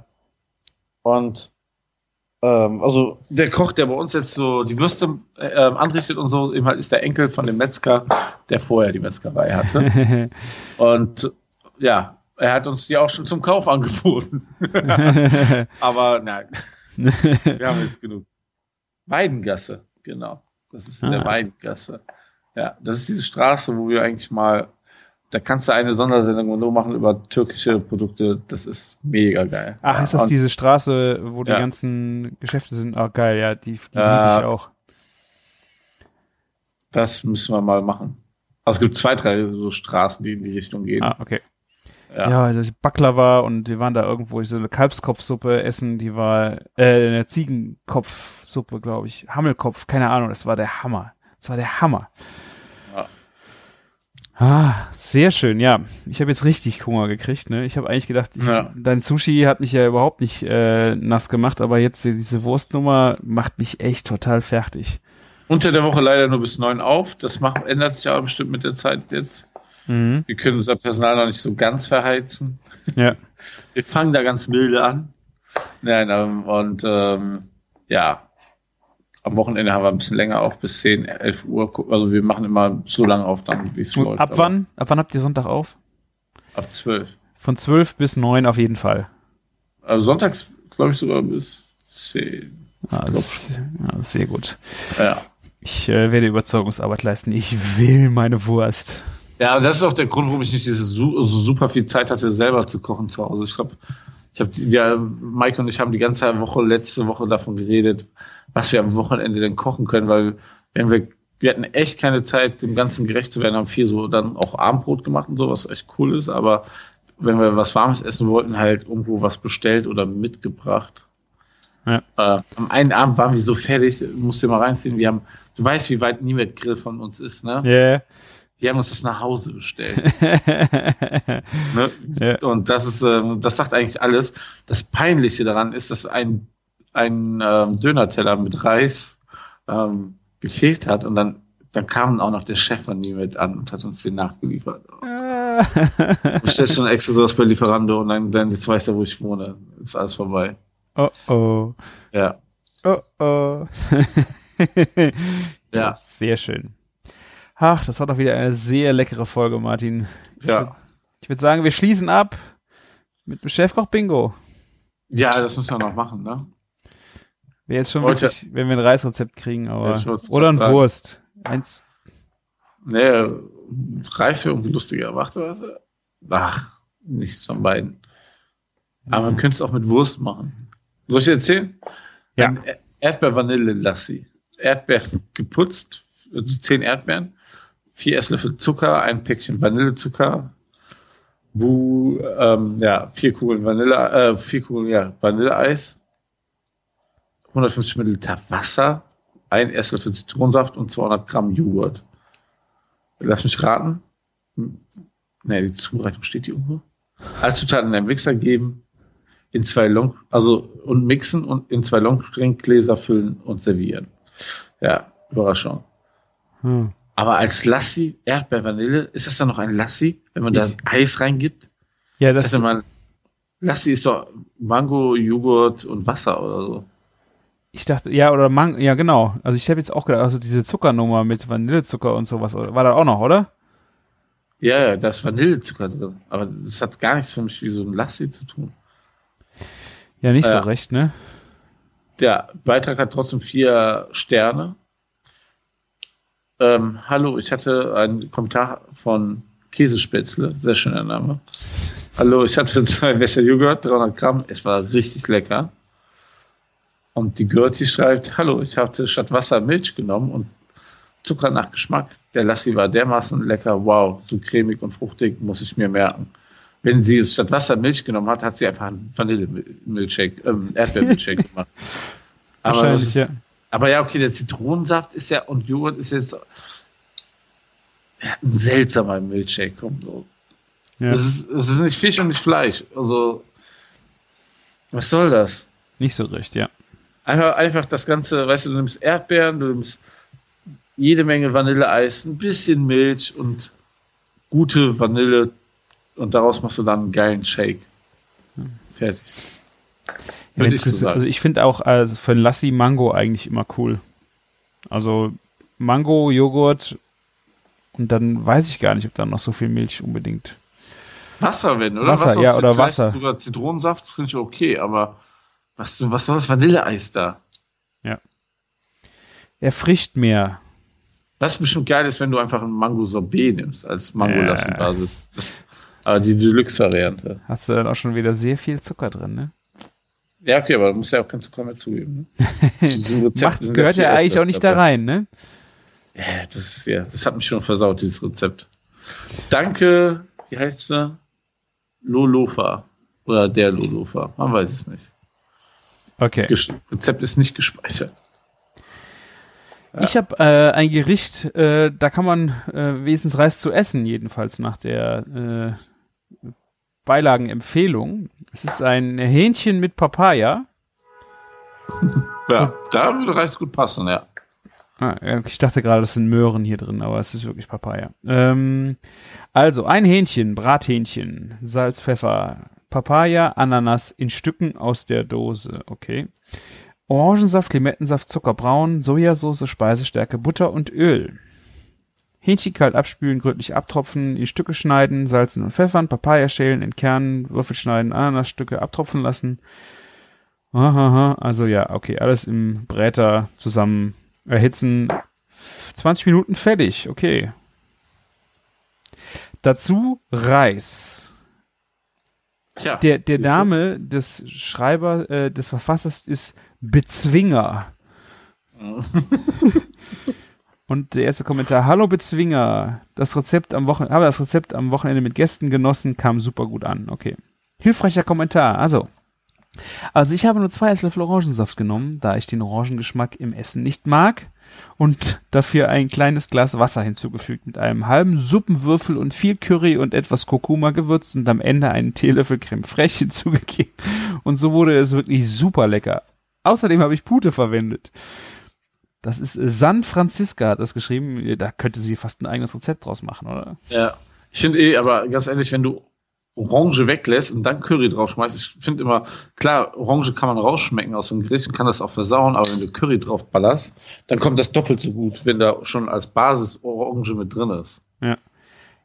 Speaker 5: und ähm, also der Koch, der bei uns jetzt so die Würste äh, anrichtet und so, eben halt ist der Enkel von dem Metzger, der vorher die Metzgerei hatte. und ja, er hat uns die auch schon zum Kauf angeboten. Aber nein, wir haben jetzt genug. Weidengasse, genau. Das ist in ah. der Weidengasse. Ja, das ist diese Straße, wo wir eigentlich mal da kannst du eine Sondersendung nur machen über türkische Produkte. Das ist mega geil.
Speaker 4: Ach, ja, ist das diese Straße, wo die ja. ganzen Geschäfte sind? Ah, oh, geil, ja, die, die äh, liebe ich auch.
Speaker 5: Das müssen wir mal machen. Also es gibt zwei, drei so Straßen, die in die Richtung gehen.
Speaker 4: Ah, okay. Ja, ja Baklava und wir waren da irgendwo so eine Kalbskopfsuppe essen, die war äh, eine Ziegenkopfsuppe, glaube ich. Hammelkopf, keine Ahnung, das war der Hammer. Das war der Hammer. Ah, sehr schön, ja. Ich habe jetzt richtig Hunger gekriegt, ne? Ich habe eigentlich gedacht, ich, ja. dein Sushi hat mich ja überhaupt nicht äh, nass gemacht, aber jetzt diese Wurstnummer macht mich echt total fertig.
Speaker 5: Unter der Woche leider nur bis neun auf. Das macht, ändert sich aber bestimmt mit der Zeit jetzt. Mhm. Wir können unser Personal noch nicht so ganz verheizen.
Speaker 4: Ja.
Speaker 5: Wir fangen da ganz milde an. Nein, ähm, und ähm, ja, am Wochenende haben wir ein bisschen länger auf, bis 10, 11 Uhr. Also wir machen immer so lange auf, dann wie es läuft.
Speaker 4: Ab wann? Ab wann habt ihr Sonntag auf?
Speaker 5: Ab 12.
Speaker 4: Von 12 bis 9 auf jeden Fall.
Speaker 5: Also sonntags, glaube ich, sogar bis 10.
Speaker 4: Ah, das, ja, sehr gut.
Speaker 5: Ja.
Speaker 4: Ich äh, werde Überzeugungsarbeit leisten. Ich will meine Wurst.
Speaker 5: Ja, und das ist auch der Grund, warum ich nicht diese super viel Zeit hatte, selber zu kochen zu Hause. Ich glaube, ich habe, ja, Mike und ich haben die ganze Woche, letzte Woche davon geredet, was wir am Wochenende denn kochen können, weil wenn wir, wir hatten echt keine Zeit, dem Ganzen gerecht zu werden, haben viel so dann auch Abendbrot gemacht und so, was echt cool ist, aber wenn wir was Warmes essen wollten, halt irgendwo was bestellt oder mitgebracht. Ja. Äh, am einen Abend waren wir so fertig, musst du mal reinziehen, wir haben, du weißt, wie weit Niemet Grill von uns ist, ne?
Speaker 4: Ja. Yeah.
Speaker 5: Die haben uns das nach Hause bestellt. ne? ja. Und das ist, äh, das sagt eigentlich alles. Das Peinliche daran ist, dass ein ein ähm, Dönerteller mit Reis ähm, gefehlt hat und dann dann kam auch noch der Chef von nie mit an und hat uns den nachgeliefert. ich stelle schon extra sowas bei Lieferando und dann, dann jetzt weiß er, wo ich wohne. Ist alles vorbei.
Speaker 4: Oh oh.
Speaker 5: Ja.
Speaker 4: Oh oh. ja. Sehr schön. Ach, das war doch wieder eine sehr leckere Folge, Martin.
Speaker 5: Ja.
Speaker 4: Ich würde sagen, wir schließen ab mit dem Chefkoch Bingo.
Speaker 5: Ja, das müssen wir noch machen, ne?
Speaker 4: Wäre jetzt schon Heute, witzig, wenn wir ein Reisrezept kriegen, aber. Oder ein. Wurst. Eins.
Speaker 5: Nee, Reis wäre lustiger. Warte, Ach, nichts von beiden. Aber man könnte es auch mit Wurst machen. Soll ich dir erzählen?
Speaker 4: Ja.
Speaker 5: Erdbeer-Vanille-Lassi. Erdbeer geputzt, also zehn Erdbeeren, vier Esslöffel Zucker, ein Päckchen Vanillezucker, Bu, ähm, ja, vier Kugeln Vanille, äh, vier Kugeln, ja, Vanilleeis, 150 Milliliter Wasser, ein Esslöffel Zitronensaft und 200 Gramm Joghurt. Lass mich raten. Ne, die Zubereitung steht hier irgendwo. Alle Zutaten in einen Mixer geben, in zwei Long, also und mixen und in zwei Longdrinkgläser füllen und servieren. Ja, Überraschung. Hm. Aber als Lassi, Erdbeer, Vanille, ist das dann noch ein Lassi, wenn man da Eis reingibt?
Speaker 4: Ja, das, das
Speaker 5: heißt, man, Lassi ist doch Mango, Joghurt und Wasser oder so.
Speaker 4: Ich dachte, ja, oder Mang, ja, genau. Also ich habe jetzt auch gedacht, also diese Zuckernummer mit Vanillezucker und sowas, war da auch noch, oder?
Speaker 5: Ja, ja, da ist Vanillezucker drin. Aber das hat gar nichts für mich wie so ein Lassi zu tun.
Speaker 4: Ja, nicht äh, so recht, ne?
Speaker 5: Der Beitrag hat trotzdem vier Sterne. Ähm, hallo, ich hatte einen Kommentar von Käsespätzle, sehr schöner Name. Hallo, ich hatte zwei Becher Joghurt, 300 Gramm, es war richtig lecker. Und die Gertie schreibt, hallo, ich hatte statt Wasser Milch genommen und Zucker nach Geschmack. Der Lassi war dermaßen lecker, wow, so cremig und fruchtig, muss ich mir merken. wenn sie statt Wasser Milch genommen hat, hat sie einfach einen Vanille-Milchshake, ähm, Erdbeermilchshake gemacht. Aber, ist,
Speaker 4: ja.
Speaker 5: Aber ja, okay, der Zitronensaft ist ja und Joghurt ist jetzt ein seltsamer Milchshake. Komm, so.
Speaker 4: Ja.
Speaker 5: Es, ist, es ist nicht Fisch und nicht Fleisch. Also, was soll das?
Speaker 4: Nicht so recht, ja.
Speaker 5: Einfach, einfach das Ganze, weißt du, du nimmst Erdbeeren, du nimmst jede Menge Vanilleeis, ein bisschen Milch und gute Vanille und daraus machst du dann einen geilen Shake. Fertig.
Speaker 4: Ja,
Speaker 5: ich so
Speaker 4: also ich finde auch also für ein Lassi Mango eigentlich immer cool. Also Mango, Joghurt und dann weiß ich gar nicht, ob da noch so viel Milch unbedingt.
Speaker 5: Wasser, wenn, oder?
Speaker 4: Wasser,
Speaker 5: und
Speaker 4: ja, oder Wasser.
Speaker 5: Sogar Zitronensaft finde ich okay, aber was, was soll das Vanilleeis da?
Speaker 4: Erfrischt mehr.
Speaker 5: Was bestimmt geil ist, wenn du einfach ein Mango-Sorbet nimmst als
Speaker 4: Ja.
Speaker 5: Mango-Lassi-Basis. Das- Aber die Deluxe-Variante.
Speaker 4: Hast du dann auch schon wieder sehr viel Zucker drin, ne?
Speaker 5: Ja, okay, aber du musst ja auch kein Zucker mehr zugeben. Ne?
Speaker 4: Macht, gehört ja eigentlich auch nicht da
Speaker 5: dabei.
Speaker 4: rein, ne?
Speaker 5: Ja, das ist ja, das hat mich schon versaut, dieses Rezept. Danke, wie heißt sie? Lolofa. Oder der Lolofa. Man weiß es nicht.
Speaker 4: Okay.
Speaker 5: Ges Rezept ist nicht gespeichert.
Speaker 4: Ich habe äh, ein Gericht, äh, da kann man äh, wenigstens Reis zu essen, jedenfalls nach der äh, Beilagenempfehlung. Es ist ein Hähnchen mit Papaya.
Speaker 5: Ja, da würde Reis gut passen, ja.
Speaker 4: Ah, ich dachte gerade, das sind Möhren hier drin, aber es ist wirklich Papaya. Ähm, also ein Hähnchen, Brathähnchen, Salz, Pfeffer, Papaya, Ananas in Stücken aus der Dose. Okay. Orangensaft, Limettensaft, Zucker braun, Sojasauce, Speisestärke, Butter und Öl. Hähnchen kalt abspülen, gründlich abtropfen, in Stücke schneiden, salzen und pfeffern, Papaya schälen, entkernen, Würfel schneiden, Ananasstücke abtropfen lassen. Aha, also ja, okay, alles im Bräter zusammen erhitzen. 20 Minuten fertig, okay. Dazu Reis.
Speaker 5: Tja,
Speaker 4: Der, der? Name des Schreiber, äh, des Verfassers ist Bezwinger. Und der erste Kommentar, hallo Bezwinger, das Rezept am Wochenende, habe das Rezept am Wochenende mit Gästen genossen, kam super gut an, okay. Hilfreicher Kommentar, also. Also ich habe nur zwei Esslöffel Orangensaft genommen, da ich den Orangengeschmack im Essen nicht mag und dafür ein kleines Glas Wasser hinzugefügt mit einem halben Suppenwürfel und viel Curry und etwas Kurkuma gewürzt und am Ende einen Teelöffel Creme fraiche hinzugegeben. Und so wurde es wirklich super lecker. Außerdem habe ich Pute verwendet. Das ist äh, San Francisca hat das geschrieben. Da könnte sie fast ein eigenes Rezept draus machen, oder?
Speaker 5: Ja. Ich finde eh, aber ganz ehrlich, wenn du Orange weglässt und dann Curry drauf schmeißt, ich finde immer, klar, Orange kann man rausschmecken aus dem Gericht und kann das auch versauen, aber wenn du Curry drauf ballerst, dann kommt das doppelt so gut, wenn da schon als Basis Orange mit drin ist.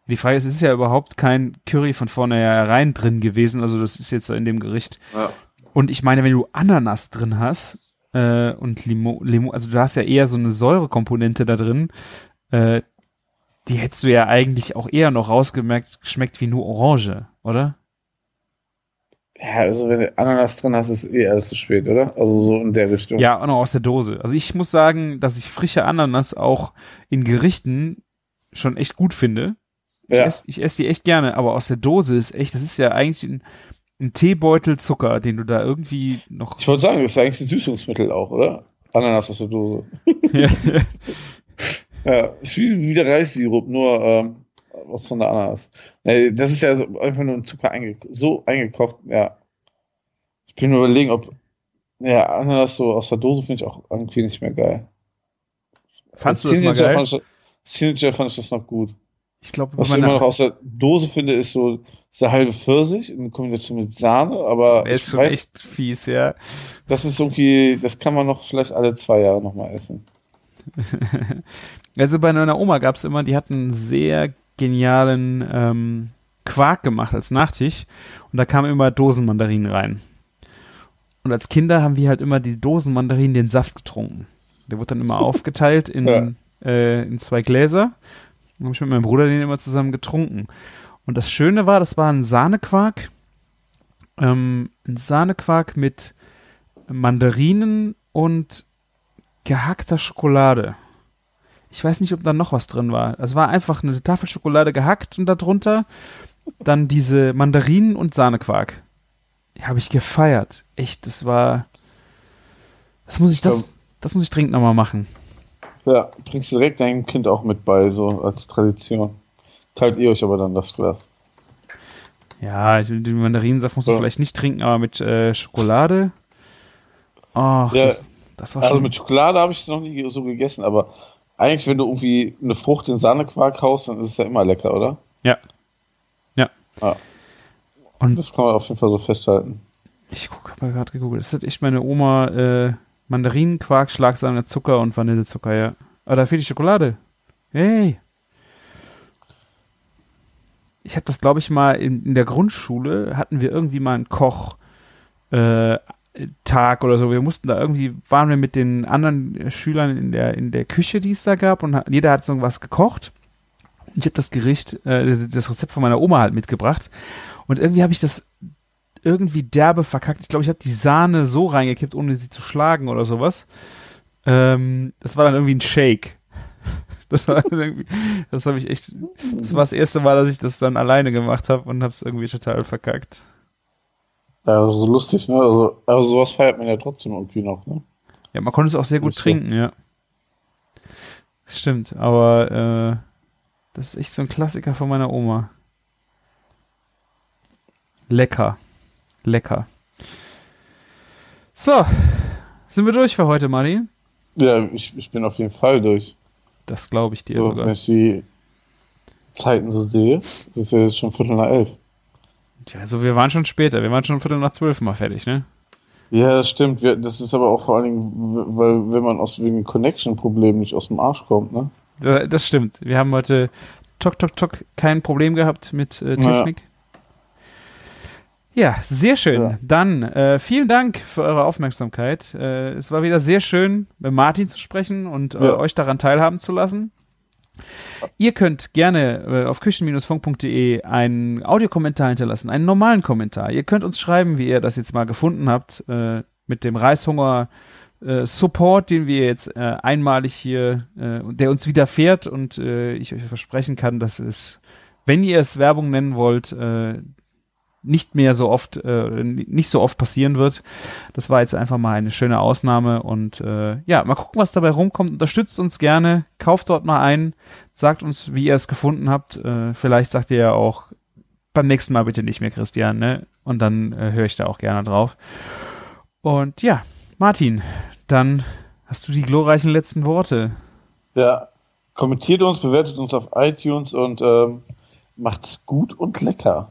Speaker 4: Die Frage ist, es ist ja überhaupt kein Curry von vornherein drin gewesen. Also das ist jetzt in dem Gericht.
Speaker 5: Ja.
Speaker 4: Und ich meine, wenn du Ananas drin hast äh, und Limo, Limo, also du hast ja eher so eine Säurekomponente da drin, äh, die hättest du ja eigentlich auch eher noch rausgemerkt, schmeckt wie nur Orange, oder?
Speaker 5: Ja, also wenn du Ananas drin hast, ist eh alles zu spät, oder? Also so in der Richtung.
Speaker 4: Ja, auch noch aus der Dose. Also ich muss sagen, dass ich frische Ananas auch in Gerichten schon echt gut finde. Ich
Speaker 5: ja.
Speaker 4: esse ich ess die echt gerne, aber aus der Dose ist echt, das ist ja eigentlich ein, ein Teebeutel Zucker, den du da irgendwie noch.
Speaker 5: Ich wollte sagen, das ist eigentlich ein Süßungsmittel auch, oder? Ananas aus der Dose.
Speaker 4: ja,
Speaker 5: Ja, ist wie, wie der Reissirup, nur ähm, was von der Ananas. Das ist ja so, einfach nur ein Zucker einge so eingekocht, ja. Ich bin nur überlegen, ob ja, Ananas so aus der Dose finde ich auch irgendwie nicht mehr geil.
Speaker 4: Fandst du
Speaker 5: Als
Speaker 4: das mal
Speaker 5: Teenager
Speaker 4: geil?
Speaker 5: Fand ich, als Teenager fand ich das noch gut.
Speaker 4: Ich glaube,
Speaker 5: Was ich immer noch aus der Dose finde, ist so ist der halbe Pfirsich in Kombination mit Sahne, aber
Speaker 4: der ist schon
Speaker 5: weiß,
Speaker 4: echt fies, ja.
Speaker 5: das ist irgendwie, das kann man noch vielleicht alle zwei Jahre nochmal essen.
Speaker 4: Also bei meiner Oma gab's immer, die hatten einen sehr genialen ähm, Quark gemacht als Nachtisch und da kamen immer Dosenmandarinen rein. Und als Kinder haben wir halt immer die Dosenmandarinen den Saft getrunken. Der wurde dann immer aufgeteilt in,
Speaker 5: Ja.
Speaker 4: äh, in zwei Gläser. Und habe ich mit meinem Bruder den immer zusammen getrunken. Und das Schöne war, das war ein Sahnequark. Ähm, ein Sahnequark mit Mandarinen und gehackter Schokolade. Ich weiß nicht, ob da noch was drin war. Es war einfach eine Tafel Schokolade gehackt und darunter dann diese Mandarinen und Sahnequark. Die habe ich gefeiert. Echt, das war. Das muss ich, das, das muss ich dringend nochmal machen.
Speaker 5: Ja, bringst du direkt deinem Kind auch mit bei, so als Tradition. Teilt ihr euch aber dann das Glas.
Speaker 4: Ja, den Mandarinensaft musst du
Speaker 5: Ja.
Speaker 4: vielleicht nicht trinken, aber mit äh, Schokolade. Ach,
Speaker 5: Ja,
Speaker 4: das, das war
Speaker 5: Also
Speaker 4: schon.
Speaker 5: mit Schokolade habe ich es noch nie so gegessen, aber eigentlich, wenn du irgendwie eine Frucht in Sahnequark haust, dann ist es ja immer lecker, oder?
Speaker 4: Ja. Ja.
Speaker 5: Ja.
Speaker 4: Und-
Speaker 5: das kann man auf jeden Fall so festhalten.
Speaker 4: Ich gucke, habe gerade gegoogelt. Das hat echt meine Oma äh, Mandarinenquark, Schlagsahne, Zucker und Vanillezucker, ja. Aber da fehlt die Schokolade. Hey. Ich habe das, glaube ich, mal in, in der Grundschule, hatten wir irgendwie mal einen Koch. Äh, oder so. Wir mussten da irgendwie, waren wir mit den anderen Schülern in der, in der Küche, die es da gab und jeder hat so was gekocht. Und ich habe das Gericht, äh, das, das Rezept von meiner Oma halt mitgebracht. Und irgendwie habe ich das irgendwie derbe verkackt. Ich glaube, ich habe die Sahne so reingekippt, ohne sie zu schlagen oder sowas. Ähm, das war dann irgendwie ein Shake. Das war irgendwie, das habe ich echt, das war das erste Mal, dass ich das dann alleine gemacht habe und habe es irgendwie total verkackt.
Speaker 5: Ja, also so lustig, ne? Also, also sowas feiert man ja trotzdem irgendwie noch, ne?
Speaker 4: Ja, man konnte es auch sehr gut trinken, ja. Stimmt, aber äh, das ist echt so ein Klassiker von meiner Oma. Lecker. Lecker. So, sind wir durch für heute, Martin?
Speaker 5: Ja, ich, ich bin auf jeden Fall durch.
Speaker 4: Das glaube ich dir
Speaker 5: So,
Speaker 4: sogar.
Speaker 5: wenn ich die Zeiten so sehe, das ist ja jetzt schon Viertel nach elf.
Speaker 4: Ja, also wir waren schon später, wir waren schon Viertel nach zwölf mal fertig, ne?
Speaker 5: Ja, das stimmt. Das ist aber auch vor allen Dingen, weil wenn man aus wegen Connection-Problemen nicht aus dem Arsch kommt, ne?
Speaker 4: Das stimmt. Wir haben heute Tok Tok Tok kein Problem gehabt mit äh, Technik. Ja, sehr schön.
Speaker 5: Ja.
Speaker 4: Dann äh, vielen Dank für eure Aufmerksamkeit. Äh, es war wieder sehr schön, mit Martin zu sprechen und äh,
Speaker 5: Ja.
Speaker 4: euch daran teilhaben zu lassen. Ihr könnt gerne äh, auf küchen-funk.de einen Audiokommentar hinterlassen, einen normalen Kommentar. Ihr könnt uns schreiben, wie ihr das jetzt mal gefunden habt äh, mit dem Reishunger Support, den wir jetzt äh, einmalig hier, äh, der uns widerfährt und äh, ich euch versprechen kann, dass es, wenn ihr es Werbung nennen wollt, äh, nicht mehr so oft, äh, nicht so oft passieren wird. Das war jetzt einfach mal eine schöne Ausnahme und äh, ja, mal gucken, was dabei rumkommt. Unterstützt uns gerne, kauft dort mal ein, sagt uns, wie ihr es gefunden habt. Äh, vielleicht sagt ihr ja auch beim nächsten Mal bitte nicht mehr, Christian, ne? Und dann äh, höre ich da auch gerne drauf. Und ja, Martin, dann hast du die glorreichen letzten Worte.
Speaker 5: Ja, kommentiert uns, bewertet uns auf iTunes und ähm, macht's gut und lecker.